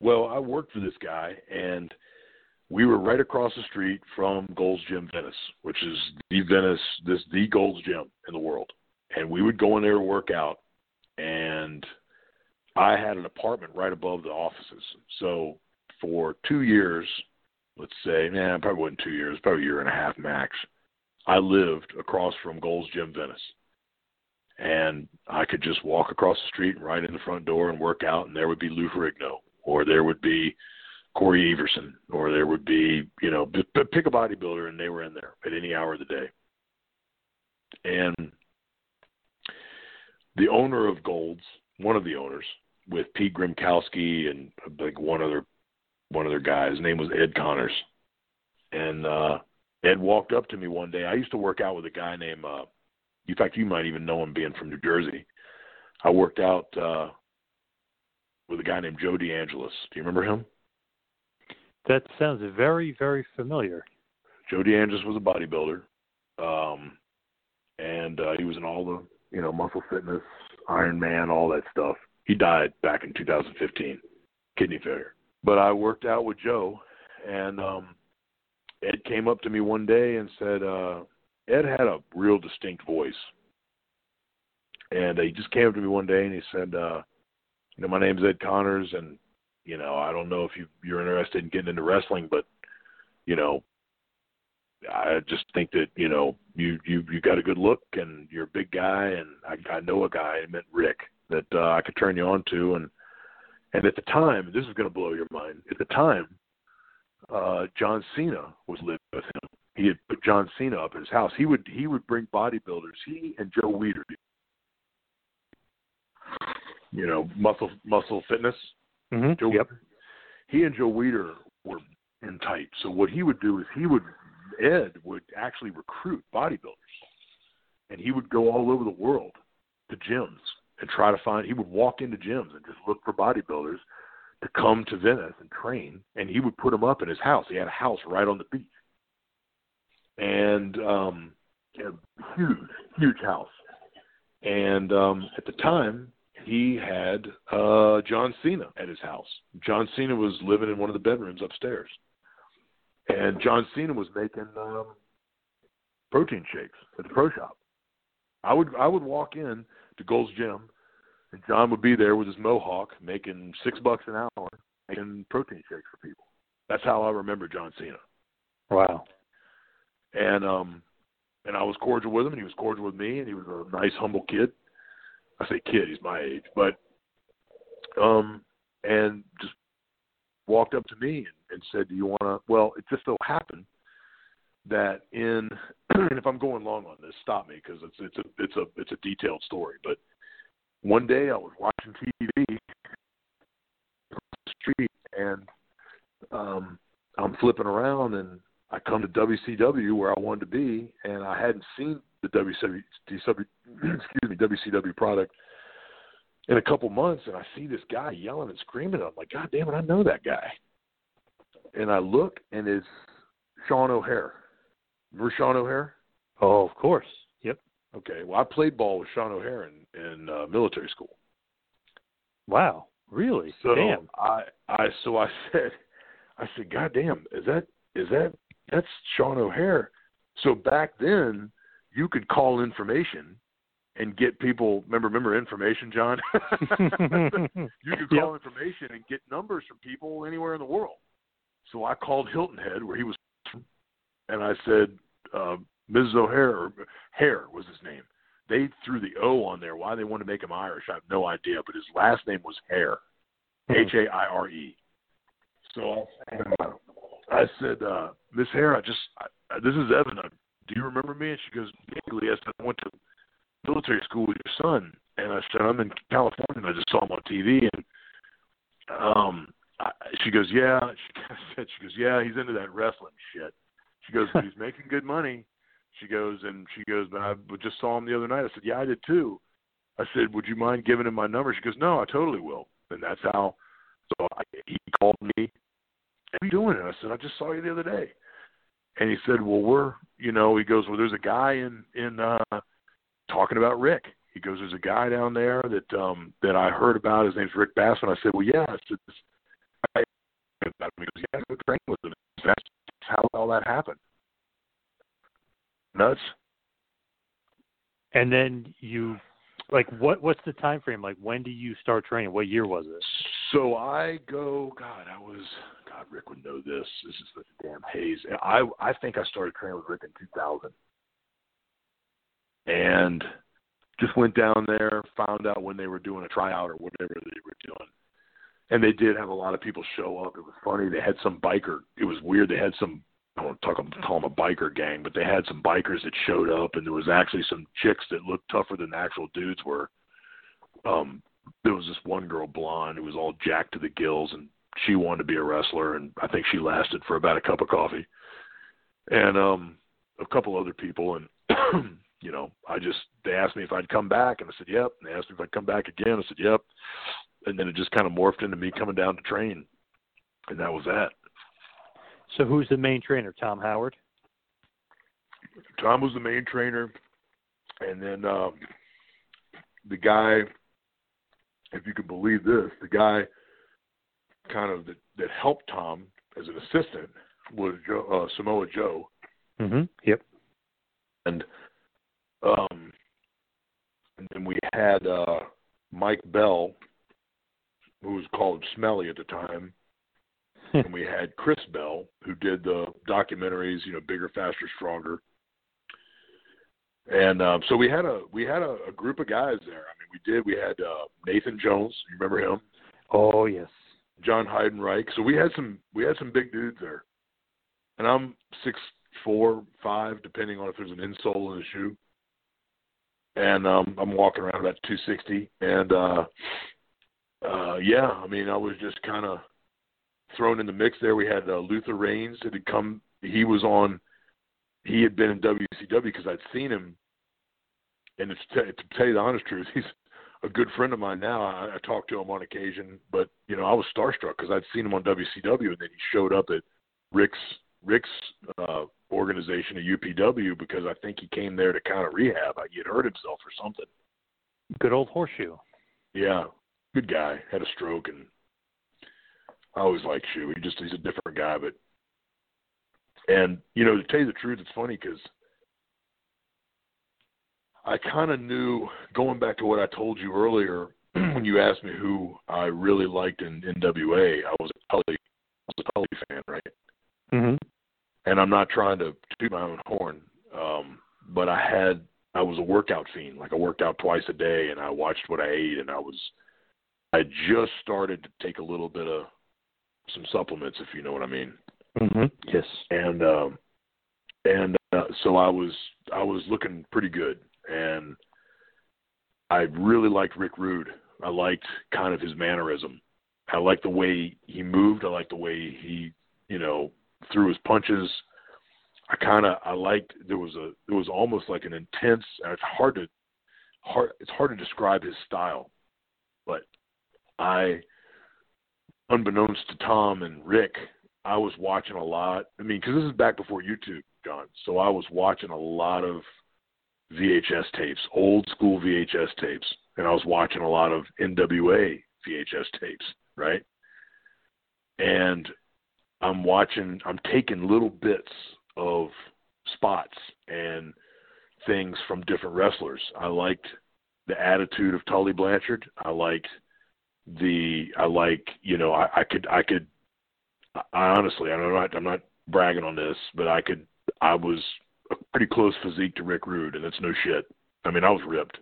Well, I worked for this guy, and we were right across the street from Gold's Gym Venice, which is the Venice, this the Gold's Gym in the world. And we would go in there work out, and I had an apartment right above the offices. So for two years, let's say, nah, probably wasn't two years, probably a year and a half max. I lived across from Gold's Gym Venice. And I could just walk across the street and right in the front door and work out, and there would be Lou Ferrigno, or there would be Cory Everson, or there would be, you know, pick a bodybuilder, and they were in there at any hour of the day. And the owner of Gold's, one of the owners, with Pete Grymkowski and like one other one of their guys. His name was Ed Connors, and uh, Ed walked up to me one day. I used to work out with a guy named. Uh, in fact, you might even know him being from New Jersey. I worked out uh, with a guy named Joe DeAngelis. Do you remember him? That sounds very, very familiar. Joe DeAngelis was a bodybuilder, um, and uh, he was in all the you know muscle fitness, Iron Man, all that stuff. He died back in 2015, kidney failure. But I worked out with Joe, and um, Ed came up to me one day and said, uh, Ed had a real distinct voice. And uh, he just came up to me one day and he said, uh, you know, my name's Ed Connors, and you know, I don't know if you you're interested in getting into wrestling, but you know, I just think that you know you you you got a good look and you're a big guy, and I, I know a guy, I meant Rick, that uh, I could turn you on to, and and at the time, this is going to blow your mind. At the time, uh, John Cena was living with him. He had put John Cena up at his house. He would he would bring bodybuilders. He and Joe Weider, you know, muscle muscle fitness. Mm-hmm. Joe, yep. He and Joe Weider were in tight. So what he would do is he would Ed would actually recruit bodybuilders, and he would go all over the world to gyms and try to find. He would walk into gyms and just look for bodybuilders to come to Venice and train, and he would put them up in his house. He had a house right on the beach, and um, huge, huge house. And um, at the time, he had uh, John Cena at his house. John Cena was living in one of the bedrooms upstairs, and John Cena was making um, protein shakes at the pro shop. I would I would walk in to Gold's Gym, and John would be there with his mohawk, making six bucks an hour, making protein shakes for people. That's how I remember John Cena. Wow. And um, and I was cordial with him, and he was cordial with me, and he was a nice, humble kid. I say kid, he's my age, but um, and just walked up to me and, and said, "Do you want to?" Well, it just so happened that in and if I'm going long on this, stop me because it's it's a it's a it's a detailed story. But one day I was watching TV street and um I'm flipping around and I come to WCW where I wanted to be, and I hadn't seen the WCW, excuse me, WCW product in a couple months, and I see this guy yelling and screaming. I'm like, God damn it, I know that guy. And I look, and it's Sean O'Haire. Remember Sean O'Haire? Oh, of course. Yep. Okay. Well, I played ball with Sean O'Haire in, in uh, military school. Wow. Really? So Damn. I I so I said I said, God damn, is that is that that's Sean O'Haire? So back then you could call information and get people remember remember information, John? you could call Yep. information and get numbers from people anywhere in the world. So I called Hilton Head where he was and I said, uh, Mrs. O'Haire or Haire was his name. They threw the O on there. Why they wanted to make him Irish, I have no idea. But his last name was Haire, H A I R E. So I said, uh, I said, uh, Miss Haire, I just I, I- this is Evan. I, do you remember me? And she goes, vaguely. I said, I went to military school with your son, and I said, I'm in California. and I just saw him on TV, and um, I, she goes, yeah. She said, she goes, yeah. He's into that wrestling shit. She goes, he's making good money. She goes, and she goes, but I just saw him the other night. I said, yeah, I did too. I said, would you mind giving him my number? She goes, no, I totally will. And that's how. So I, he called me. What are you doing? And I said, I just saw you the other day. And he said, well, we're, you know, he goes, well, there's a guy in in uh talking about Rick. He goes, there's a guy down there that um that I heard about. His name's Rick Bassman. I said, well, yeah. I said, guy about him. He goes, yeah, I train with him. How all that happened. Nuts. And then you, like, what? What's the time frame? Like, when do you start training? What year was it? So I go. God, I was. God, Rick would know this. This is the damn haze. I I think I started training with Rick in 2000, and just went down there, found out when they were doing a tryout or whatever they were doing, and they did have a lot of people show up. It was funny. They had some biker. It was weird. They had some. I don't talk call them a biker gang, but they had some bikers that showed up, and there was actually some chicks that looked tougher than the actual dudes were. Um, there was this one girl blonde who was all jacked to the gills and she wanted to be a wrestler and I think she lasted for about a cup of coffee. And um a couple other people and you know, I just they asked me if I'd come back and I said, Yep. And they asked me if I'd come back again. I said, Yep. And then it just kind of morphed into me coming down to train. And that was that. So who's the main trainer? Tom Howard. Tom was the main trainer and then um the guy if you can believe this, the guy kind of that, that helped Tom as an assistant was Joe, uh, Samoa Joe, Mm-hmm. Yep. and um, and then we had uh, Mike Bell, who was called Smelly at the time, and we had Chris Bell, who did the documentaries, you know, bigger, faster, stronger. And um, so we had a we had a, a group of guys there. I mean, we did. We had uh, Nathan Jones. You remember him? Oh yes. John Heidenreich. So we had some we had some big dudes there. And I'm six four, five, depending on if there's an insole in the shoe. And um I'm walking around about two sixty. And uh uh yeah, I mean I was just kinda thrown in the mix there. We had uh, Luther Reigns that had come he was on he had been in WCW because I'd seen him and it's to, to tell you the honest truth, he's a good friend of mine now. I, I talk to him on occasion, but you know, I was starstruck because I'd seen him on WCW, and then he showed up at Rick's Rick's uh, organization at UPW because I think he came there to kind of rehab. He had hurt himself or something. Good old Horshu. Yeah, good guy. Had a stroke, and I always liked Shu. He just he's a different guy, but and you know to tell you the truth, it's funny because I kind of knew going back to what I told you earlier when you asked me who I really liked in NWA. I was a Tully, I was a Tully fan, right? Mm-hmm. And I'm not trying to toot my own horn, um, but I had I was a workout fiend. Like I worked out twice a day, and I watched what I ate, and I was I just started to take a little bit of some supplements, if you know what I mean. Mm-hmm. Yes. And um, and uh, so I was I was looking pretty good, and I really liked Rick Rude. I liked kind of his mannerism. I liked the way he moved. I liked the way he, you know, threw his punches. I kind of I liked there was a there was almost like an intense. It's hard to hard it's hard to describe his style, but I, unbeknownst to Tom and Rick, I was watching a lot. I mean, because this is back before YouTube, John. So I was watching a lot of VHS tapes, old school VHS tapes, and I was watching a lot of NWA VHS tapes, right? And I'm watching, I'm taking little bits of spots and things from different wrestlers. I liked the attitude of Tully Blanchard. I liked the, I like, you know, I, I could, I could, I honestly, I'm not, I'm not bragging on this, but I could, I was a pretty close physique to Rick Rude, and that's no shit. I mean, I was ripped.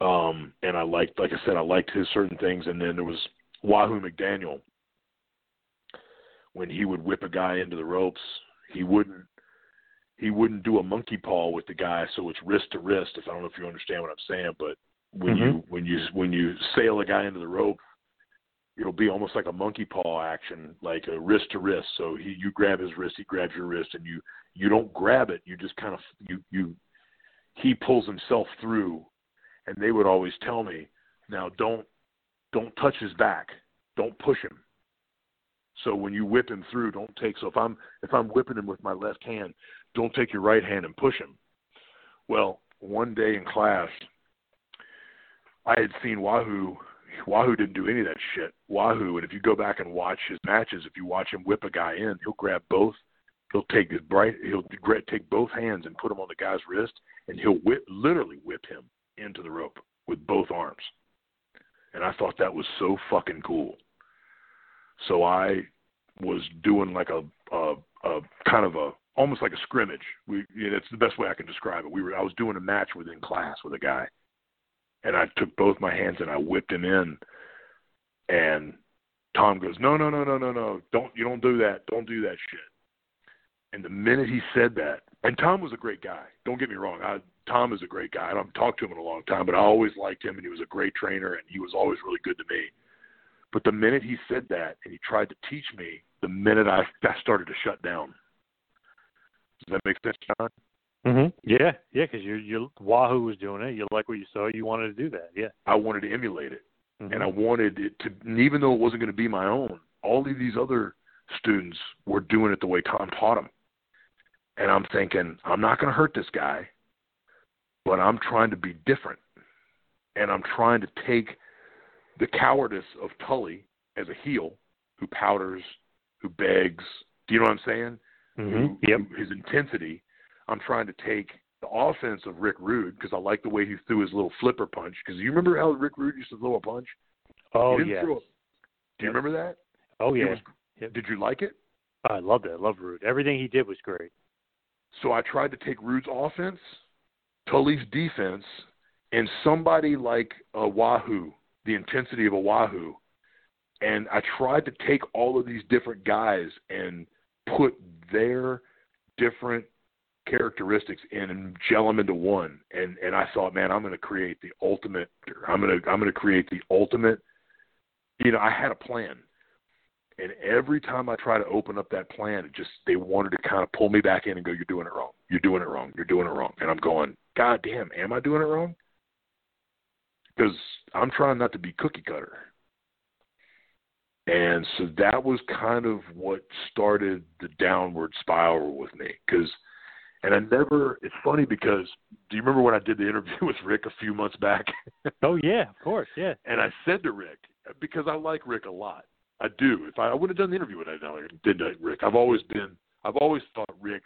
Um, and I liked, like I said, I liked his certain things, and then there was Wahoo McDaniel. When he would whip a guy into the ropes, he wouldn't he wouldn't do a monkey paw with the guy, so it's wrist to wrist. If I don't know if you understand what I'm saying, but when Mhm. you when you when you sail a guy into the rope, it'll be almost like a monkey paw action, like a wrist to wrist. So he you grab his wrist, he grabs your wrist, and you you don't grab it. You just kind of you you he pulls himself through, and they would always tell me, now don't don't touch his back, don't push him. So when you whip him through, don't take. So if I'm if I'm whipping him with my left hand, don't take your right hand and push him. Well, one day in class, I had seen Wahoo. Wahoo didn't do any of that shit. Wahoo, and if you go back and watch his matches, if you watch him whip a guy in, he'll grab both. He'll take his bright. He'll take both hands and put them on the guy's wrist, and he'll whip, literally whip him into the rope with both arms. And I thought that was so fucking cool. So I was doing like a, a, a kind of a almost like a scrimmage. We, you know, it's the best way I can describe it. We were I was doing a match within class with a guy, and I took both my hands and I whipped him in, and Tom goes, no, no, no, no, no, no, don't you don't do that, don't do that shit. And the minute he said that, and Tom was a great guy. Don't get me wrong, I, Tom is a great guy. I haven't talked to him in a long time, but I always liked him, and he was a great trainer, and he was always really good to me. But the minute he said that, and he tried to teach me, the minute I, I started to shut down. Does that make sense, John? Mhm. Yeah, yeah, because you you Wahoo was doing it. You like what you saw. You wanted to do that. Yeah. I wanted to emulate it, Mhm. and I wanted it to. And even though it wasn't going to be my own, all of these other students were doing it the way Tom taught them, and I'm thinking, I'm not going to hurt this guy, but I'm trying to be different, and I'm trying to take the cowardice of Tully as a heel who powders, who begs. Do you know what I'm saying? Mhm. who, who- his intensity. I'm trying to take the offense of Rick Rude because I like the way he threw his little flipper punch. Because you remember how Rick Rude used to throw a punch? Oh yeah. Do you remember that? Oh yeah. was- Yep. Did you like it? I loved it. I loved Rude. Everything he did was great. So I tried to take Rude's offense, Tully's defense, and somebody like a Wahoo, the intensity of a Wahoo, and I tried to take all of these different guys and put their different characteristics and gel them into one. And and I thought, man, I'm going to create the ultimate. I'm going to I'm going to create the ultimate. You know, I had a plan, and every time I try to open up that plan, it just they wanted to kind of pull me back in and go, "You're doing it wrong. You're doing it wrong. You're doing it wrong." And I'm going, "God damn, am I doing it wrong?" Because I'm trying not to be cookie cutter. And so that was kind of what started the downward spiral with me. Because, and I never, it's funny because, do you remember when I did the interview with Rick a few months back? Oh yeah, of course, yeah. and I said to Rick, because I like Rick a lot. I do. If I, I would have done the interview with I did that, Rick. I've always been, I've always thought Rick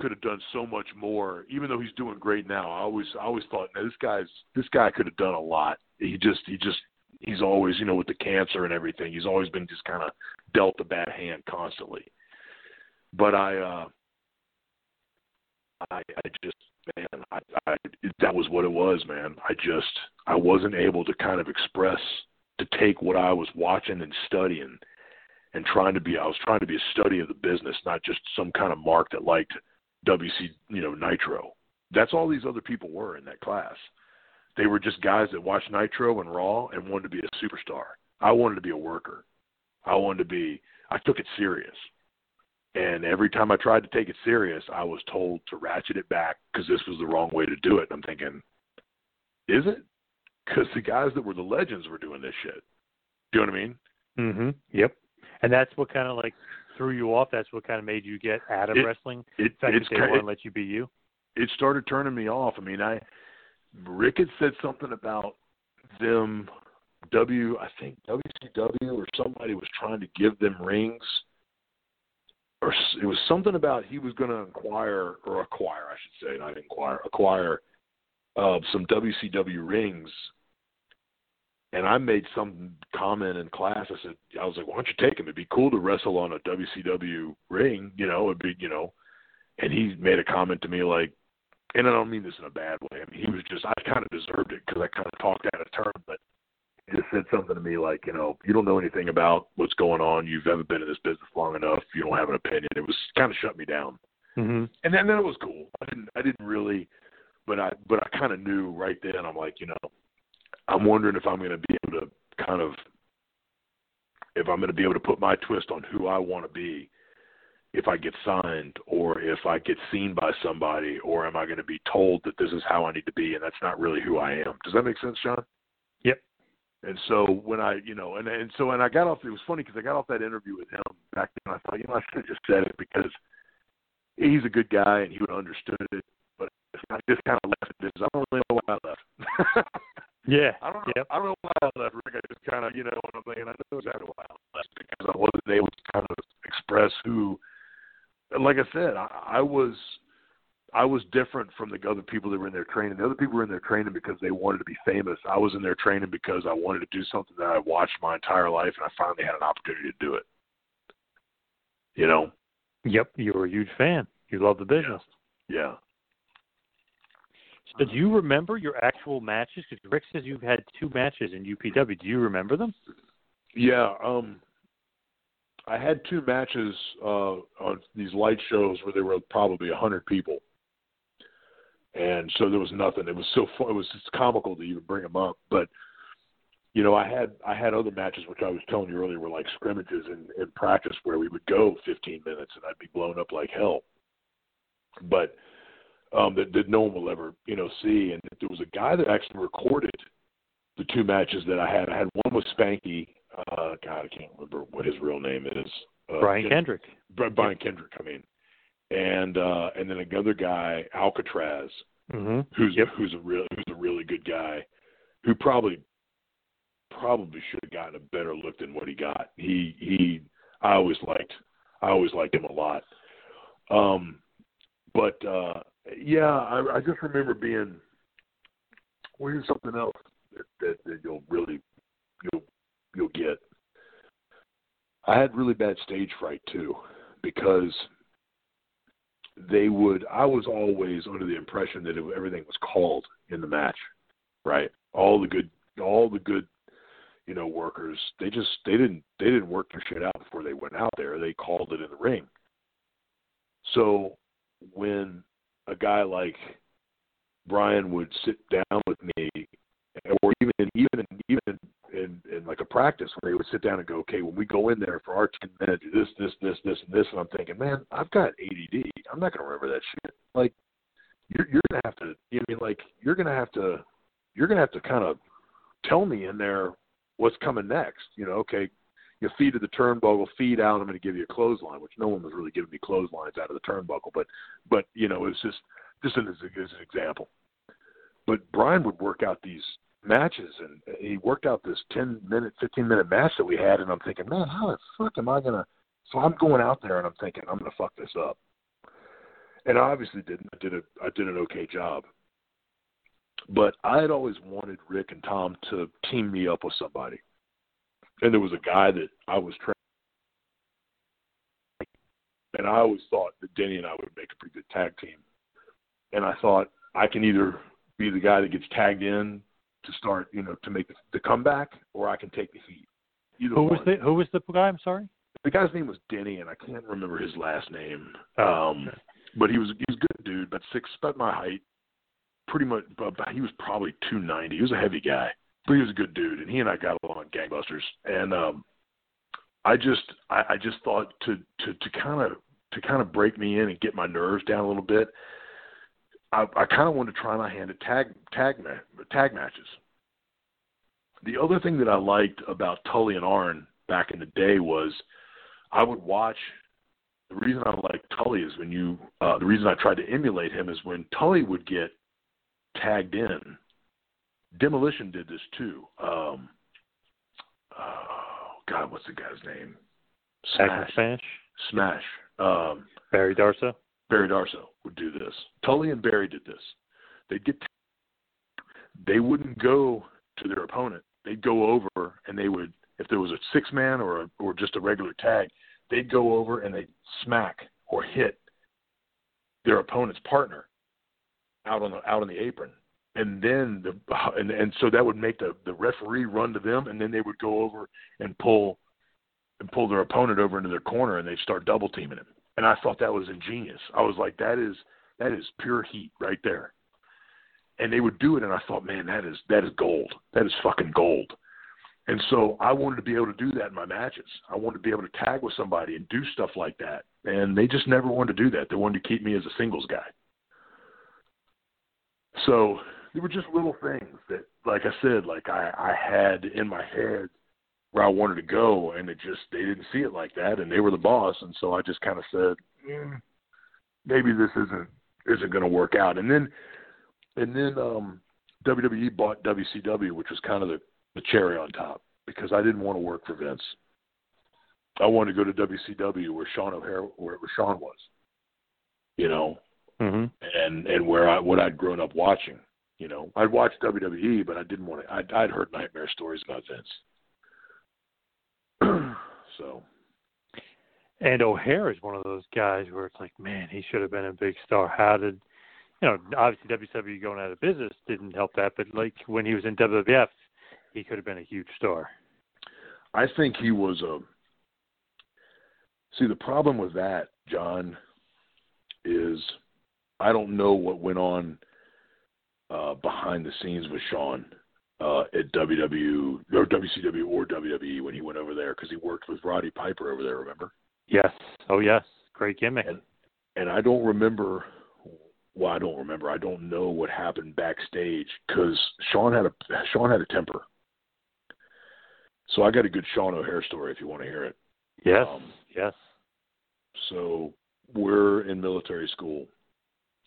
could have done so much more. Even though he's doing great now, I always, I always thought, now this guy's, this guy could have done a lot. He just, he just, he's always, you know, with the cancer and everything, he's always been just kind of dealt a bad hand constantly. But I, uh, I, I just, man, I, I, that was what it was, man. I just, I wasn't able to kind of express, to take what I was watching and studying and trying to be, I was trying to be a study of the business, not just some kind of mark that liked WC, you know, Nitro. That's all these other people were in that class. They were just guys that watched Nitro and Raw and wanted to be a superstar. I wanted to be a worker. I wanted to be, I took it serious. And every time I tried to take it serious, I was told to ratchet it back because this was the wrong way to do it. And I'm thinking, is it? Because the guys that were the legends were doing this shit. Do you know what I mean? Mm-hmm. Yep. And that's what kind of like threw you off. That's what kind of made you get out of It- wrestling. It, the fact it's that they to let you be you. it started turning me off. I mean, I Rick had said something about them W I think WCW or somebody was trying to give them rings or it was something about he was going to acquire or acquire I should say not inquire acquire uh some WCW rings and I made some comment in class. I said, I was like, why don't you take him? It'd be cool to wrestle on a WCW ring, you know, it'd be, you know. And he made a comment to me like, and I don't mean this in a bad way. I mean, he was just, I kind of deserved it because I kind of talked out of turn, but he just said something to me like, you know, you don't know anything about going on. You've ever been in this business long enough. You don't have an opinion. It was kind of shut me down. Mm-hmm. And then, then it was cool. I didn't, I didn't really, but I, but I kind of knew right then. I'm like, you know, I'm wondering if I'm going to be able to kind of, if I'm going to be able to put my twist on who I want to be, if I get signed, or if I get seen by somebody, or am I going to be told that this is how I need to be, and that's not really who I am. Does that make sense, John? And so when I, you know, and and so and I got off. It was funny because I got off that interview with him back then. I thought, you know, I should have just said it because he's a good guy and he would have understood it. But I just kind of left it. as I don't really know why I left. Yeah. I don't know. Yep. I don't know why I left, Rick. I just kind of, you know, what I'm thinking. I know exactly why I left because I wasn't able to kind of express who. Like I said, I, I was, I was different from the other people that were in their training. The other people were in their training because they wanted to be famous. I was in their training because I wanted to do something that I watched my entire life, and I finally had an opportunity to do it. You know? Yep. You were a huge fan. You love the business. Yeah. So do you remember your actual matches? Because Rick says you've had two matches in UPW. Do you remember them? Yeah, um I had two matches uh on these light shows where there were probably a hundred people. And so there was nothing. It was so fun. It was just comical to even bring them up. But you know, I had I had other matches which I was telling you earlier were like scrimmages in, in practice where we would go 15 minutes and I'd be blown up like hell. But um that, that no one will ever you know see. And there was a guy that actually recorded the two matches that I had. I had one with Spanky. Uh, God, I can't remember what his real name is. Uh, Brian Ken- Kendrick. Brian Kendrick. I mean, and uh, and then another guy, Alcatraz, Mm-hmm. who's who's a real who's a really good guy, who probably probably should have gotten a better look than what he got. He he. I always liked I always liked him a lot. Um, but uh, yeah, I, I just remember being. Well, here's something else that, that, that you'll really you'll you'll get. I had really bad stage fright too, because they would. I was always under the impression that it, everything was called in the match, right? All the good, all the good, you know, workers. They just they didn't they didn't work their shit out before they went out there. They called it in the ring. So when a guy like Brian would sit down with me, or even even even in, in like a practice where they would sit down and go, okay, when we go in there for our ten minutes, this this this this and this, and I'm thinking, man, I've got ADD. I'm not gonna remember that shit. Like you're you're gonna have to. You know, I mean, like you're gonna have to. You're gonna have to kind of tell me in there what's coming next. You know, okay, you feed to the turnbuckle, feed out. I'm going to give you a clothesline, which no one was really giving me clotheslines out of the turnbuckle, but but you know, it's just just as, as an example. But Brian would work out these matches, and he worked out this 10 minute, 15 minute match that we had, and I'm thinking, man, how the fuck am I gonna? So I'm going out there, and I'm thinking, I'm gonna fuck this up. And I obviously didn't. I did a I did an okay job. But I had always wanted Rick and Tom to team me up with somebody. And there was a guy that I was training, and I always thought that Denny and I would make a pretty good tag team. And I thought I can either be the guy that gets tagged in to start, you know, to make the, the comeback, or I can take the heat. Either Who was one. the Who was the guy? I'm sorry. The guy's name was Denny, and I can't remember his last name. Um, but he was he was a good dude, but six, about my height, pretty much. But he was probably two ninety. He was a heavy guy, but he was a good dude, and he and I got along gangbusters. And um, I just I, I just thought to to to kind of to kind of break me in and get my nerves down a little bit, I, I kind of wanted to try my hand at tag tag tag matches. The other thing that I liked about Tully and Arn back in the day was I would watch. The reason I like Tully is when you. Uh, the reason I tried to emulate him is when Tully would get tagged in. Demolition did this too. Um, oh God, what's the guy's name? Smash. Smash. Smash. Um, Barry Darsow. Barry Darsow would do this. Tully and Barry did this. They'd get. They wouldn't go to their opponent. They'd go over and they would, if there was a six man or a, or just a regular tag, they'd go over and they'd smack or hit their opponent's partner out on the out on the apron and then the and and so that would make the the referee run to them and then they would go over and pull and pull their opponent over into their corner and they'd start double teaming him and i thought that was ingenious. I was like that is that is pure heat right there. And they would do it and i thought man that is that is gold. That is fucking gold. And so i wanted to be able to do that in my matches. I wanted to be able to tag with somebody and do stuff like that. And they just never wanted to do that. They wanted to keep me as a singles guy. So there were just little things that, like I said, like I, I had in my head where I wanted to go, and it just they didn't see it like that, and they were the boss, and so I just kind of said, mm, maybe this isn't isn't going to work out, and then and then um, WWE bought WCW, which was kind of the, the cherry on top because I didn't want to work for Vince. I wanted to go to WCW where Sean O'Haire, where, where Sean was, you know, mm-hmm. and and where I what I'd grown up watching. You know, I'd watch WWE, but I didn't want to. I'd, I'd heard nightmare stories about Vince. So. And O'Haire is one of those guys where it's like, man, he should have been a big star. How did, you know, obviously WWE going out of business didn't help that, but like when he was in WWF, he could have been a huge star. I think he was a. See, the problem with that, John, is I don't know what went on uh, behind the scenes with Sean uh, at WW or WCW or WWE when he went over there because he worked with Roddy Piper over there. Remember? Yes. Oh yes. Great gimmick. And, and I don't remember. Well, I don't remember. I don't know what happened backstage because Sean had a Sean had a temper. So I got a good Sean O'Haire story if you want to hear it. Yes. Um, yes. So we're in military school,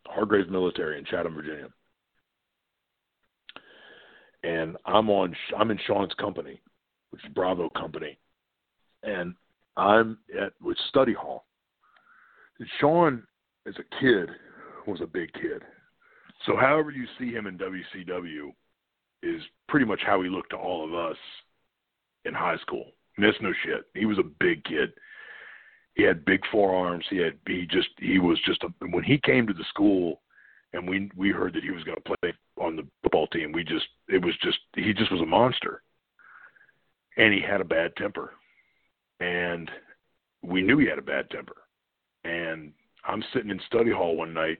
Hargrave Military in Chatham, Virginia and I'm on I'm in Sean's company, which is Bravo Company, and I'm at with study hall. And Sean, as a kid, was a big kid. So however you see him in WCW is pretty much how he looked to all of us in high school. And that's no shit. He was a big kid. He had big forearms. He had he just he was just a when he came to the school and we we heard that he was going to play on the football team. We just it was just he just was a monster, and he had a bad temper, and we knew he had a bad temper. And I'm sitting in study hall one night,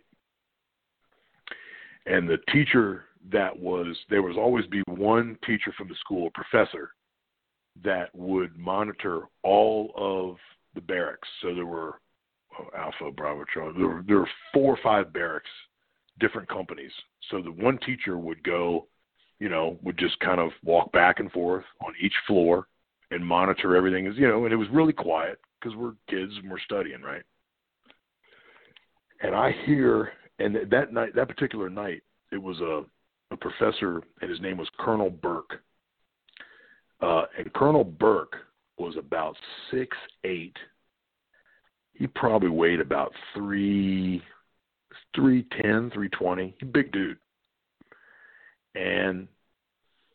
and the teacher that was there was always be one teacher from the school, a professor, that would monitor all of the barracks. So there were oh, Alpha, Bravo, Charlie. There were, there were four or five barracks different companies. So the one teacher would go, you know, would just kind of walk back and forth on each floor and monitor everything as you know, and it was really quiet because we're kids and we're studying, right? And I hear, and that night, that particular night, it was a a professor, and his name was Colonel Burke. Uh, and Colonel Burke was about six eight. He probably weighed about three 310, 320, big dude. And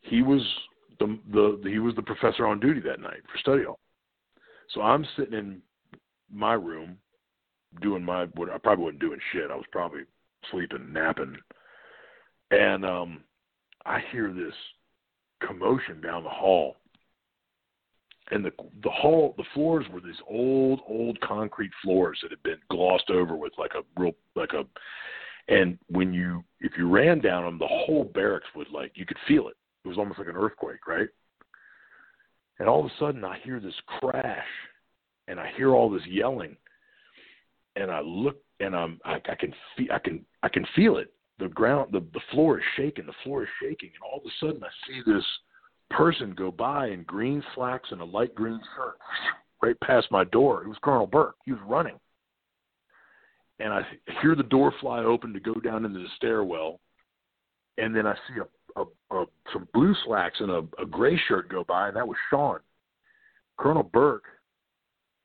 he was the, the he was the professor on duty that night for study hall. So I'm sitting in my room doing my what I probably wasn't doing shit. I was probably sleeping, napping. And um I hear this commotion down the hall and the the hall the floors were these old old concrete floors that had been glossed over with like a real like a and when you if you ran down them the whole barracks would like you could feel it it was almost like an earthquake right and all of a sudden i hear this crash and i hear all this yelling and I look and I'm I, I can feel I can I can feel it. The ground the the floor is shaking. The floor is shaking, and all of a sudden I see this person go by in green slacks and a light green shirt right past my door. It was Colonel Burke. He was running. And I hear the door fly open to go down into the stairwell. And then I see a, a, a some blue slacks and a, a gray shirt go by, and that was Sean. Colonel Burke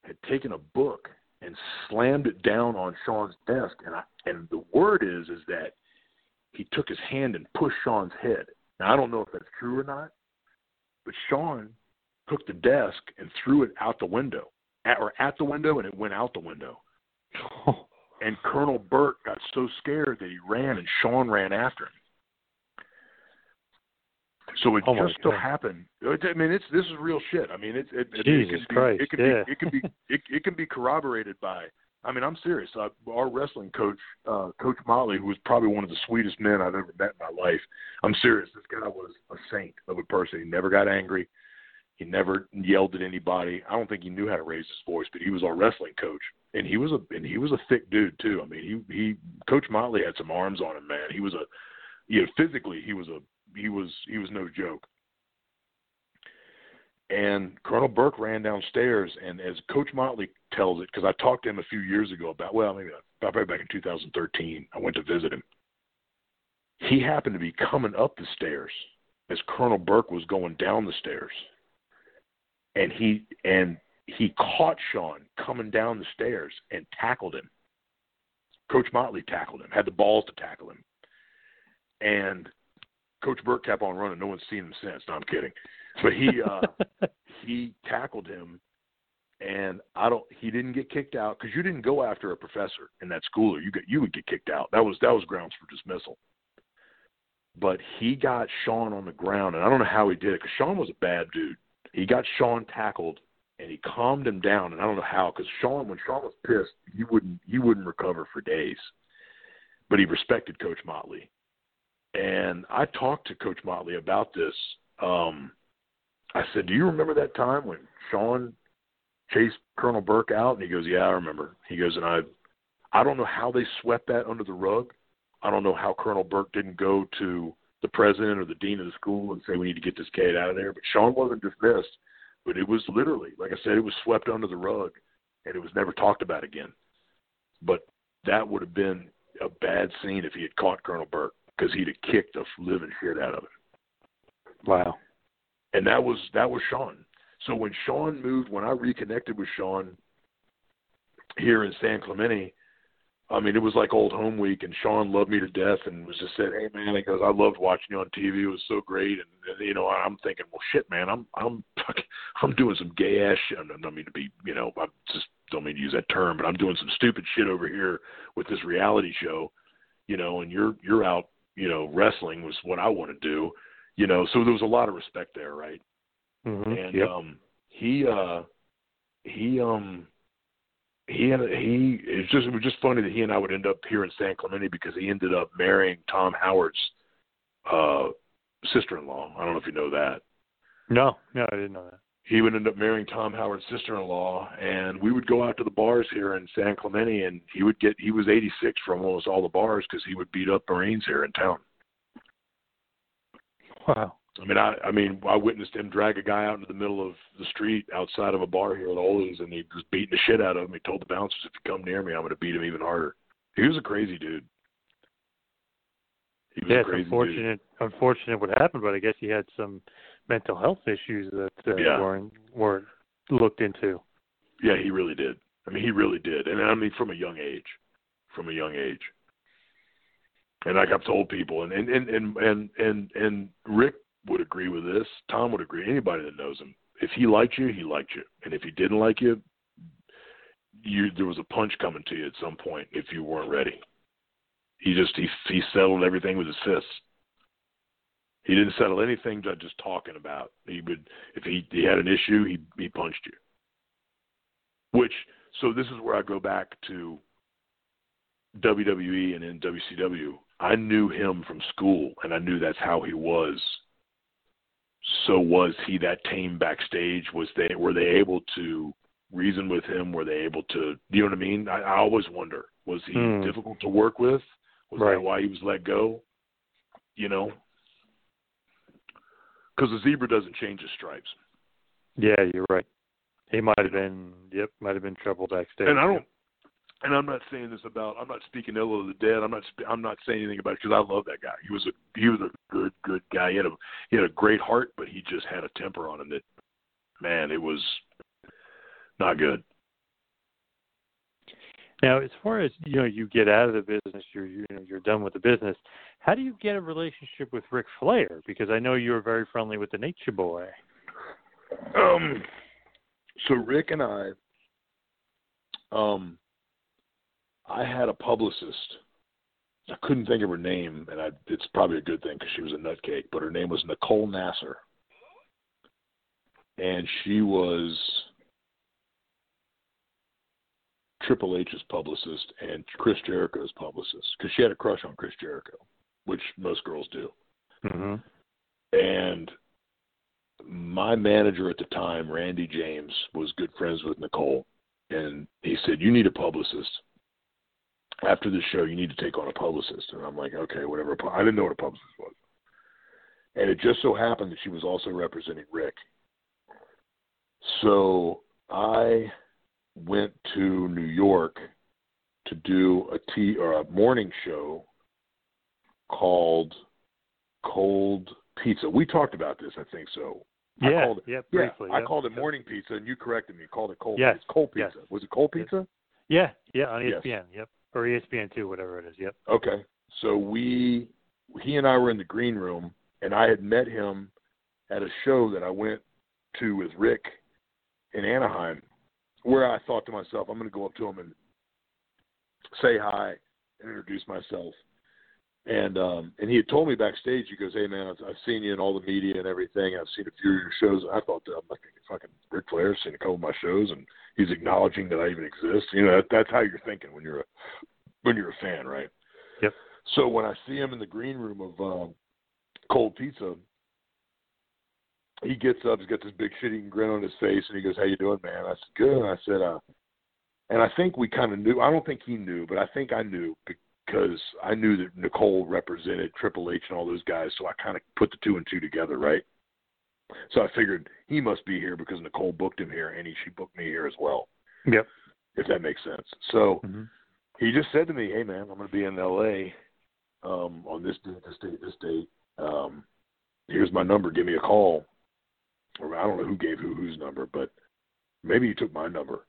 had taken a book and slammed it down on Sean's desk, and I, and the word is is that he took his hand and pushed Sean's head. Now I don't know if that's true or not, but Sean took the desk and threw it out the window, at, or at the window, and it went out the window. and Colonel Burke got so scared that he ran, and Sean ran after him. So it Oh just so happened. I mean, it's this is real shit. I mean, it's it, it, Jesus it can Christ, be, it can yeah. be, it can be, it, it can be corroborated by. I mean, I'm serious. Uh, our wrestling coach, uh, Coach Motley, who was probably one of the sweetest men I've ever met in my life. I'm serious. This guy was a saint of a person. He never got angry. He never yelled at anybody. I don't think he knew how to raise his voice, but he was our wrestling coach, and he was a and he was a thick dude too. I mean, he he Coach Motley had some arms on him, man. He was a, you know, physically he was a he was he was no joke. And Colonel Burke ran downstairs, and as Coach Motley tells it, because I talked to him a few years ago about, well, maybe probably back in 2013, I went to visit him. He happened to be coming up the stairs as Colonel Burke was going down the stairs, and he and he caught Sean coming down the stairs and tackled him. Coach Motley tackled him, had the balls to tackle him, and Coach Burke kept on running. No one's seen him since. No, I'm kidding. But he uh, he tackled him, and I don't. He didn't get kicked out because you didn't go after a professor in that school, or you get you would get kicked out. That was that was grounds for dismissal. But he got Sean on the ground, and I don't know how he did it because Sean was a bad dude. He got Sean tackled, and he calmed him down, and I don't know how because Sean, when Sean was pissed, he wouldn't he wouldn't recover for days. But he respected Coach Motley, and I talked to Coach Motley about this. Um, I said, "Do you remember that time when Sean chased Colonel Burke out?" And he goes, "Yeah, I remember." He goes, "And I, I don't know how they swept that under the rug. I don't know how Colonel Burke didn't go to the president or the dean of the school and say we need to get this kid out of there. But Sean wasn't dismissed, but it was literally, like I said, it was swept under the rug, and it was never talked about again. But that would have been a bad scene if he had caught Colonel Burke because he'd have kicked the living shit out of him. Wow. And that was that was Sean. So when Sean moved, when I reconnected with Sean here in San Clemente, I mean it was like old home week, and Sean loved me to death, and was just said, "Hey man," he goes, "I loved watching you on TV. It was so great." And, and you know, I'm thinking, well, shit, man, I'm I'm I'm doing some gay ass shit. I don't mean to be, you know, I just don't mean to use that term, but I'm doing some stupid shit over here with this reality show, you know, and you're you're out, you know, wrestling was what I want to do, you know. So there was a lot of respect there, right? Mm-hmm. and yep. um he uh he um he had a, he it's just it was just funny that he and I would end up here in San Clemente because he ended up marrying Tom Howard's uh sister-in-law. I don't know if you know that. no, no, I didn't know that. He would end up marrying Tom Howard's sister-in-law, and we would go out to the bars here in San Clemente, and he would get he was 86 from almost all the bars because he would beat up Marines here in town. Wow. I mean, I I mean, I witnessed him drag a guy out into the middle of the street outside of a bar here at Ollie's, and he was beating the shit out of him. He told the bouncers, "If you come near me, I'm going to beat him even harder." He was a crazy dude. He was Yeah, a it's crazy dude. unfortunate. Unfortunate what happened, but I guess he had some mental health issues that uh, Yeah. weren't weren't looked into. Yeah, he really did. I mean, he really did, and I mean, from a young age, from a young age. And I've told people, and and and and and and, and Rick would agree with this. Tom would agree. Anybody that knows him, if he liked you, he liked you, and if he didn't like you, you there was a punch coming to you at some point if you weren't ready. He just he he settled everything with his fists. He didn't settle anything by just talking about. He would if he he had an issue, he he punched you. Which so this is where I go back to WWE and in WCW. I knew him from school, and I knew that's how he was. So was he that tame backstage? Was they were they able to reason with him? Were they able to? You know what I mean? I, I always wonder: was he Hmm. difficult to work with? Was Right. that why he was let go? You know, because the zebra doesn't change his stripes. Yeah, you're right. He might have been. Yep, might have been trouble backstage. And I don't. And I'm not saying this about. I'm not speaking ill of the dead. I'm not. I'm not saying anything about it because I love that guy. He was a. He was a good, good guy. He had a. He had a great heart, but he just had a temper on him that, man, it was not good. Now, as far as you know, you get out of the business. You're you know you're done with the business. How do you get a relationship with Ric Flair? Because I know you were very friendly with the Nature Boy. Um. So Ric and I. Um. I had a publicist. I couldn't think of her name, and I, it's probably a good thing because she was a nutcake. But her name was Nicole Nasser, and she was Triple H's publicist and Chris Jericho's publicist because she had a crush on Chris Jericho, which most girls do. Mm-hmm. And my manager at the time, Randy James, was good friends with Nicole, and he said, "You need a publicist." After this show, you need to take on a publicist. And I'm like, okay, whatever. I didn't know what a publicist was. And it just so happened that she was also representing Ric. So I went to New York to do a tea or a morning show called Cold Pizza. We talked about this, I think so. I Yeah, called it, yeah, yeah, briefly, I yeah. called it morning pizza, and you corrected me. You called it cold. Yes, It's cold yes. pizza. Was it cold pizza? Yeah, yeah, on E Yes. ESPN. Yep, or ESPN two, whatever it is. Yep. Okay. So we, he and I were in the green room, and I had met him at a show that I went to with Rick in Anaheim, where I thought to myself, I'm going to go up to him and say hi and introduce myself. And um and he had told me backstage, he goes, "Hey man, I've, I've seen you in all the media and everything. I've seen a few of your shows." I thought that I'm like fucking Ric Flair's seen a couple of my shows, and he's acknowledging that I even exist. You know, that, that's how you're thinking when you're a when you're a fan, right? Yep. So when I see him in the green room of um, Cold Pizza, he gets up, he's got this big shit-eating grin on his face, and he goes, "How you doing, man?" I said, "Good." And I said, "Uh," and I think we kind of knew. I don't think he knew, but I think I knew because I knew that Nicole represented Triple H and all those guys, so I kind of put the two and two together, right? So I figured he must be here because Nicole booked him here, and he she booked me here as well. Yep. If that makes sense. So Mm-hmm. he just said to me, "Hey man, I'm going to be in L.A. Um, on this date, this date, this date. Um, here's my number. Give me a call." Or I don't know who gave who whose number, but maybe he took my number.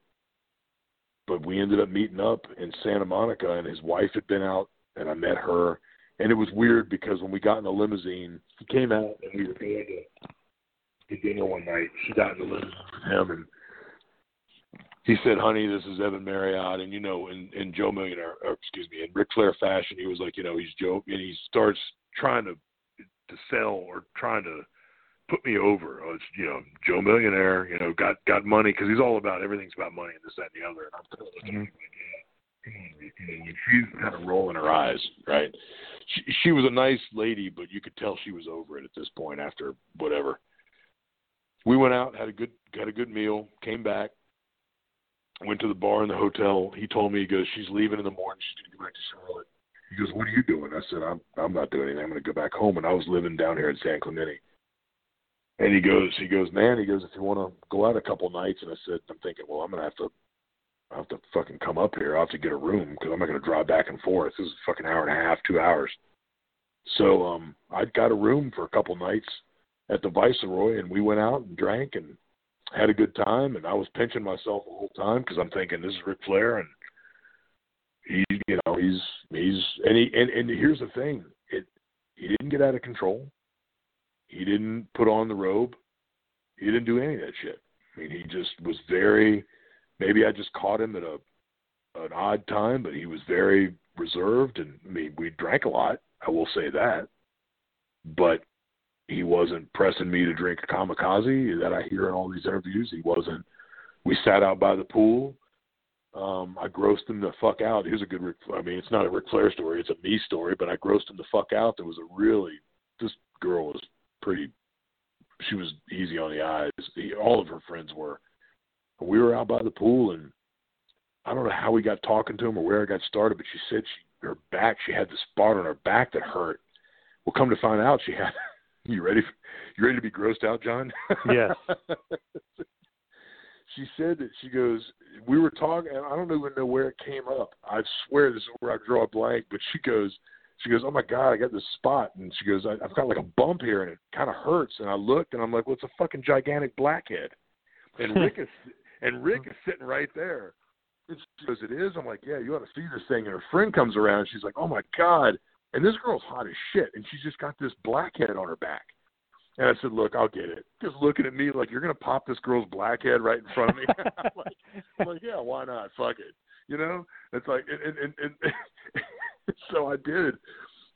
But we ended up meeting up in Santa Monica, and his wife had been out, and I met her. And it was weird because when we got in the limousine, he came out, and we were going to dinner one night. She got in the limousine with him, and he said, "Honey, this is Evan Marriott," and you know, in in Joe Millionaire, or excuse me, in Ric Flair fashion, he was like, you know, he's Joe, and he starts trying to to sell or trying to put me over. Oh, it's you know, Joe Millionaire, you know, got got money because he's all about everything's about money and this, that, and the other. And I'm kind of looking like, yeah, come on, Ric. You know, she's kind of rolling her eyes, right? She she was a nice lady, but you could tell she was over it at this point after whatever. We went out, had a good had a good meal, came back, went to the bar in the hotel. He told me he goes, she's leaving in the morning. She's gonna go back to Charlotte. He goes, what are you doing? I said, I'm I'm not doing anything. I'm gonna go back home. And I was living down here in San Clemente. And he goes, he goes, man, he goes, if you want to go out a couple nights, and I said, I'm thinking, well, I'm gonna have to, I have to fucking come up here. I have to get a room because I'm not gonna drive back and forth. This is a fucking hour and a half, two hours. So um, I got a room for a couple nights at the Viceroy, and we went out and drank and had a good time. And I was pinching myself the whole time because I'm thinking this is Ric Flair, and he, you know, he's he's and he and, and here's the thing, it he didn't get out of control. He didn't put on the robe. He didn't do any of that shit. I mean, he just was very. Maybe I just caught him at a an odd time, but he was very reserved. And I mean, we drank a lot. I will say that, but he wasn't pressing me to drink a kamikaze that I hear in all these interviews. He wasn't. We sat out by the pool. Um, I grossed him the fuck out. Here's a good. Ric, I mean, it's not a Ric Flair story. It's a me story. But I grossed him the fuck out. There was a really. This girl was pretty. She was easy on the eyes. He, all of her friends were. we were out by the pool, and I don't know how we got talking to him or where it got started, but she said she her back she had this spot on her back that hurt. Well, come to find out, she had. You ready? You ready to be grossed out, John? Yes. she said that she goes. We were talking, and I don't even know where it came up. I swear this is where I draw a blank, but she goes. She goes, oh my god, I got this spot, and she goes, I, I've got like a bump here, and it kind of hurts. And I looked, and I'm like, well, it's a fucking gigantic blackhead. And Ric is, and Ric is sitting right there. And she goes, it is. I'm like, yeah, you ought to see this thing. And her friend comes around, and she's like, oh my god. And this girl's hot as shit, and she's just got this blackhead on her back. And I said, "Look, I'll get it." Just looking at me like you're gonna pop this girl's blackhead right in front of me. I'm, like, I'm like, "Yeah, why not? Fuck it." You know? It's like, and and, and, and so I did.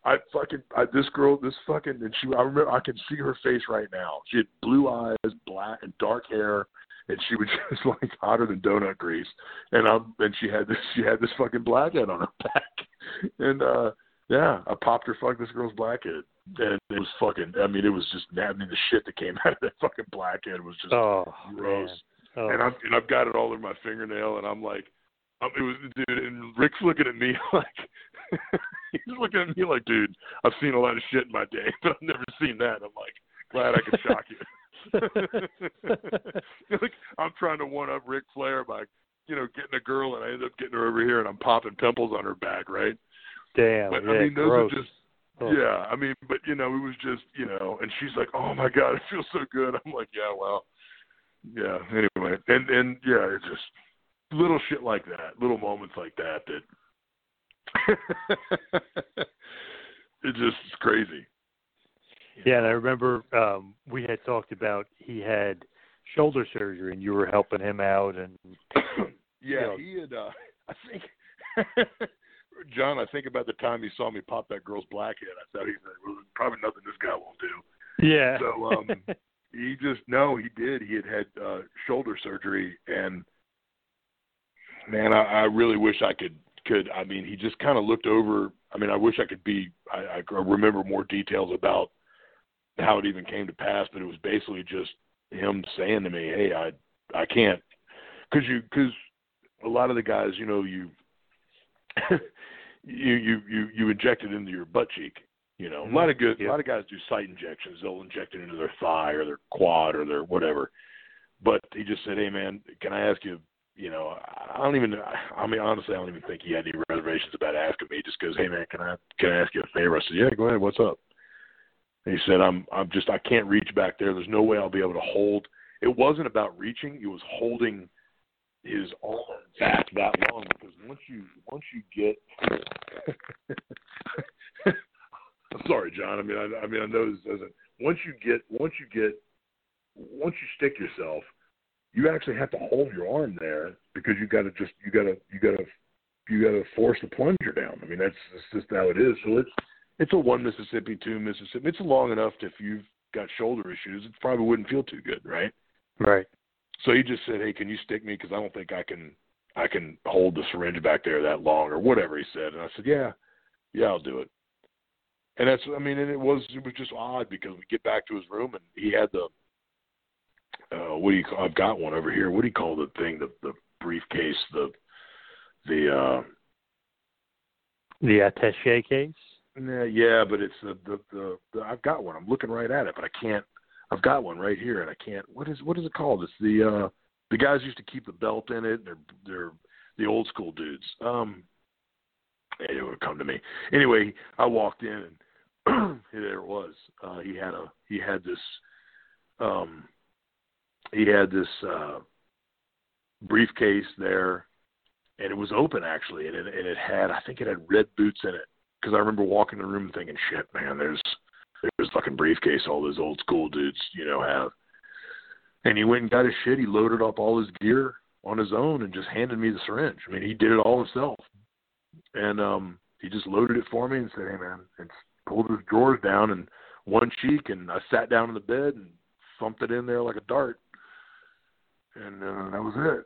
I fucking I, this girl, this fucking, and she. I remember I can see her face right now. She had blue eyes, black and dark hair, and she was just like hotter than donut grease. And I'm and she had this she had this fucking blackhead on her back, and uh yeah, I popped her fuck this girl's blackhead and it was fucking. I mean, it was just. I mean, the shit that came out of that fucking blackhead was just oh, gross. Oh. And I'm and I've got it all over my fingernail, and I'm like, um, it was dude. And Ric's looking at me like he's looking at me like, dude, I've seen a lot of shit in my day, but I've never seen that. I'm like, glad I could shock you. like I'm trying to one up Ric Flair by, you know, getting a girl, and I end up getting her over here, and I'm popping pimples on her back, right? Damn. But yeah, I mean, those gross. are just Oh. yeah, I mean, but you know, it was just you know, and she's like, "Oh my god, it feels so good." I'm like, "Yeah, well, yeah." Anyway, and and yeah, it just little shit like that, little moments like that that it just is crazy. Yeah, and I remember um we had talked about he had shoulder surgery and you were helping him out and Yeah, know. he had. uh I think. John, I think about the time he saw me pop that girl's blackhead. I thought he said, well, probably nothing this guy won't do. Yeah. So um he just no, he did. He had had uh shoulder surgery and man, I, I really wish I could could I mean he just kind of looked over I mean I wish I could be I, I remember more details about how it even came to pass, but it was basically just him saying to me, "Hey, I I can't cuz you cuz a lot of the guys, you know, you you you you you inject it into your butt cheek. You know, a mm-hmm. lot of good, a lot of guys do site injections. They'll inject it into their thigh or their quad or their whatever. But he just said, "Hey, man, can I ask you?" You know, I don't even. I mean, honestly, I don't even think he had any reservations about asking me. He just goes, "Hey, man, can I can I ask you a favor?" I said, "Yeah, go ahead. What's up?" And he said, "I'm I'm just I can't reach back there. There's no way I'll be able to hold." It wasn't about reaching. It was holding his arm back that long because once you once you get I'm sorry, John. I mean, I, I mean, I know this doesn't. Once you get, once you get, once you stick yourself, you actually have to hold your arm there because you got to just, you got to, you got to, you got to force the plunger down. I mean, that's, that's just how it is. So it's, it's a one Mississippi, two Mississippi. It's long enough to, if you've got shoulder issues, it probably wouldn't feel too good, right? Right. So he just said, "Hey, can you stick me? Because I don't think I can, I can hold the syringe back there that long, or whatever he said." And I said, "Yeah, yeah, I'll do it." And that's, I mean, and it was, it was just odd because we get back to his room and he had the, uh, what do you call? I've got one over here. What do you call the thing? The the briefcase, the, the, uh, the attaché case. yeah, yeah, but it's the, the the the I've got one. I'm looking right at it, but I can't. I've got one right here, and I can't. What is what is it called? It's the uh the guys used to keep the belt in it. They're they're the old school dudes. Um, it would come to me. Anyway, I walked in and there it was. Uh, he had a he had this um he had this uh briefcase there, and it was open actually, and it and it had I think it had red boots in it because I remember walking in the room thinking, shit, man, there's there's fucking briefcase all those old school dudes, you know, have. And he went and got his shit. He loaded up all his gear on his own and just handed me the syringe. I mean, he did it all himself. And um he just loaded it for me and said, "Hey, man," and pulled his drawers down and one cheek, and I sat down in the bed and thumped it in there like a dart. And uh, that was it.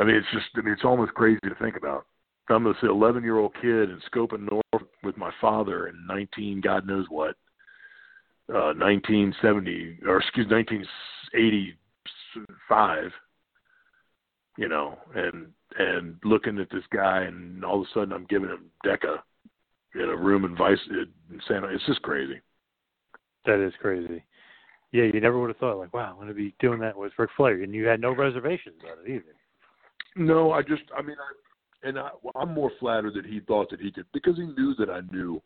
I mean, it's just, I mean, it's almost crazy to think about. I'm this 11 year old kid in Scopin North with my father in 19, God knows what, uh, 1970 or excuse 1985, you know, and and looking at this guy, and all of a sudden I'm giving him Deca in a room in Vice in Santa. It's just crazy. That is crazy. Yeah, you never would have thought like, wow, I'm going to be doing that with Ric Flair, and you had no reservations on it either. No, I just, I mean, I, and I, I'm more flattered that he thought that he could because he knew that I knew,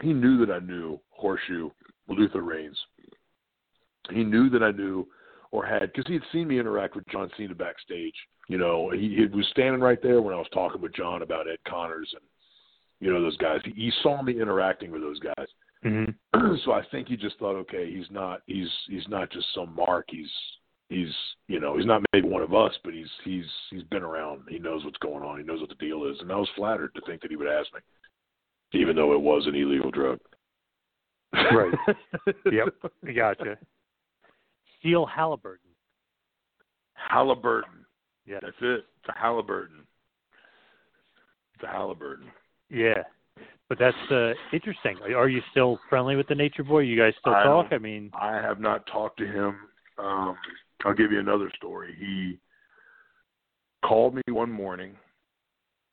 he knew that I knew Horshu Luther Reigns. He knew that I knew or had because he had seen me interact with John Cena backstage. You know, he, he was standing right there when I was talking with John about Ed Connors and you know those guys. He, he saw me interacting with those guys. Mm-hmm. so I think he just thought, okay, he's not he's he's not just some mark. He's he's you know he's not maybe one of us, but he's he's he's been around. He knows what's going on. He knows what the deal is, and I was flattered to think that he would ask me, even though it was an illegal drug. Right. yep. Gotcha. Steel Halliburton. Halliburton. Yeah. That's it. It's a Halliburton. It's a Halliburton. Yeah. But that's uh, interesting. Are you still friendly with the Nature Boy? You guys still I talk? I mean, I have not talked to him. Um, I'll give you another story. He called me one morning,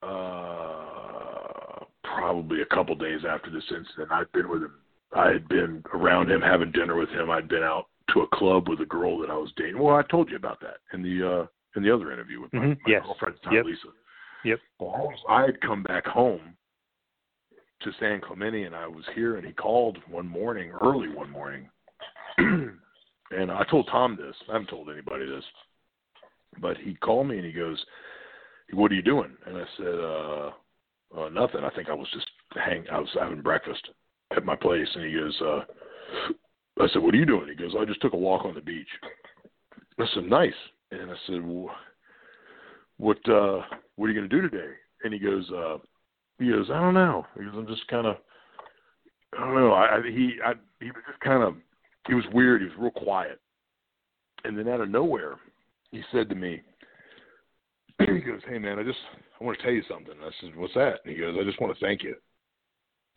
uh, probably a couple days after this incident. I'd been with him. I had been around him, having dinner with him. I'd been out to a club with a girl that I was dating. Well, I told you about that in the uh, in the other interview with my, Mhm, my yes. girlfriend, Tom Yep. Lisa. Yep. Well, I had come back home to San Clemente, and I was here, and he called one morning, early one morning, and I told Tom this. I haven't told anybody this, but he called me and he goes, "What are you doing?" And I said, "Uh, uh nothing. I think I was just hang. I was having breakfast at my place." And he goes, uh, "I said, what are you doing?" He goes, "I just took a walk on the beach." I said, "Nice." And I said, "What uh, what are you going to do today?" And he goes, uh, "He goes, I don't know." He goes, "I'm just kind of." I don't know. I, I he I, he was just kind of he was weird. He was real quiet, and then out of nowhere, he said to me, he goes, "Hey man, I just I want to tell you something." I said, "What's that?" And he goes, "I just want to thank you."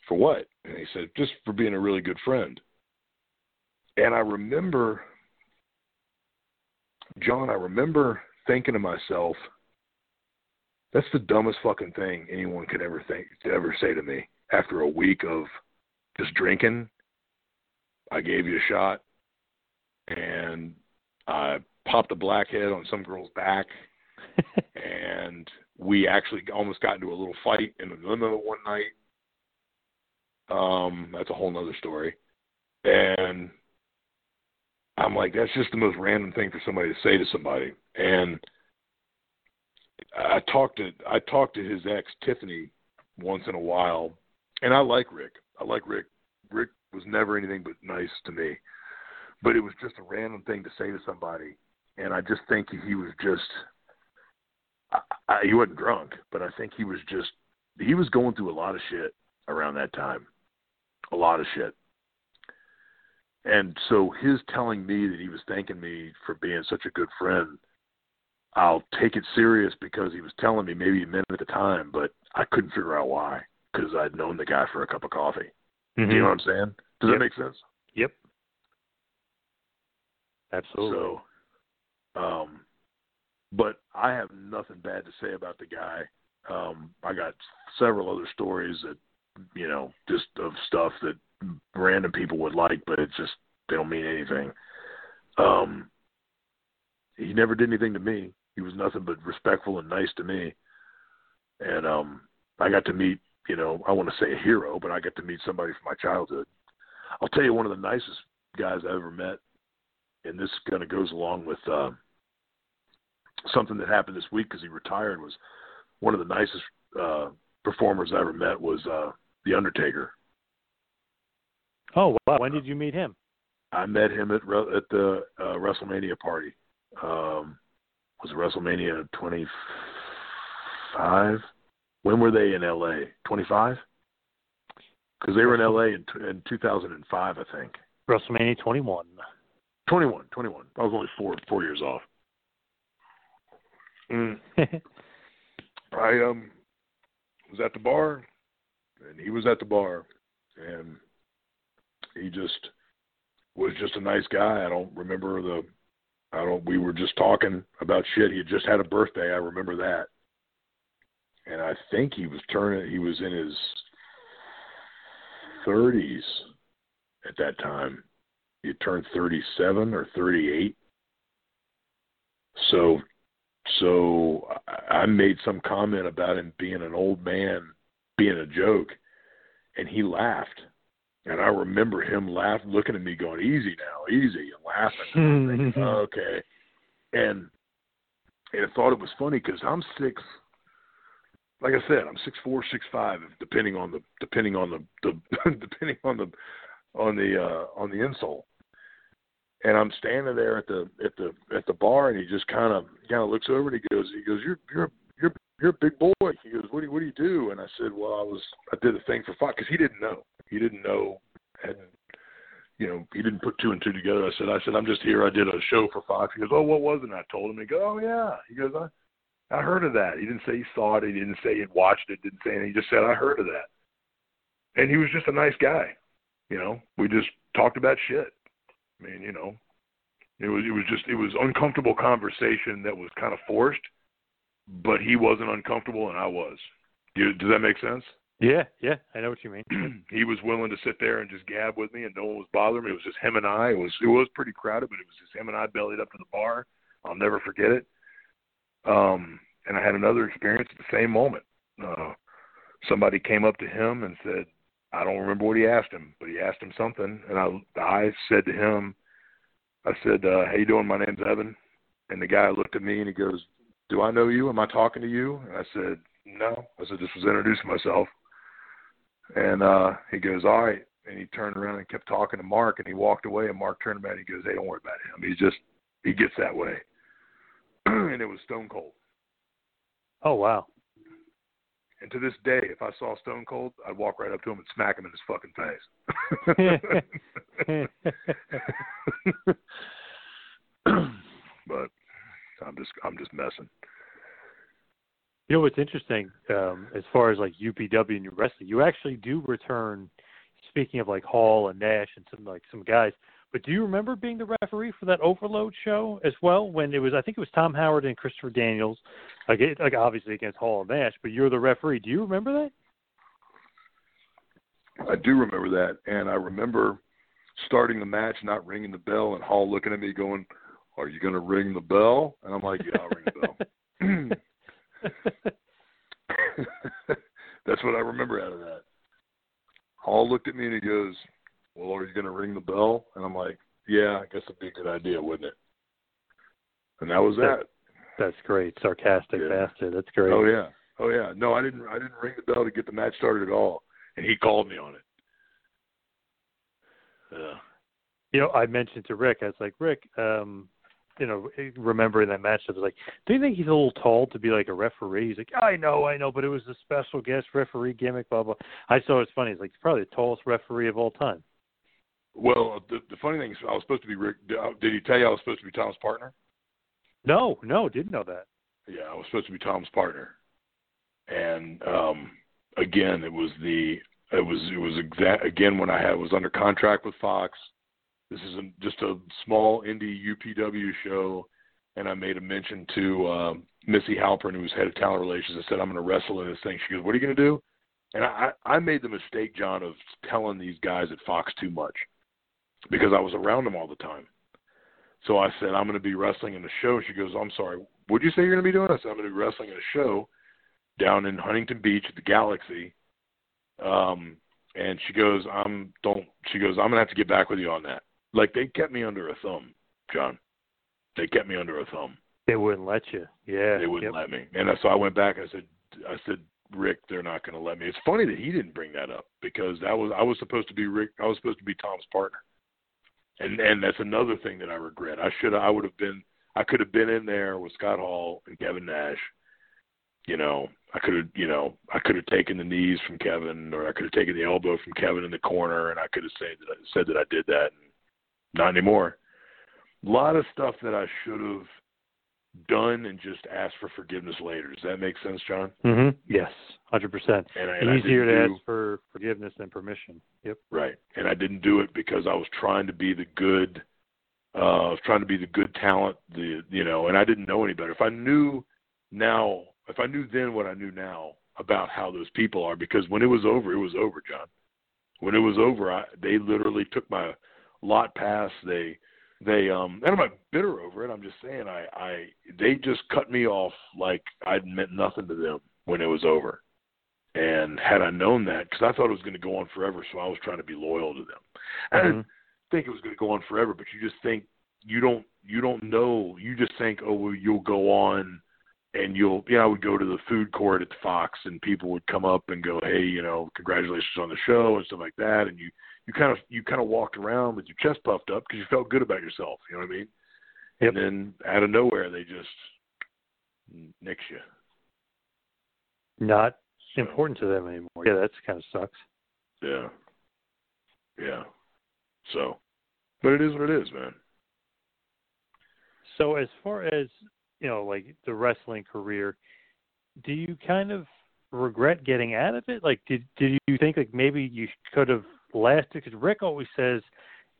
For what? And he said, "Just for being a really good friend." And I remember, John, I remember thinking to myself, "That's the dumbest fucking thing anyone could ever think ever say to me." After a week of just drinking, I gave you a shot, and I popped a blackhead on some girl's back, and we actually almost got into a little fight in the limo one night. Um, that's a whole nother story. And I'm like, that's just the most random thing for somebody to say to somebody. And I talked to I talked to his ex Tiffany once in a while, and I like Ric. I like Ric. Ric was never anything but nice to me, but it was just a random thing to say to somebody, and I just think he was just I, I, he wasn't drunk, but I think he was just he was going through a lot of shit around that time, a lot of shit. And so his telling me that he was thanking me for being such a good friend, I'll take it serious because he was telling me maybe he meant it at the time, but I couldn't figure out why because I'd known the guy for a cup of coffee. Do you know what I'm saying? Does Yep. that make sense? Yep. Absolutely. So, um, but I have nothing bad to say about the guy. Um, I got several other stories that, you know, just of stuff that random people would like, but it's just they don't mean anything. Um, he never did anything to me. He was nothing but respectful and nice to me. And um, I got to meet, you know, I want to say a hero, but I got to meet somebody from my childhood. I'll tell you one of the nicest guys I ever met, and this kind of goes along with uh, something that happened this week because he retired. Was one of the nicest uh, performers I ever met was uh, the Undertaker. Oh wow! When did you meet him? I met him at at the uh, WrestleMania party. Um, was it WrestleMania 25? When were they in LA? 25? Because they were in LA in, in 2005, I think. WrestleMania 21. 21, 21. I was only four four years off. Mm. I um was at the bar, and he was at the bar, and he just was just a nice guy. I don't remember the I don't. We were just talking about shit. He had just had a birthday. I remember that, and I think he was turning. He was in his thirties at that time. He turned thirty-seven or thirty-eight. So, so I made some comment about him being an old man, being a joke, and he laughed. And I remember him laugh, looking at me, going, "Easy now, easy," and laughing. And okay, and and I thought it was funny because I'm six. Like I said, I'm six four, six five, depending on the depending on the, the depending on the on the uh on the insole. And I'm standing there at the at the at the bar, and he just kind of kind of looks over and he goes, he goes, "You're you're you're a big boy." He goes, "What do you, what do you do?" And I said, "Well, I was I did a thing for Fox because he didn't know. He didn't know, and you know he didn't put two and two together." I said, "I said I'm just here. I did a show for Fox." He goes, "Oh, what was it?" And I told him. He goes, "Oh yeah." He goes, "I I heard of that." He didn't say he saw it. He didn't say he'd watched it. Didn't say anything. He just said, "I heard of that." And he was just a nice guy. You know, we just talked about shit. I mean, you know, it was it was just it was uncomfortable conversation that was kind of forced, but he wasn't uncomfortable and I was. Do, does that make sense? Yeah, yeah, I know what you mean. he was willing to sit there and just gab with me, and no one was bothering me. It was just him and I. It was it was pretty crowded, but it was just him and I bellied up to the bar. I'll never forget it. Um, and I had another experience at the same moment. Uh, somebody came up to him and said, I don't remember what he asked him, but he asked him something, and I I said to him, I said, uh, "How you doing? My name's Evan." And the guy looked at me and he goes, "Do I know you? Am I talking to you?" And I said, "No." I said, "Just was introducing myself." And uh he goes, "All right." And he turned around and kept talking to Mark, and he walked away. And Mark turned around and he goes, "Hey, don't worry about him. He's just he gets that way." and it was stone cold. Oh wow. And to this day, if I saw Stone Cold, I'd walk right up to him and smack him in his fucking face. but I'm just I'm just messing. You know what's interesting, um, as far as like UPW and your wrestling, you actually do return. Speaking of like Hall and Nash and some like some guys, but do you remember being the referee for that Overload show as well? When it was, I think it was Tom Howard and Christopher Daniels, like, like obviously against Hall and Nash, but you're the referee. Do you remember that? I do remember that, and I remember starting the match, not ringing the bell, and Hall looking at me, going, "Are you going to ring the bell?" And I'm like, "Yeah, I'll ring the bell." That's what I remember out of that. Hall looked at me and he goes, "Well, are you going to ring the bell?" And I'm like, "Yeah, I guess it'd be a good idea, wouldn't it?" And that was that. That's great, sarcastic Yeah. bastard. That's great. Oh yeah, oh yeah. No, I didn't. I didn't ring the bell to get the match started at all, and he called me on it. Yeah. You know, I mentioned to Rick, I was like, Rick, um, you know, remembering that match, I was like, do you think he's a little tall to be like a referee? He's like, I know, I know, but it was a special guest referee gimmick, blah blah. I thought it was funny. He's like, he's probably the tallest referee of all time. Well, the, the funny thing is, I was supposed to be Rick. Did he tell you I was supposed to be Tom's partner? No, no, didn't know that. Yeah, I was supposed to be Tom's partner, and um, again, it was the it was it was exact again when I had was under contract with Fox. This is a, just a small indie UPW show, and I made a mention to um, Missy Halpern, who was head of talent relations. I said I'm going to wrestle in this thing. She goes, "What are you going to do?" And I I made the mistake, John, of telling these guys at Fox too much because I was around them all the time. So I said, I'm going to be wrestling in a show. She goes, I'm sorry, what'd you say you're going to be doing? I said, I'm going to be wrestling in a show down in Huntington Beach at the Galaxy. Um, and she goes, I'm don't. She goes, I'm going to have to get back with you on that. Like they kept me under a thumb, John. They kept me under a thumb. They wouldn't let you. Yeah, They wouldn't yep. let me. And so I went back and I said, I said, Rick, they're not going to let me. It's funny that he didn't bring that up because that was I was supposed to be Rick. I was supposed to be Tom's partner. And and that's another thing that I regret. I should I would have been I could have been in there with Scott Hall and Kevin Nash. You know, I could have you know I could have taken the knees from Kevin, or I could have taken the elbow from Kevin in the corner, and I could have said that I said that I did that. Not anymore. A lot of stuff that I should have done and just asked for forgiveness later. Does that make sense, John? Mm-hmm. Yes, hundred percent. And I- and I Easier to do- ask for forgiveness than permission. Yep. Right. And I didn't do it because I was trying to be the good Uh, I was trying to be the good talent, the you know, and I didn't know any better. If I knew now, if I knew then what I knew now about how those people are, because when it was over, it was over, John. When it was over, I, they literally took my lot pass. They they um and I'm not bitter over it. I'm just saying I I they just cut me off like I'd meant nothing to them when it was over. And had I known that, because I thought it was going to go on forever, so I was trying to be loyal to them. I Mm-hmm. didn't think it was going to go on forever, but you just think you don't you don't know. You just think, oh, well, you'll go on, and you'll. Yeah, I would go to the food court at the Fox, and people would come up and go, hey, you know, congratulations on the show and stuff like that, and you you kind of you kind of walked around with your chest puffed up because you felt good about yourself. You know what I mean? And then out of nowhere, they just nix you. Not important to them anymore. Yeah, that's kind of sucks. Yeah. Yeah. So, but it is what it is, man. So as far as you know, like the wrestling career, do you kind of regret getting out of it? Like, did did you think like maybe you could have lasted? Because Rick always says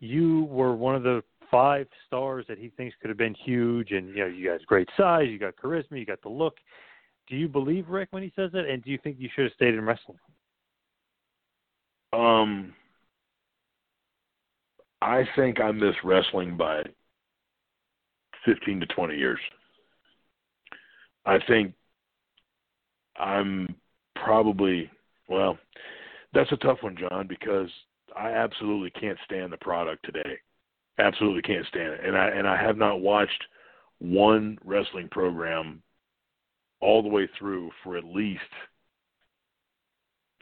you were one of the five stars that he thinks could have been huge, and you know you got great size, you got charisma, you got the look. Do you believe Rick when he says that? And do you think you should have stayed in wrestling? Um, I think I missed wrestling by 15 to 20 years. I think I'm probably, well, that's a tough one, John, because I absolutely can't stand the product today. Absolutely can't stand it. And I and I have not watched one wrestling program all the way through for at least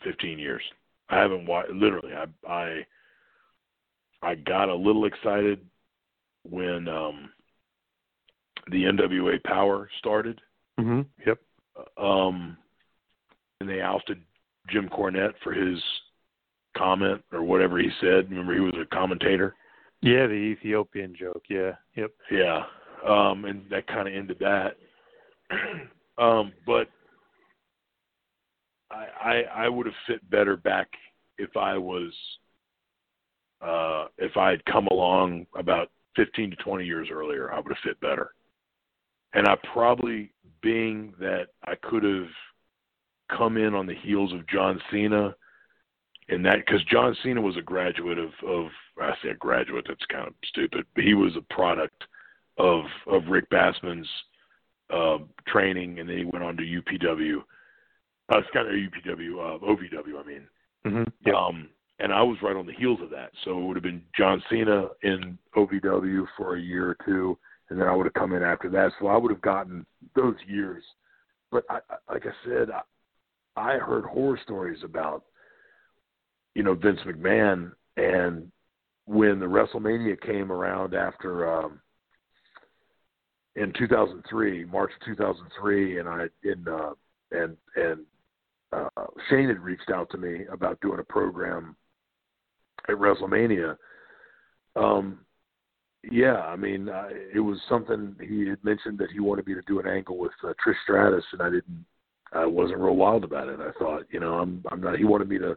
15 years. I haven't watched literally I I I got a little excited when um the NWA Power started. Mm-hmm. Yep. Um and they ousted Jim Cornette for his comment or whatever he said. Remember he was a commentator? Yeah, the Ethiopian joke. Yeah. Yep. Yeah. Um and that kind of ended that. um but I, I I would have fit better back if I was uh if I had come along about 15 to 20 years earlier, I would have fit better. And I probably being that I could have come in on the heels of John Cena and that because John Cena was a graduate of of I say a graduate that's kind of stupid, but he was a product of of Rick Bassman's uh, training, and then he went on to UPW. Uh, it's kind of UPW, uh, OVW, I mean. Mm-hmm. Um, and I was right on the heels of that, so it would have been John Cena in OVW for a year or two, and then I would have come in after that. So I would have gotten those years. But I, I, like I said, I, I heard horror stories about you know Vince McMahon, and when the WrestleMania came around after um, in 2003, March of 2003, and I in uh, and and uh, Shane had reached out to me about doing a program at WrestleMania. Um, yeah, I mean, uh, it was something he had mentioned that he wanted me to do an angle with uh, Trish Stratus, and I didn't. I wasn't real wild about it. I thought, you know, I'm I'm not. He wanted me to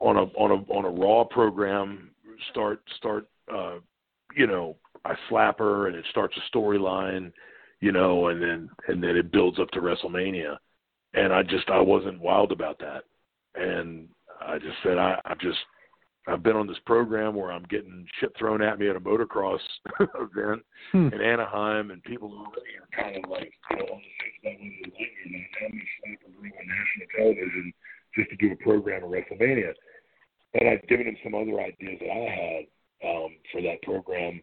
on a on a on a Raw program start start uh, you know I slap her and it starts a storyline, you know, and then and then it builds up to WrestleMania, and I just I wasn't wild about that, and I just said I I just I've been on this program where I'm getting shit thrown at me at a motocross event Hmm. in Anaheim, and people already are kind of like, you know, on the face that was a and I'm going to slap a girl on national television just to do a program at WrestleMania. And I'd given him some other ideas that I had um, for that program,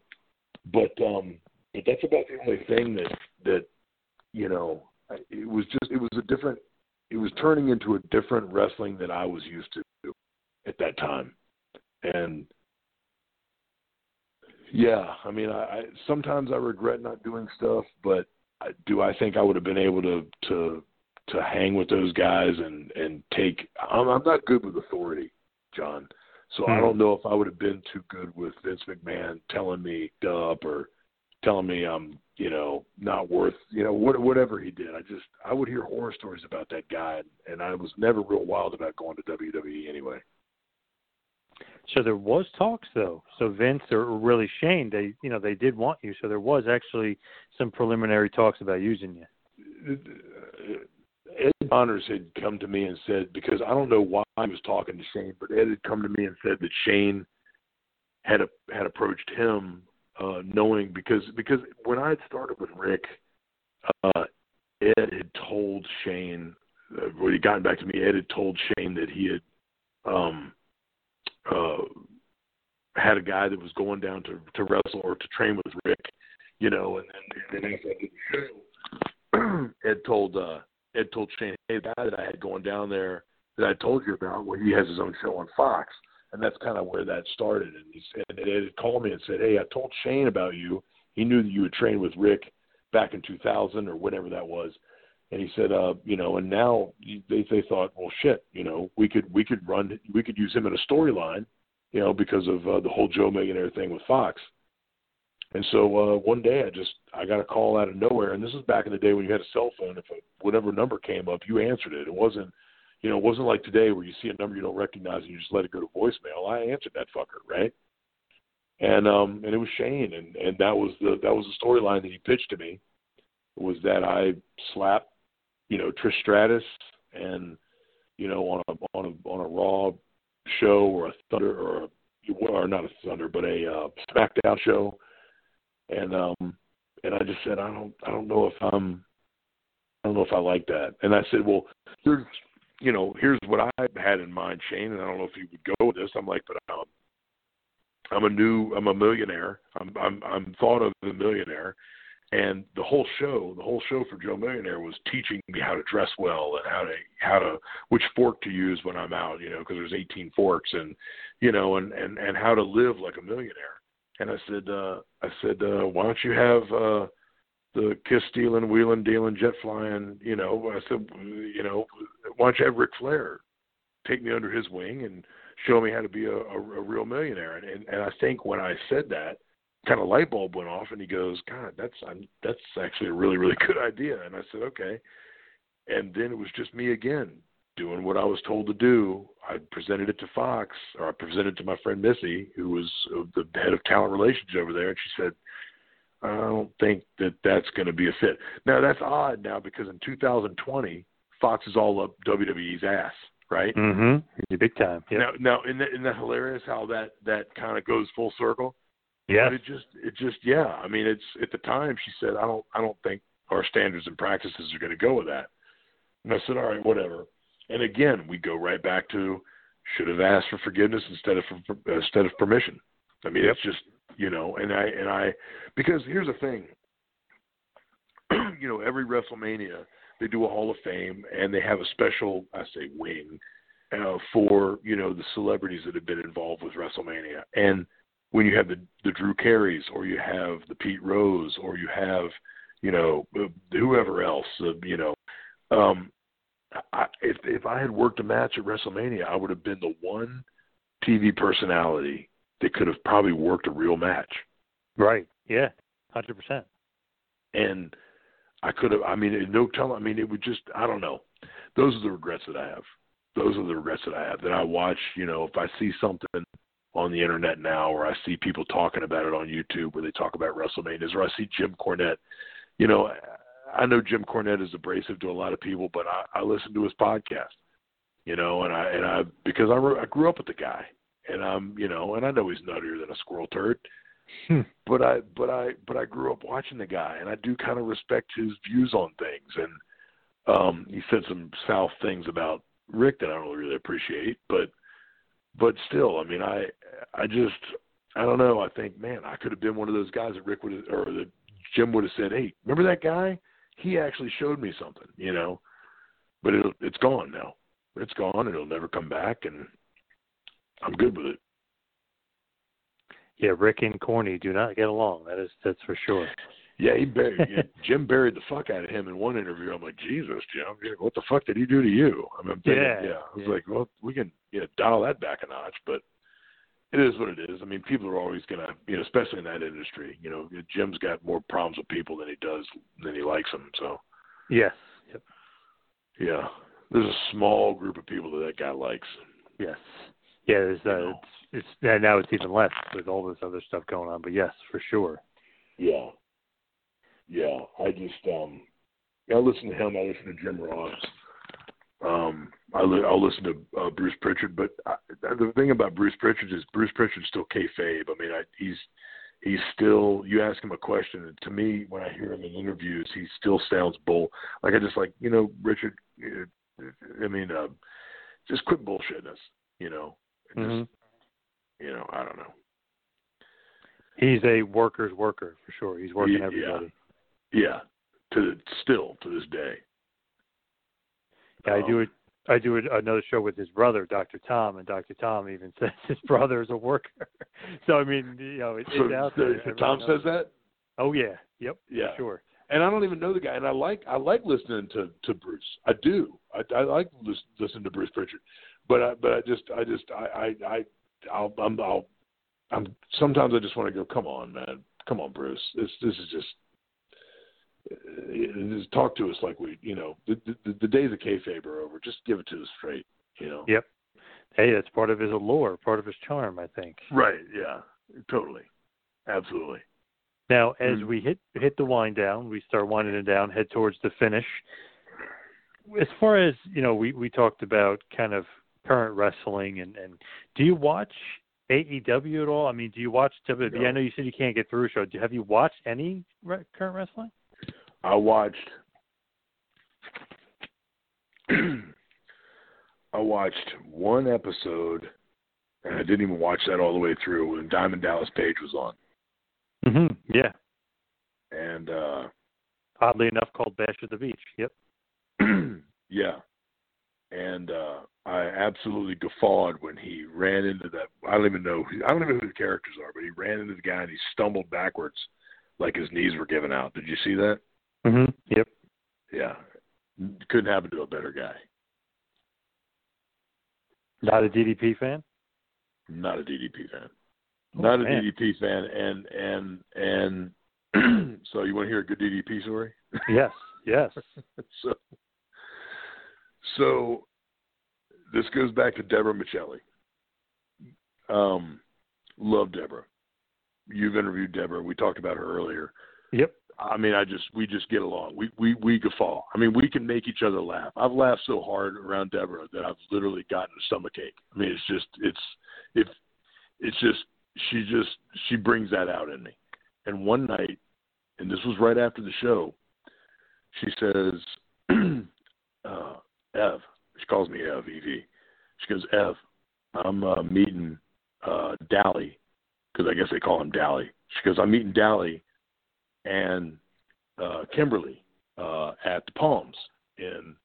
but um, but that's about the only thing that that you know it was just it was a different it was turning into a different wrestling that I was used to at that time, and yeah, I mean, I, I sometimes I regret not doing stuff, but I, do I think I would have been able to to to hang with those guys and and take? I'm, I'm not good with authority, John. So I Hmm. don't know if I would have been too good with Vince McMahon telling me up or telling me I'm you know not worth you know what, whatever he did. I just I would hear horror stories about that guy, and I was never real wild about going to WWE anyway. So there was talks though. So Vince or really Shane, they you know they did want you. So there was actually some preliminary talks about using you. Ed Connors had come to me and said because I don't know why he was talking to Shane, but Ed had come to me and said that Shane had a, had approached him, uh, knowing because because when I had started with Rick, uh, Ed had told Shane uh, when he gotten back to me. Ed had told Shane that he had um, uh, had a guy that was going down to to wrestle or to train with Rick, you know, and then and then after the show, Ed told uh, Ed told Shane, hey, the guy that I had going down there that I told you about, well, he has his own show on Fox, and that's kind of where that started. And he said, and Ed had called me and said, hey, I told Shane about you. He knew that you had trained with Rick back in 2000 or whatever that was. And he said, uh, you know, and now they they thought, well, shit, you know, we could we could run we could use him in a storyline, you know, because of uh, the whole Joe Millionaire thing with Fox. And so uh, one day I just I got a call out of nowhere, and this is back in the day when you had a cell phone. If a, whatever number came up, you answered it. It wasn't, you know, it wasn't like today where you see a number you don't recognize and you just let it go to voicemail. I answered that fucker, right? And um and it was Shane, and and that was the that was the storyline that he pitched to me, was that I slapped, you know, Trish Stratus and you know on a on a on a Raw show or a Thunder or a, or not a Thunder but a uh, SmackDown show and um and I just said I don't I don't know if I'm I don't know if I like that. And I said, well, here's you know here's what I had in mind, Shane, and I don't know if you would go with this. I'm like, but I'm I'm a new I'm a millionaire. I'm I'm I'm thought of as a millionaire. And the whole show, the whole show for Joe Millionaire was teaching me how to dress well and how to how to which fork to use when I'm out, you know, because there's 18 forks and you know and and and how to live like a millionaire and I said, uh, I said, uh, why don't you have uh, the kiss stealing, wheeling, dealing, jet flying? You know, I said, you know, why don't you have Ric Flair take me under his wing and show me how to be a, a, a real millionaire? And, and and I think when I said that, kind of light bulb went off, and he goes, God, that's I'm, that's actually a really really good idea. And I said, okay. And then it was just me again doing what I was told to do. I presented it to Fox, or I presented it to my friend Missy, who was uh, the head of talent relations over there, and she said, "I don't think that that's going to be a fit." Now that's odd now because in 2020, Fox is all up WWE's ass, right? Mm-hmm. Big time. Yep. Now, now, isn't that, isn't that hilarious how that that kind of goes full circle? Yeah. It just, it just, yeah. I mean, it's at the time she said, "I don't, I don't think our standards and practices are going to go with that." And I said, "All right, whatever." And again, we go right back to should have asked for forgiveness instead of for, instead of permission. I mean, yep. it's just you know, and I and I because here's the thing. you know, every WrestleMania they do a Hall of Fame and they have a special, I say, wing uh, for you know the celebrities that have been involved with WrestleMania. And when you have the the Drew Carey's or you have the Pete Rose or you have you know whoever else, uh, you know, um, I, if if I had worked a match at WrestleMania, I would have been the one TV personality that could have probably worked a real match. Right. Yeah. Hundred percent. And I could have. I mean, no telling. I mean, it would just. I don't know. Those are the regrets that I have. Those are the regrets that I have. That I watch. You know, if I see something on the internet now, or I see people talking about it on YouTube, where they talk about WrestleManias, or I see Jim Cornette. You know, I know Jim Cornette is abrasive to a lot of people, but I, I listen to his podcast, you know, and I and I because I, I grew up with the guy, and I'm you know, and I know he's nuttier than a squirrel turd, Hmm. but I but I but I grew up watching the guy, and I do kind of respect his views on things, and um, he said some south things about Rick that I don't really appreciate, but but still, I mean, I I just I don't know. I think, man, I could have been one of those guys that Rick would have, or that Jim would have said, "Hey, remember that guy? He actually showed me something," you know. But it it's gone now. It's gone. And it'll never come back, and I'm good with it. Yeah, Rick and Corny do not get along. That is that's for sure. Yeah, he buried yeah, Jim buried the fuck out of him in one interview. I'm like, Jesus, Jim, what the fuck did he do to you? I mean, I'm thinking, Yeah, yeah. I was yeah. like, well, we can you know dial that back a notch, but it is what it is. I mean, people are always gonna, you know, especially in that industry. You know, Jim's got more problems with people than he does than he likes them. So Yes. Yep. yeah, there's a small group of people that that guy likes. Yes. Yeah, there's uh, know. it's, it's now it's even less with all this other stuff going on. But yes, for sure. Yeah. Yeah. I just um I listen to him, I listen to Jim Ross. Um I li- I'll listen to uh, Bruce Prichard, but I, the thing about Bruce Prichard is Bruce Prichard's still kayfabe. I mean, I, he's he's still you ask him a question and to me when I hear him in interviews, he still sounds bull. Like I just like, you know, Richard uh, I mean, uh, just quit bullshitting us, you know. Just, you know, I don't know. He's a worker's worker for sure. He's working Yeah, everybody. Yeah, to still to this day. Yeah, I do Um, it. I do another show with his brother, Dr. Tom, and Dr. Tom even says his brother is a worker. so I mean, you know, it, So, it's out so there. Tom says that. Oh yeah, yep, Yeah. sure. And I don't even know the guy, and I like I like listening to to Bruce. I do. I, I like lis- listening to Bruce Prichard, but I but I just I just I I, I I'll, I'm I'll I'm sometimes I just want to go. Come on, man. Come on, Bruce. This this is just. Uh, Just talk to us like we, you know, the, the the days of kayfabe are over. Just give it to us straight, you know. Yep. Hey, that's part of his allure, part of his charm, I think. Right. Yeah. Totally. Absolutely. Now, as Mm. we hit hit the wind down, we start winding it down, head towards the finish. As far as you know, we we talked about kind of current wrestling, and and do you watch AEW at all? I mean, do you watch WWE? No. I know you said you can't get through a show. Do, have you watched any re- current wrestling? I watched. I watched one episode, and I didn't even watch that all the way through when Diamond Dallas Page was on, Mm-hmm. Yeah. and uh Oddly enough, called Bash at the Beach. Yep. yeah, and uh I absolutely guffawed when he ran into that. I don't even know. I don't even know who the characters are, but he ran into the guy and he stumbled backwards, like his knees were giving out. Did you see that? Mm-hmm. Yep. Yeah, couldn't happen to a better guy. Not a DDP fan. Not a DDP fan. Oh, Not a. DDP fan, and and and so you want to hear a good DDP story? Yes. Yes. so so this goes back to Debrah Miceli. Um, love Debrah. You've interviewed Debrah. We talked about her earlier. Yep. I mean, I just we just get along. We we we guffaw. I mean, we can make each other laugh. I've laughed so hard around Debrah that I've literally gotten a stomachache. I mean, it's just it's if it's just she just she brings that out in me. And one night, and this was right after the show, she says, uh, "Ev," she calls me Ev, Ev. She goes, "Ev, I'm uh, meeting uh, Dally, because I guess they call him Dally." She goes, "I'm meeting Dally and uh, Kimberly uh, at the Palms in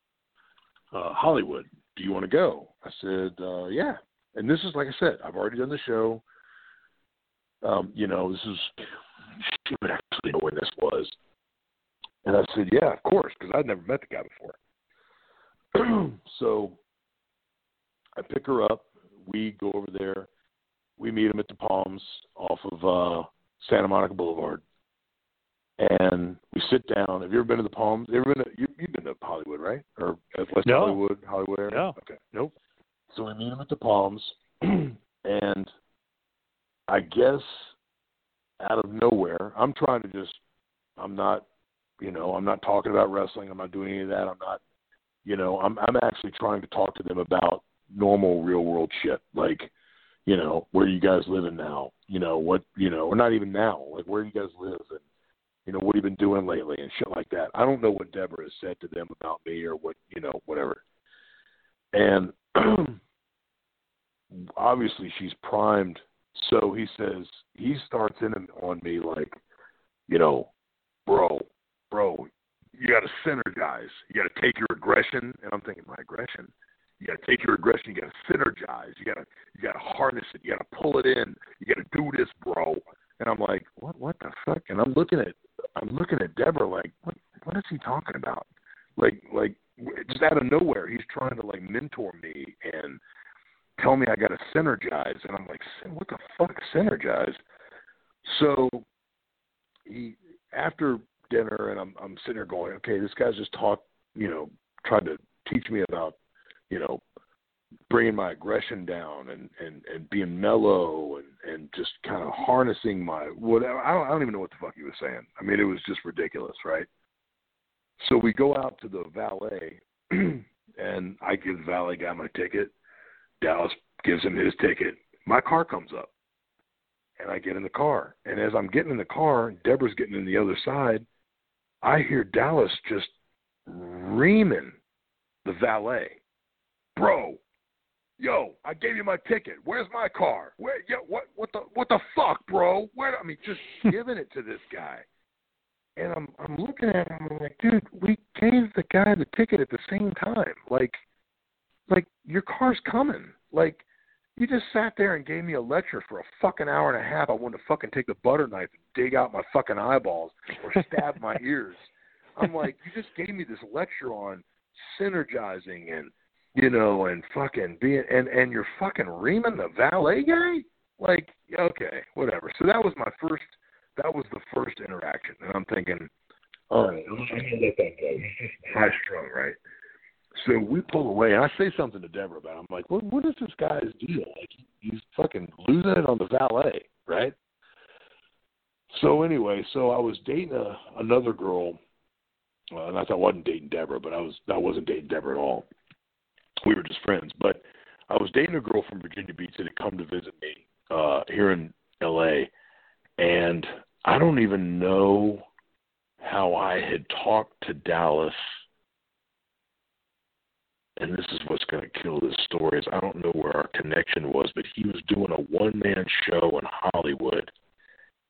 uh, Hollywood. Do you want to go?" I said, uh, "Yeah." And this is like I said, I've already done the show. Um, you know, this is she would actually know when this was. And I said, "Yeah, of course," because I'd never met the guy before. so I pick her up. We go over there. We meet him at the Palms off of uh, Santa Monica Boulevard, and we sit down. Have you ever been to the Palms? You ever been to, you, you've been to Hollywood, right? Or uh, West No. Hollywood, Hollywood area? No. Okay. Nope. So we meet him at the Palms, and I guess out of nowhere, I'm trying to just, I'm not, you know, I'm not talking about wrestling. I'm not doing any of that. I'm not, you know, I'm I'm actually trying to talk to them about normal real world shit, like, you know, where you guys living now, you know, what, you know, or not even now, like where you guys live and, you know, what have you been doing lately and shit like that. I don't know what Debrah has said to them about me or what, you know, whatever. And obviously she's primed. So he says he starts in on me like, you know, bro, bro, you got to synergize. You got to take your aggression, and I'm thinking my aggression. You got to take your aggression. You got to synergize. You got to you got to harness it. You got to pull it in. You got to do this, bro. And I'm like, what? What the fuck? And I'm looking at I'm looking at Debrah like, what? What is he talking about? Like like just out of nowhere, he's trying to like mentor me and tell me I got to synergize, and I'm like, what the fuck, synergize? So he after dinner, and I'm I'm sitting there going, okay, this guy's just talk, you know, tried to teach me about, you know, bringing my aggression down and and and being mellow and and just kind of harnessing my whatever. I don't I don't even know what the fuck he was saying. I mean, it was just ridiculous, right? So we go out to the valet, and I give the valet guy my ticket. Dallas gives him his ticket. My car comes up, and I get in the car. And as I'm getting in the car, Debrah's getting in the other side. I hear Dallas just reaming the valet, bro. Yo, I gave you my ticket. Where's my car? Where? Yo, what? What the? What the fuck, bro? Where? I mean, just giving it to this guy. And I'm I'm looking at him. I'm like, dude, we gave the guy the ticket at the same time. Like, like your car's coming. Like, you just sat there and gave me a lecture for a fucking hour and a half. I wanted to fucking take the butter knife and dig out my fucking eyeballs or stab my ears. I'm like, you just gave me this lecture on synergizing and you know and fucking being and and you're fucking reaming the valet guy. Like, okay, whatever. So that was my first. That was the first interaction, and I'm thinking, all right, I'm gonna let that go. He's just high strung, right? So we pull away, and I say something to Debrah about. It. I'm like, what, what is this guy's deal? Like, he's fucking losing it on the valet, right? So anyway, so I was dating a, another girl. Uh, not that I wasn't dating Debrah, but I was I wasn't dating Debrah at all. We were just friends. But I was dating a girl from Virginia Beach that had come to visit me uh, here in L.A. And I don't even know how I had talked to Dallas and this is what's going to kill this story is I don't know where our connection was, but he was doing a one man show in Hollywood.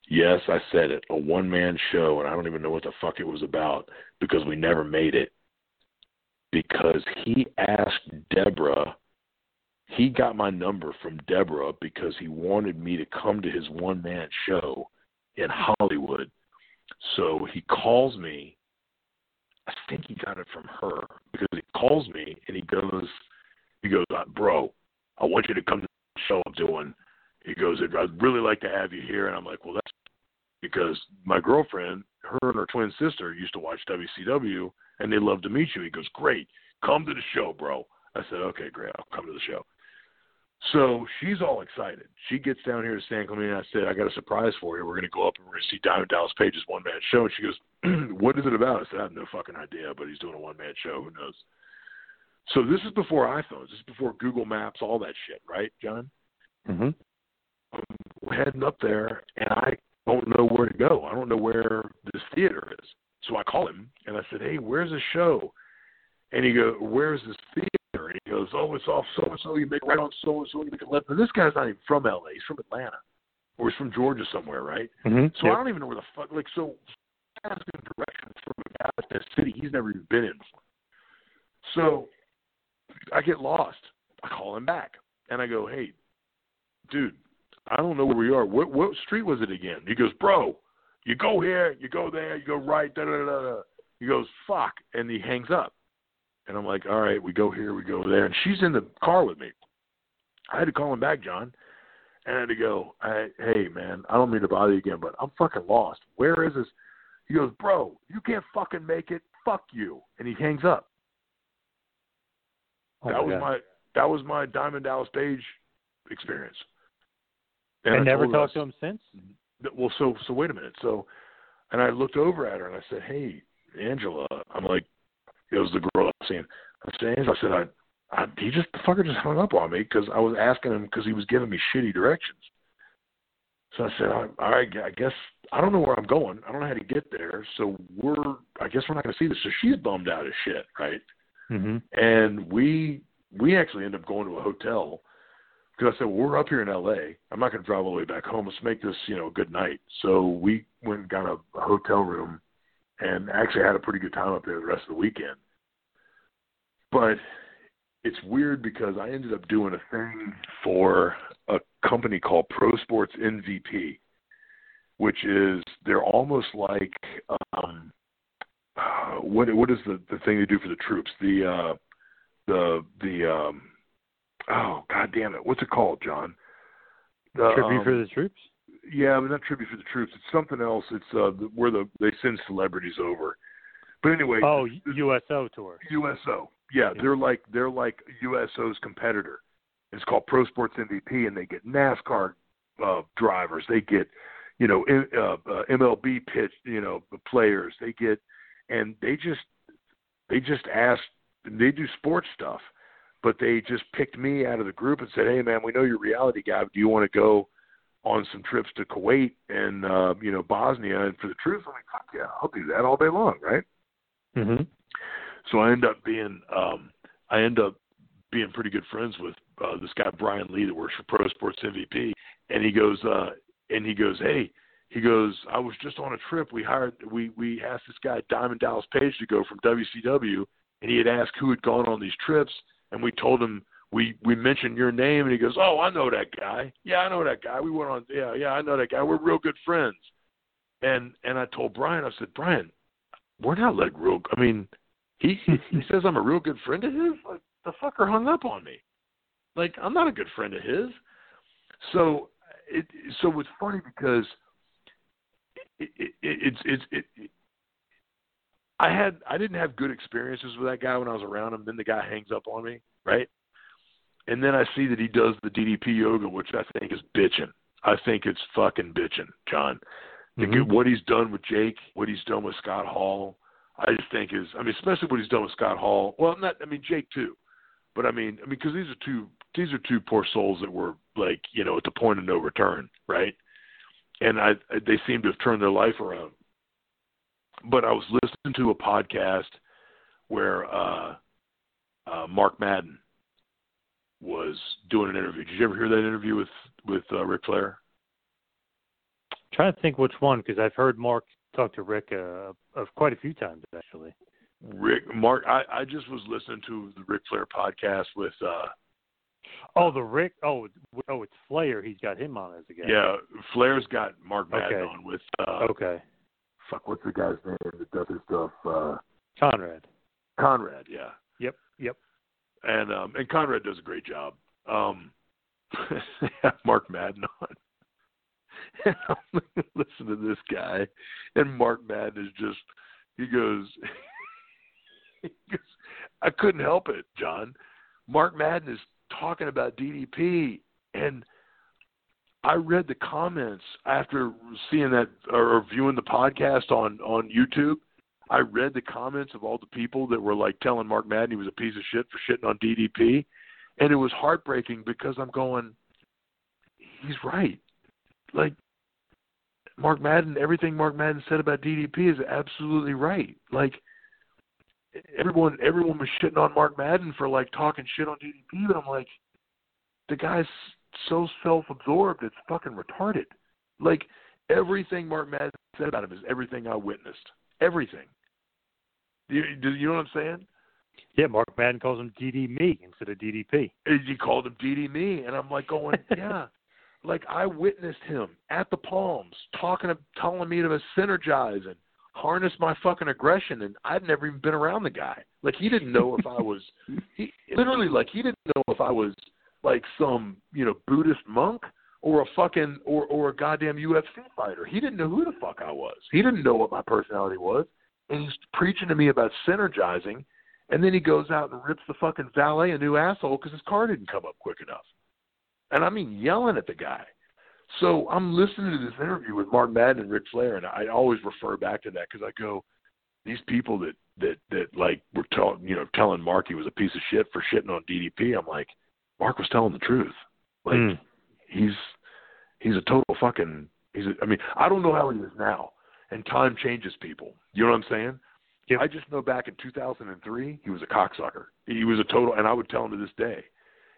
Yes, I said it, a one man show, and I don't even know what the fuck it was about because we never made it. Because he asked Debrah, he got my number from Debrah because he wanted me to come to his one man show in Hollywood. So he calls me I think he got it from her because he calls me and he goes, he goes, uh, bro, I want you to come to the show I'm doing. He goes, I'd really like to have you here, and I'm like, well, that's because my girlfriend, her and her twin sister used to watch WCW, and they'd love to meet you. He goes, great, come to the show, bro. I said, okay, great, I'll come to the show. So she's all excited. She gets down here to San Clemente. I said, I got a surprise for you. We're going to go up and we're going to see Diamond Dallas Page's one man show. And she goes, What is it about? I said, I have no fucking idea, but he's doing a one man show. Who knows? So this is before iPhones. This is before Google Maps, all that shit, right, John? Mm-hmm. We're heading up there, and I don't know where to go. I don't know where this theater is. So I call him and I said, Hey, where's the show? And he goes, Where's this theater? And he goes, Oh, it's off so and so. You make right on so and so. You make a left. And this guy's not even from LA. He's from Atlanta. Or he's from Georgia somewhere, right? Mm-hmm. So yep. I don't even know where the fuck. Like, so asking directions from a guy in a city he's never even been in before. So I get lost. I call him back and I go, Hey, dude, I don't know where we are. What what street was it again? He goes, Bro, you go here, you go there, you go right, da da da da. He goes, Fuck, and he hangs up. And I'm like, all right, we go here, we go there. And she's in the car with me. I had to call him back, John. And I had to go, I, hey, man, I don't mean to bother you again, but I'm fucking lost. Where is this? He goes, bro, you can't fucking make it. Fuck you. And he hangs up. Oh that my was God. my that was my Diamond Dallas Page experience. And, I never talked to him since. Mm-hmm. Well, so so wait a minute. So, and I looked over at her and I said, "Hey, Angela," I'm like, it was the girl I was seeing. I said, Angela, I said, I, I he just the fucker just hung up on me because I was asking him because he was giving me shitty directions. So I said, all right, I guess I don't know where I'm going. I don't know how to get there. So we're, I guess we're not going to see this. So she's bummed out as shit, right? Mm-hmm. And we we actually end up going to a hotel because I said, well, we're up here in L.A. I'm not going to drive all the way back home. Let's make this, you know, a good night. So we went and got a, a hotel room and actually had a pretty good time up there the rest of the weekend. But it's weird because I ended up doing a thing for a company called Pro Sports MVP, which is they're almost like um, uh, what what is the the thing they do for the troops? The uh, the the um, oh god damn it, what's it called, John? The, Tribute for um, the troops. yeah, but not tribute for the troops. It's something else. It's uh, the- where the they send celebrities over. But anyway, Oh, USO tour. USO. Yeah, they're like they're like USO's competitor. It's called Pro Sports MVP, and they get NASCAR uh, drivers. They get you know uh, uh, MLB pitch you know players. They get and they just they just ask they do sports stuff, but they just picked me out of the group and said, "Hey man, we know you're a reality guy. Do you want to go on some trips to Kuwait and uh, you know Bosnia and for the truth?" I'm like, "Fuck yeah, I'll do that all day long, right?" Mm-hmm. So I end up being um, I end up being pretty good friends with uh, this guy Brian Lee that works for Pro Sports MVP, and he goes uh, and he goes, "Hey." He goes, I was just on a trip. We hired, we we asked this guy Diamond Dallas Page to go from WCW, and he had asked who had gone on these trips, and we told him we we mentioned your name, and he goes, "Oh, I know that guy. Yeah, I know that guy. We went on. Yeah, yeah, I know that guy. We're real good friends." And and I told Brian, I said, Brian, we're not like real. I mean, he he says I'm a real good friend of his. Like the fucker hung up on me. Like I'm not a good friend of his. So it so it's funny because it, it, it's it's it, it I had I didn't have good experiences with that guy when I was around him. Then the guy hangs up on me, right? And then I see that he does the DDP yoga, which I think is bitching. I think it's fucking bitching, John. Mm-hmm. What he's done with Jake, what he's done with Scott Hall, I just think is. I mean, especially what he's done with Scott Hall. Well, not. I mean, Jake too, but I mean, I mean, because these are two these are two poor souls that were like, you know, at the point of no return, right? And I they seem to have turned their life around but I was listening to a podcast where uh, uh, Mark Madden was doing an interview. Did you ever hear that interview with with uh, Ric Flair? I'm trying to think which one because I've heard Mark talk to Rick uh, of quite a few times actually. Rick, Mark, I, I just was listening to the Ric Flair podcast with. uh Oh, the Rick. Oh, oh, it's Flair. He's got him on as a guest. Yeah, Flair's got Mark Madden okay. on with. uh Okay fuck, what's the guy's name that does his stuff? Uh, Conrad. Conrad, yeah. Yep, yep. And um, and Conrad does a great job. Um, Mark Madden on. And I'm listen to this guy, and Mark Madden is just he goes, he goes, I couldn't help it, John. Mark Madden is talking about DDP, and I read the comments after seeing that or viewing the podcast on on YouTube. I read the comments of all the people that were like telling Mark Madden he was a piece of shit for shitting on DDP, and it was heartbreaking because I'm going, he's right. Like Mark Madden, everything Mark Madden said about DDP is absolutely right. Like everyone, everyone was shitting on Mark Madden for like talking shit on DDP, but I'm like, the guy's so self-absorbed, it's fucking retarded. Like everything Mark Madden said about him is everything I witnessed. Everything. Do you, do you know what I'm saying? Yeah, Mark Madden calls him DD me instead of DDP. He called him DD me, and I'm like going, yeah. like I witnessed him at the Palms talking, to, telling me to synergize and harness my fucking aggression, and I'd never even been around the guy. Like he didn't know if I was, he literally like he didn't know if I was like some you know Buddhist monk or a fucking or or a goddamn UFC fighter. He didn't know who the fuck I was. He didn't know what my personality was, and he's preaching to me about synergizing. And then he goes out and rips the fucking valet a new asshole because his car didn't come up quick enough. And I mean yelling at the guy. So I'm listening to this interview with Mark Madden and Ric Flair, and I always refer back to that because I go, these people that that that like were telling you know telling Mark he was a piece of shit for shitting on DDP. I'm like, Mark was telling the truth. Like mm. he's he's a total fucking he's a, I mean, I don't know how he is now. And time changes people. You know what I'm saying? Yep. I just know back in 2003, he was a cocksucker. He was a total, and I would tell him to this day.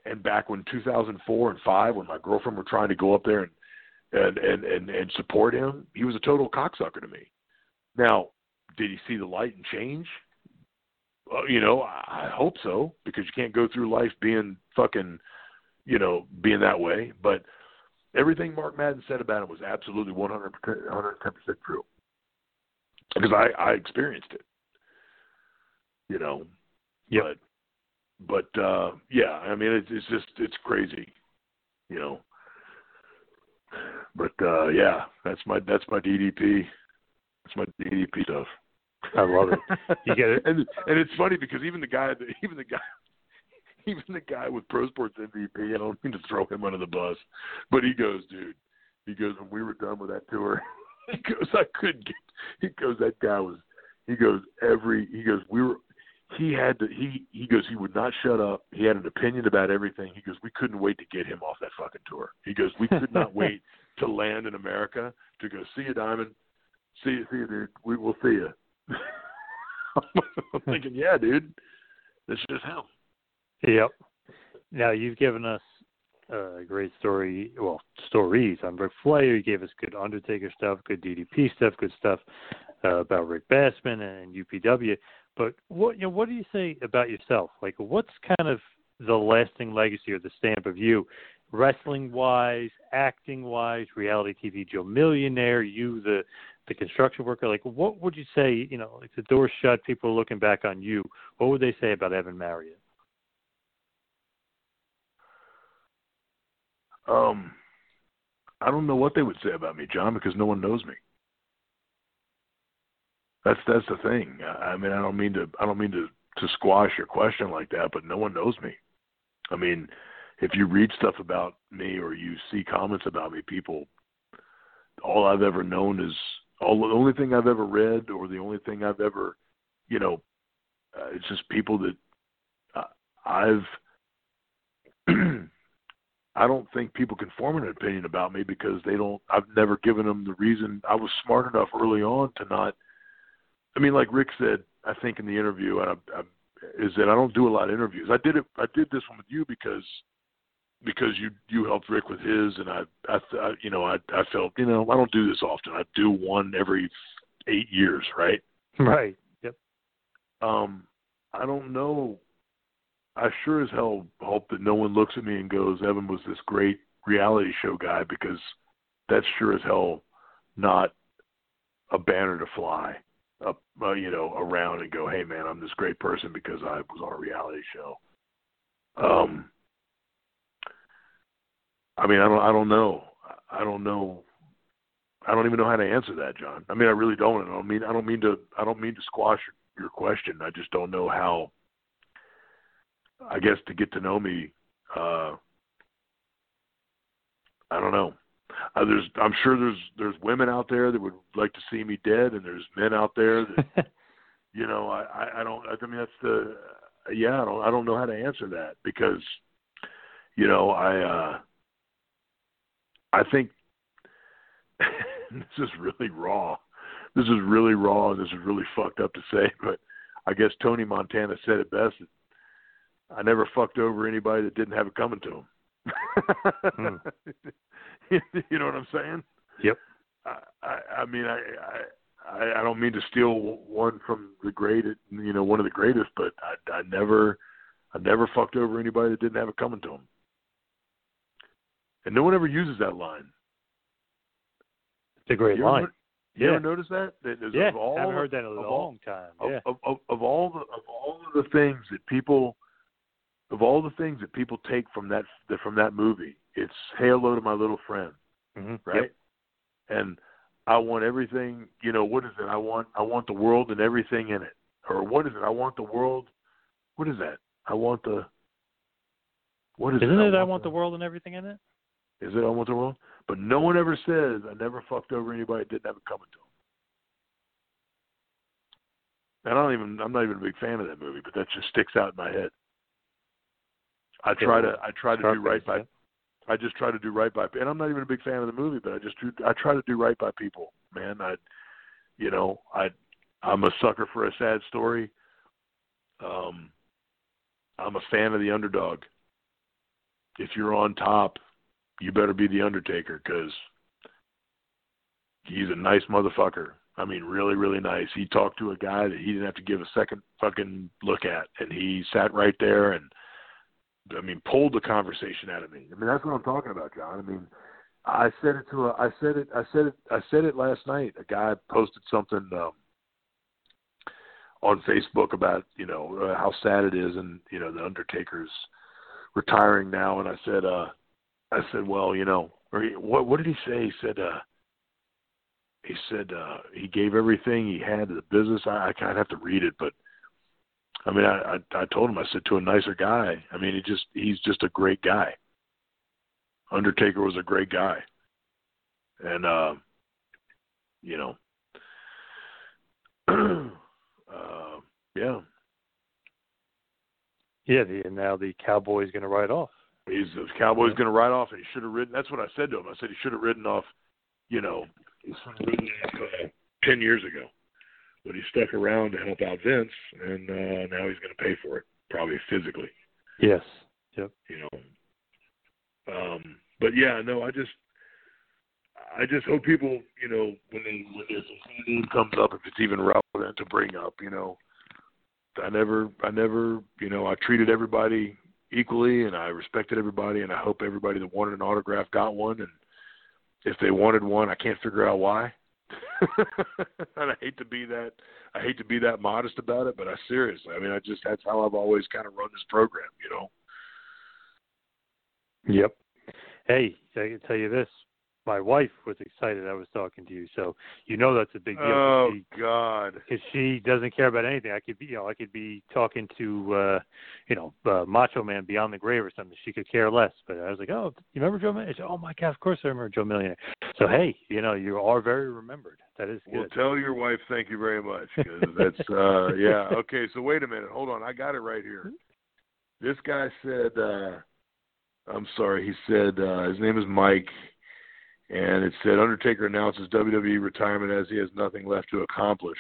And back when 2004 and five, when my girlfriend were trying to go up there and and and and, and support him, he was a total cocksucker to me. Now, did he see the light and change? Uh, you know, I hope so because you can't go through life being fucking, you know, being that way. But everything Mark Madden said about him was absolutely 100 110 percent true because I I experienced it. You know, yeah. but but uh yeah, I mean it's it's just it's crazy, you know. But uh yeah, that's my that's my DDP. That's my DDP stuff. I love it. You get it, and and it's funny because even the guy, even the guy, even the guy with Pro Sports MVP. I don't mean to throw him under the bus, but he goes, dude. He goes when we were done with that tour. He goes, I couldn't get. He goes, that guy was. He goes every. He goes, we were. He had to. He he goes. He would not shut up. He had an opinion about everything. He goes, we couldn't wait to get him off that fucking tour. He goes, we could not wait to land in America to go see you, Diamond. See you, see you, dude. We will see you. I'm thinking, yeah, dude, this is hell. Yep. Now you've given us a great story, well, stories on Ric Flair. You gave us good Undertaker stuff, good DDP stuff, good stuff uh, about Rick Bassman and UPW. But what you know, what do you say about yourself? Like, what's kind of the lasting legacy or the stamp of you, wrestling wise, acting wise, reality TV Joe Millionaire, you the the construction worker? Like, what would you say? You know, like the door's shut, people are looking back on you. What would they say about Evan Marriott? Um, I don't know what they would say about me, John, because no one knows me. That's that's the thing. I mean, I don't mean to I don't mean to to squash your question like that, but no one knows me. I mean, if you read stuff about me or you see comments about me, people, all I've ever known is all the only thing I've ever read or the only thing I've ever, you know, uh, it's just people that uh, I've. I don't think people can form an opinion about me because they don't. I've never given them the reason. I was smart enough early on to not. I mean, like Rick said, I think in the interview, and I, I, is that I don't do a lot of interviews. I did it. I did this one with you because because you you helped Rick with his, and I I, I you know I I felt you know I don't do this often. I do one every eight years, right? Right. Yep. Um, I don't know I sure as hell hope that no one looks at me and goes, Evan was this great reality show guy because that's sure as hell not a banner to fly up, uh, you know, around and go, hey man, I'm this great person because I was on a reality show. Um, I mean, I don't, I don't know, I don't know, I don't even know how to answer that, John. I mean, I really don't. I don't mean, I don't mean to, I don't mean to squash your question. I just don't know how I guess to get to know me, uh, I don't know. Uh, there's, I'm sure there's there's women out there that would like to see me dead, and there's men out there that, you know, I, I I don't. I mean, that's the, yeah, I don't I don't know how to answer that because, you know, I uh, I think this is really raw. This is really raw. and This is really fucked up to say, but I guess Tony Montana said it best. I never fucked over anybody that didn't have it coming to them. hmm. you know what I'm saying? Yep. I, I, I mean, I, I, I don't mean to steal one from the great, you know, one of the greatest, but I, I never, I never fucked over anybody that didn't have it coming to them. And no one ever uses that line. It's a great you line. Ever, you yeah. ever notice that? that yeah, of all, I haven't heard that in a long all, time. Of, yeah. Of, of, of all the of all of the things that people of all the things that people take from that from that movie, it's "Hey, hello to my little friend," mm-hmm. right? Yep. And I want everything. You know, what is it? I want I want the world and everything in it. Or what is it? I want the world. What is that? I want the. What is Isn't it? I, I want the, the world and everything in it. Is it want the? But no one ever says I never fucked over anybody that didn't have it coming to them. And I don't even I'm not even a big fan of that movie, but that just sticks out in my head. I try to I try to do right by I just try to do right by and I'm not even a big fan of the movie, but I just do I try to do right by people, man. I you know, I I'm a sucker for a sad story. Um I'm a fan of the underdog. If you're on top, you better be the Undertaker cuz he's a nice motherfucker. I mean, really, really nice. He talked to a guy that he didn't have to give a second fucking look at, and he sat right there and I mean, pulled the conversation out of me. I mean, that's what I'm talking about, John. I mean, I said it to a, I said it, I said it, I said it last night. A guy posted something um, on Facebook about you know how sad it is, and you know the Undertaker's retiring now. And I said, uh, I said, well, you know, or he, what what did he say? He said, uh, he said uh, he gave everything he had to the business. I, I kind of have to read it, but I mean, I, I I told him I said to a nicer guy. I mean, he just he's just a great guy. Undertaker was a great guy, and uh, you know, uh, yeah, Yeah, the, and now the Cowboy's going to ride off. He's the Cowboy's going to ride off, and he should have ridden. That's what I said to him. I said he should have ridden off. You know, he should have ridden off uh, ten years ago, but he stuck around to help out Vince, and uh, now he's going to pay for it, probably physically. Yes. Yep. you know. Um, but yeah, no, I just, I just hope people, you know, when they when there's a name comes up, if it's even relevant to bring up, you know, I never, I never, you know, I treated everybody equally, and I respected everybody, and I hope everybody that wanted an autograph got one, and if they wanted one, I can't figure out why. and I hate to be that, I hate to be that modest about it, but I seriously, I mean, I just that's how I've always kind of run this program, you know. Yep. Hey, I can tell you this. My wife was excited I was talking to you, so you know that's a big deal. Oh she, God! because she doesn't care about anything. I could be, you know, I could be talking to, uh, you know, uh, Macho Man Beyond the Grave or something. She could care less. But I was like, oh, you remember Joe? Millionaire? Said, oh my God, of course I remember Joe Millionaire. So hey, you know, you are very remembered. That is good. Well, tell your wife thank you very much. 'cause that's uh yeah. Okay, so wait a minute. Hold on. I got it right here. This guy said uh I'm sorry. He said uh his name is Mike and it said Undertaker announces WWE retirement as he has nothing left to accomplish.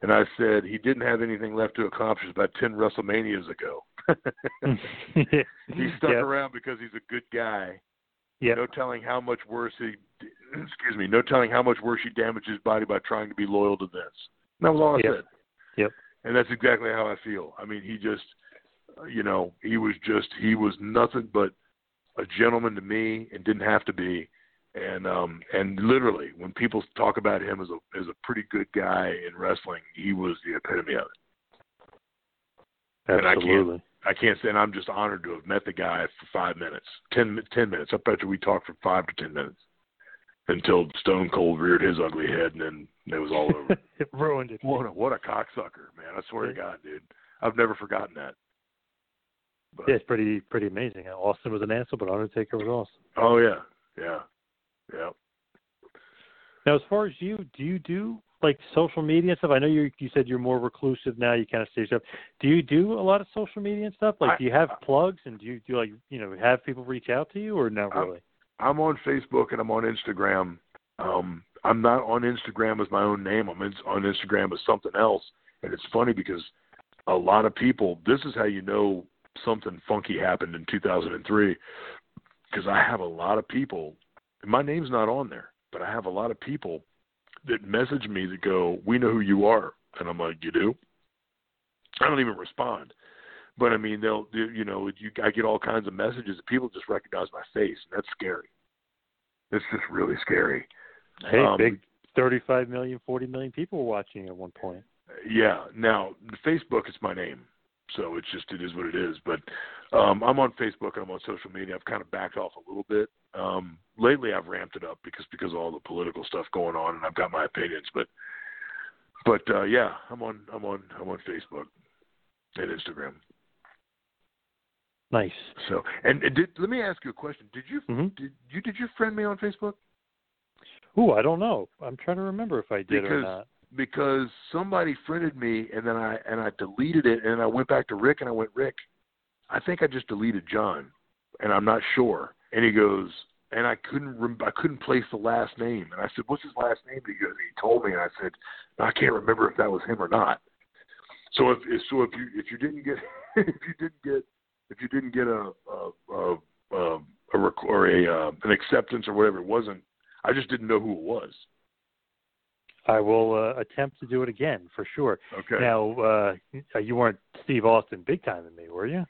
And I said he didn't have anything left to accomplish about 10 WrestleManias ago. he stuck Yep. around because he's a good guy. Yep. No telling how much worse he, excuse me, no telling how much worse he damaged his body by trying to be loyal to Vince. And that was all I Yep. said. Yep. And that's exactly how I feel. I mean, he just, uh, you know, he was just, he was nothing but a gentleman to me and didn't have to be. And um and literally, when people talk about him as a as a pretty good guy in wrestling, he was the epitome of it. And I can't Absolutely. I can't say, and I'm just honored to have met the guy for five minutes, ten ten minutes. I bet you we talked for five to ten minutes until Stone Cold reared his ugly head, and then it was all over. it ruined it. what a what a cocksucker, man! I swear to God, dude, I've never forgotten that. Yeah, it's pretty pretty amazing. Austin was an asshole, but Undertaker was awesome. Oh yeah, yeah, yeah. Now, as far as you, do you do like social media and stuff? I know you you said you're more reclusive now. You kind of stay up. Do you do a lot of social media and stuff? Like, I- do you have plugs and do you do like you know have people reach out to you or not I'm- really? I'm on Facebook and I'm on Instagram. Um, I'm not on Instagram as my own name. I'm in, on Instagram as something else. And it's funny because a lot of people, this is how you know something funky happened in 2003. Because I have a lot of people, and my name's not on there, but I have a lot of people that message me that go, "We know who you are," and I'm like, "You do?" I don't even respond. But I mean, they'll, they- you know, you, I get all kinds of messages. and People just recognize my face, and that's scary. It's just really scary. Hey, Um, big thirty-five million, forty million people were watching at one point. Yeah. Now, Facebook is my name, so it's just it is what it is. But um, I'm on Facebook I'm on social media. I've kind of backed off a little bit. Um, lately, I've ramped it up because because of all the political stuff going on, and I've got my opinions. But but uh, yeah, I'm on I'm on I'm on Facebook and Instagram. Nice. So and, and did, let me ask you a question. Did you Mhm. did you did you friend me on Facebook? Ooh, I don't know. I'm trying to remember if I did or not. Because somebody friended me and then I and I deleted it and I went back to Rick and I went Rick, I think I just deleted John, and I'm not sure. And he goes and I couldn't rem- I couldn't place the last name and I said what's his last name? He goes he told me and I said I can't remember if that was him or not. So if so if you if you didn't get if you didn't get if you didn't get a a a, a, a or a uh, an acceptance or whatever it wasn't, I just didn't know who it was. I will uh, attempt to do it again for sure. Okay. Now, uh, you weren't Steve Austin big time in me, were you?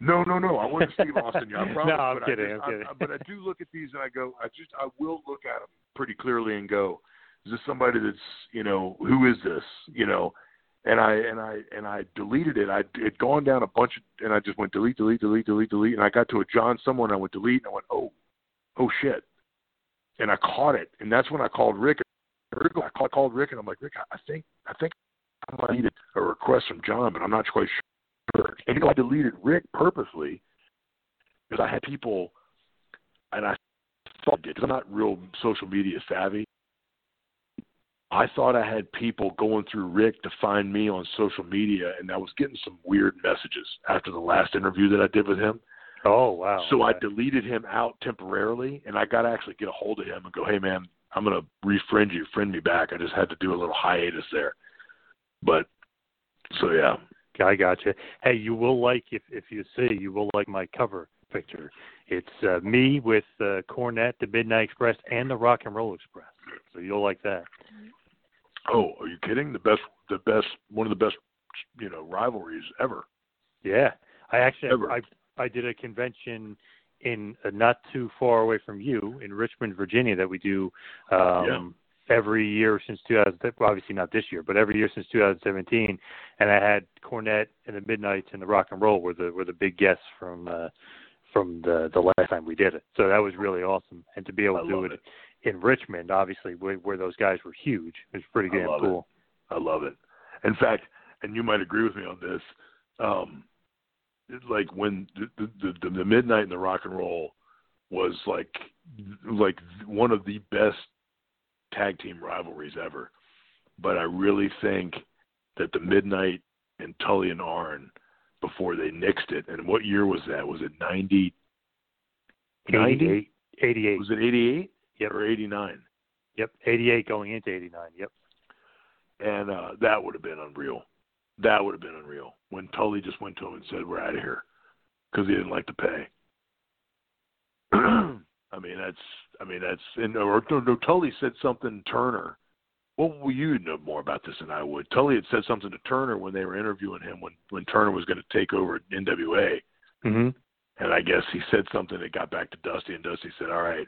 No, no, no. I wasn't Steve Austin. Yeah, I promise. No, I'm but kidding, I I'm kidding. I, but I do look at these and I go, I just, I will look at them pretty clearly and go, is this somebody that's, you know, who is this, you know? And I and I and I deleted it. I had gone down a bunch of, and I just went delete, delete, delete, delete, delete, and I got to a John someone. And I went delete, and I went, oh, oh shit, and I caught it, and that's when I called Rick. I called, called Rick, and I'm like, Rick, I think, I think I deleted a, request from John, but I'm not quite sure. And you know, I deleted Rick purposely because I had people, and I thought because I'm not real social media savvy. I thought I had people going through Rick to find me on social media, and I was getting some weird messages after the last interview that I did with him. Oh wow! So I deleted him out temporarily, and I got to actually get a hold of him and go, "Hey man, I'm gonna refriend you, friend me back." I just had to do a little hiatus there, but so yeah. I got you. Hey, you will like if if you see, you will like my cover picture. It's uh, me with uh, Cornette, the Midnight Express, and the Rock and Roll Express. So you'll like that. Oh, are you kidding? The best, the best, one of the best, you know, rivalries ever. Yeah, I actually Ever. I I did a convention in uh, not too far away from you in Richmond, Virginia, that we do um, every year since 2000. Well, obviously not this year, but every year since 2017. And I had Cornette and the Midnights and the Rock and Roll were the were the big guests from uh, from the the last time we did it. So that was really awesome, and to be able I to do love it, in Richmond, obviously where, where those guys were huge, it was pretty damn cool. I love it. In fact, and you might agree with me on this. Um, like when the, the the the midnight and the rock and roll was like like one of the best tag team rivalries ever. But I really think that the midnight and Tully and Arn before they nixed it. And what year was that? Was it 90? 88. 88. Was it 88? Yep. Or 89? Yep. 88 going into 89. Yep. And uh, that would have been unreal. That would have been unreal when Tully just went to him and said, "We're out of here," because he didn't like to pay. I mean, that's. I mean, that's. And or no, no, Tully said something. to Turner. Well, you know more about this than I would. Tully had said something to Turner when they were interviewing him when when Turner was going to take over NWA, Mm-hmm. and I guess he said something that got back to Dusty, and Dusty said, "All right,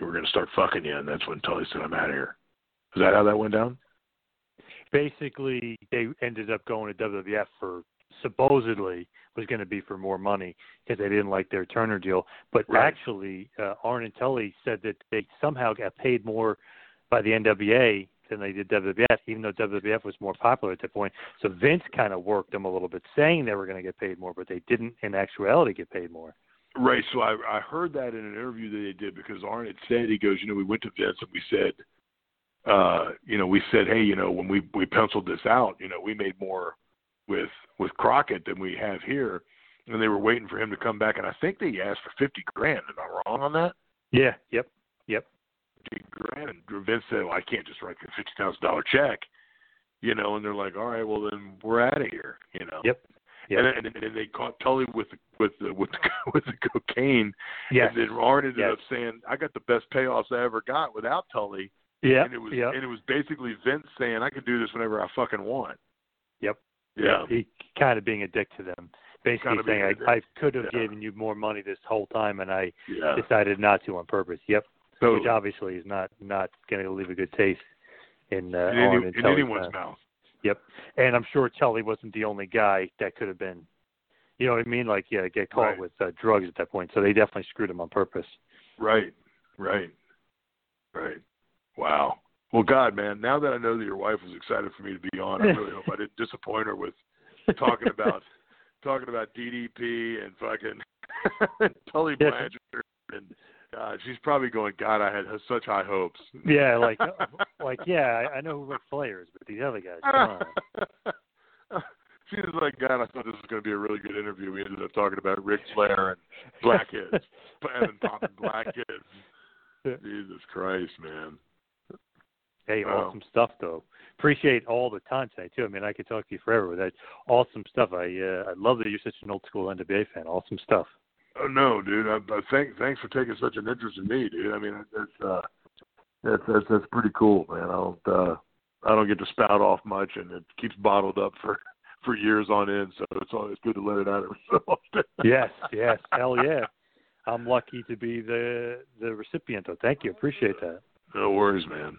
we're going to start fucking you," and that's when Tully said, "I'm out of here." Is that how that went down? Basically, they ended up going to WWF for supposedly was going to be for more money because they didn't like their Turner deal. But Right. actually, uh, Arn and Tully said that they somehow got paid more by the NWA than they did WWF, even though WWF was more popular at that point. So Vince kind of worked them a little bit, saying they were going to get paid more, but they didn't in actuality get paid more. Right. So I I heard that in an interview that they did because Arn had said he goes, you know, we went to Vince and we said, uh, you know, we said, hey, you know, when we we penciled this out, you know, we made more with with Crockett than we have here, and they were waiting for him to come back, and I think they asked for fifty grand. Am I wrong on that? Yeah. Yep. Yep. Fifty grand. And Vince said, well, I can't just write a fifty thousand dollar check, you know, and they're like, all right, well then we're out of here, you know. Yep. Yep. And, and, and they caught Tully with the, with the, with the, with the cocaine. Yes. And then Arn ended Yes. up saying, "I got the best payoffs I ever got without Tully." Yep. And it was Yep. and it was basically Vince saying, "I can do this whenever I fucking want." Yep. Yeah. He kind of being a dick to them, basically Kinda saying a I. I could have Yeah. given you more money this whole time, and I Yeah. decided not to on purpose. Yep. Totally. Which obviously is not not going to leave a good taste in uh, in, any, in anyone's mouth. mouth. Yep. And I'm sure Tully wasn't the only guy that could have been, you know what I mean? Like, yeah, get caught Right. with uh, drugs at that point. So they definitely screwed him on purpose. Right. Right. Right. Wow. Well, God, man, now that I know that your wife was excited for me to be on, I really hope I didn't disappoint her with talking about talking about DDP and fucking Tully. Blanchard and God, she's probably going, God, I had such high hopes. Yeah, like, uh, like, yeah, I, I know who Ric Flair is, but these other guys, come on. she was like, God, I thought this was going to be a really good interview. We ended up talking about Ric Flair and blackheads, and popping blackheads. Jesus Christ, man. Hey, Wow. awesome stuff though. Appreciate all the time tonight too. I mean, I could talk to you forever with that. Awesome stuff. I uh, I love that you're such an old school NWA fan. Awesome stuff. Oh no, dude. I, I thank thanks for taking such an interest in me, dude. I mean, that's uh, that's that's that's pretty cool, man. I don't uh, I don't get to spout off much, and it keeps bottled up for for years on end. So it's always good to let it out every so often. Yes, yes, hell yeah. I'm lucky to be the the recipient. Though. Thank you. Appreciate that. No worries, man.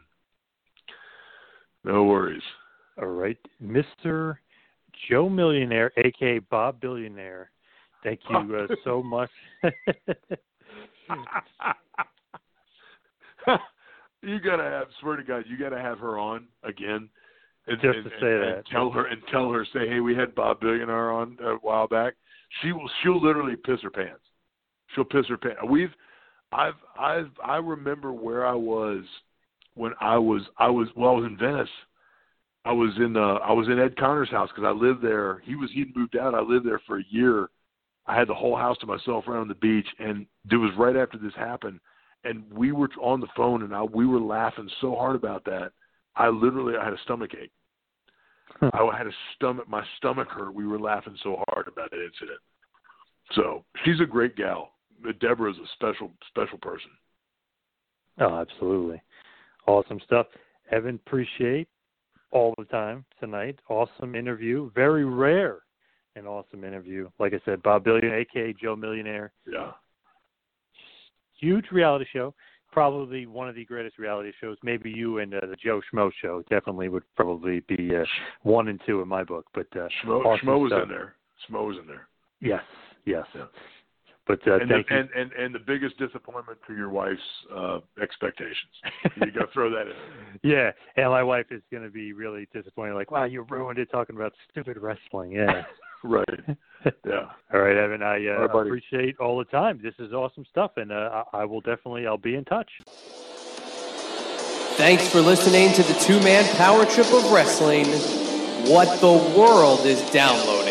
No worries. All right, Mr. Joe Millionaire, aka Bob Billionaire. Thank you uh, so much. you gotta have swear to God, you gotta have her on again and, Just and, to say and, that. and tell her and tell her say, hey, we had Bob Billionaire on a while back. She will she'll literally piss her pants. She'll piss her pants. We've I've I've I remember where I was when I was I was well I was in Venice. I was in uh I was in Ed Connor's house because I lived there. He was he'd moved out. I lived there for a year. I had the whole house to myself right on the beach, and it was right after this happened. And we were on the phone, and I, we were laughing so hard about that. I literally I had a stomach ache. I had a stomach. My stomach hurt. We were laughing so hard about that incident. So she's a great gal. Debrah is a special special person. Oh, absolutely. Awesome stuff. Evan, appreciate all the time tonight. Awesome interview. Very rare an awesome interview. Like I said, Bob Billion, aka Joe Millionaire. Yeah. Huge reality show. Probably one of the greatest reality shows. Maybe you and uh, the Joe Schmo show definitely would probably be uh, one and two in my book. But uh, Schmo, awesome Schmo was stuff. in there. Schmo was in there. Yes, yes. Yeah. But uh, and, the, you. and and and the biggest disappointment to your wife's uh expectations. you got to throw that in. Yeah, and my wife is going to be really disappointed. Like, wow, you ruined it talking about stupid wrestling. Yeah. right. Yeah. All right, Evan. I uh, All right, appreciate all the time. This is awesome stuff, and uh, I I will definitely. I'll be in touch. Thanks for listening to the two man power trip of wrestling. What the world is downloading.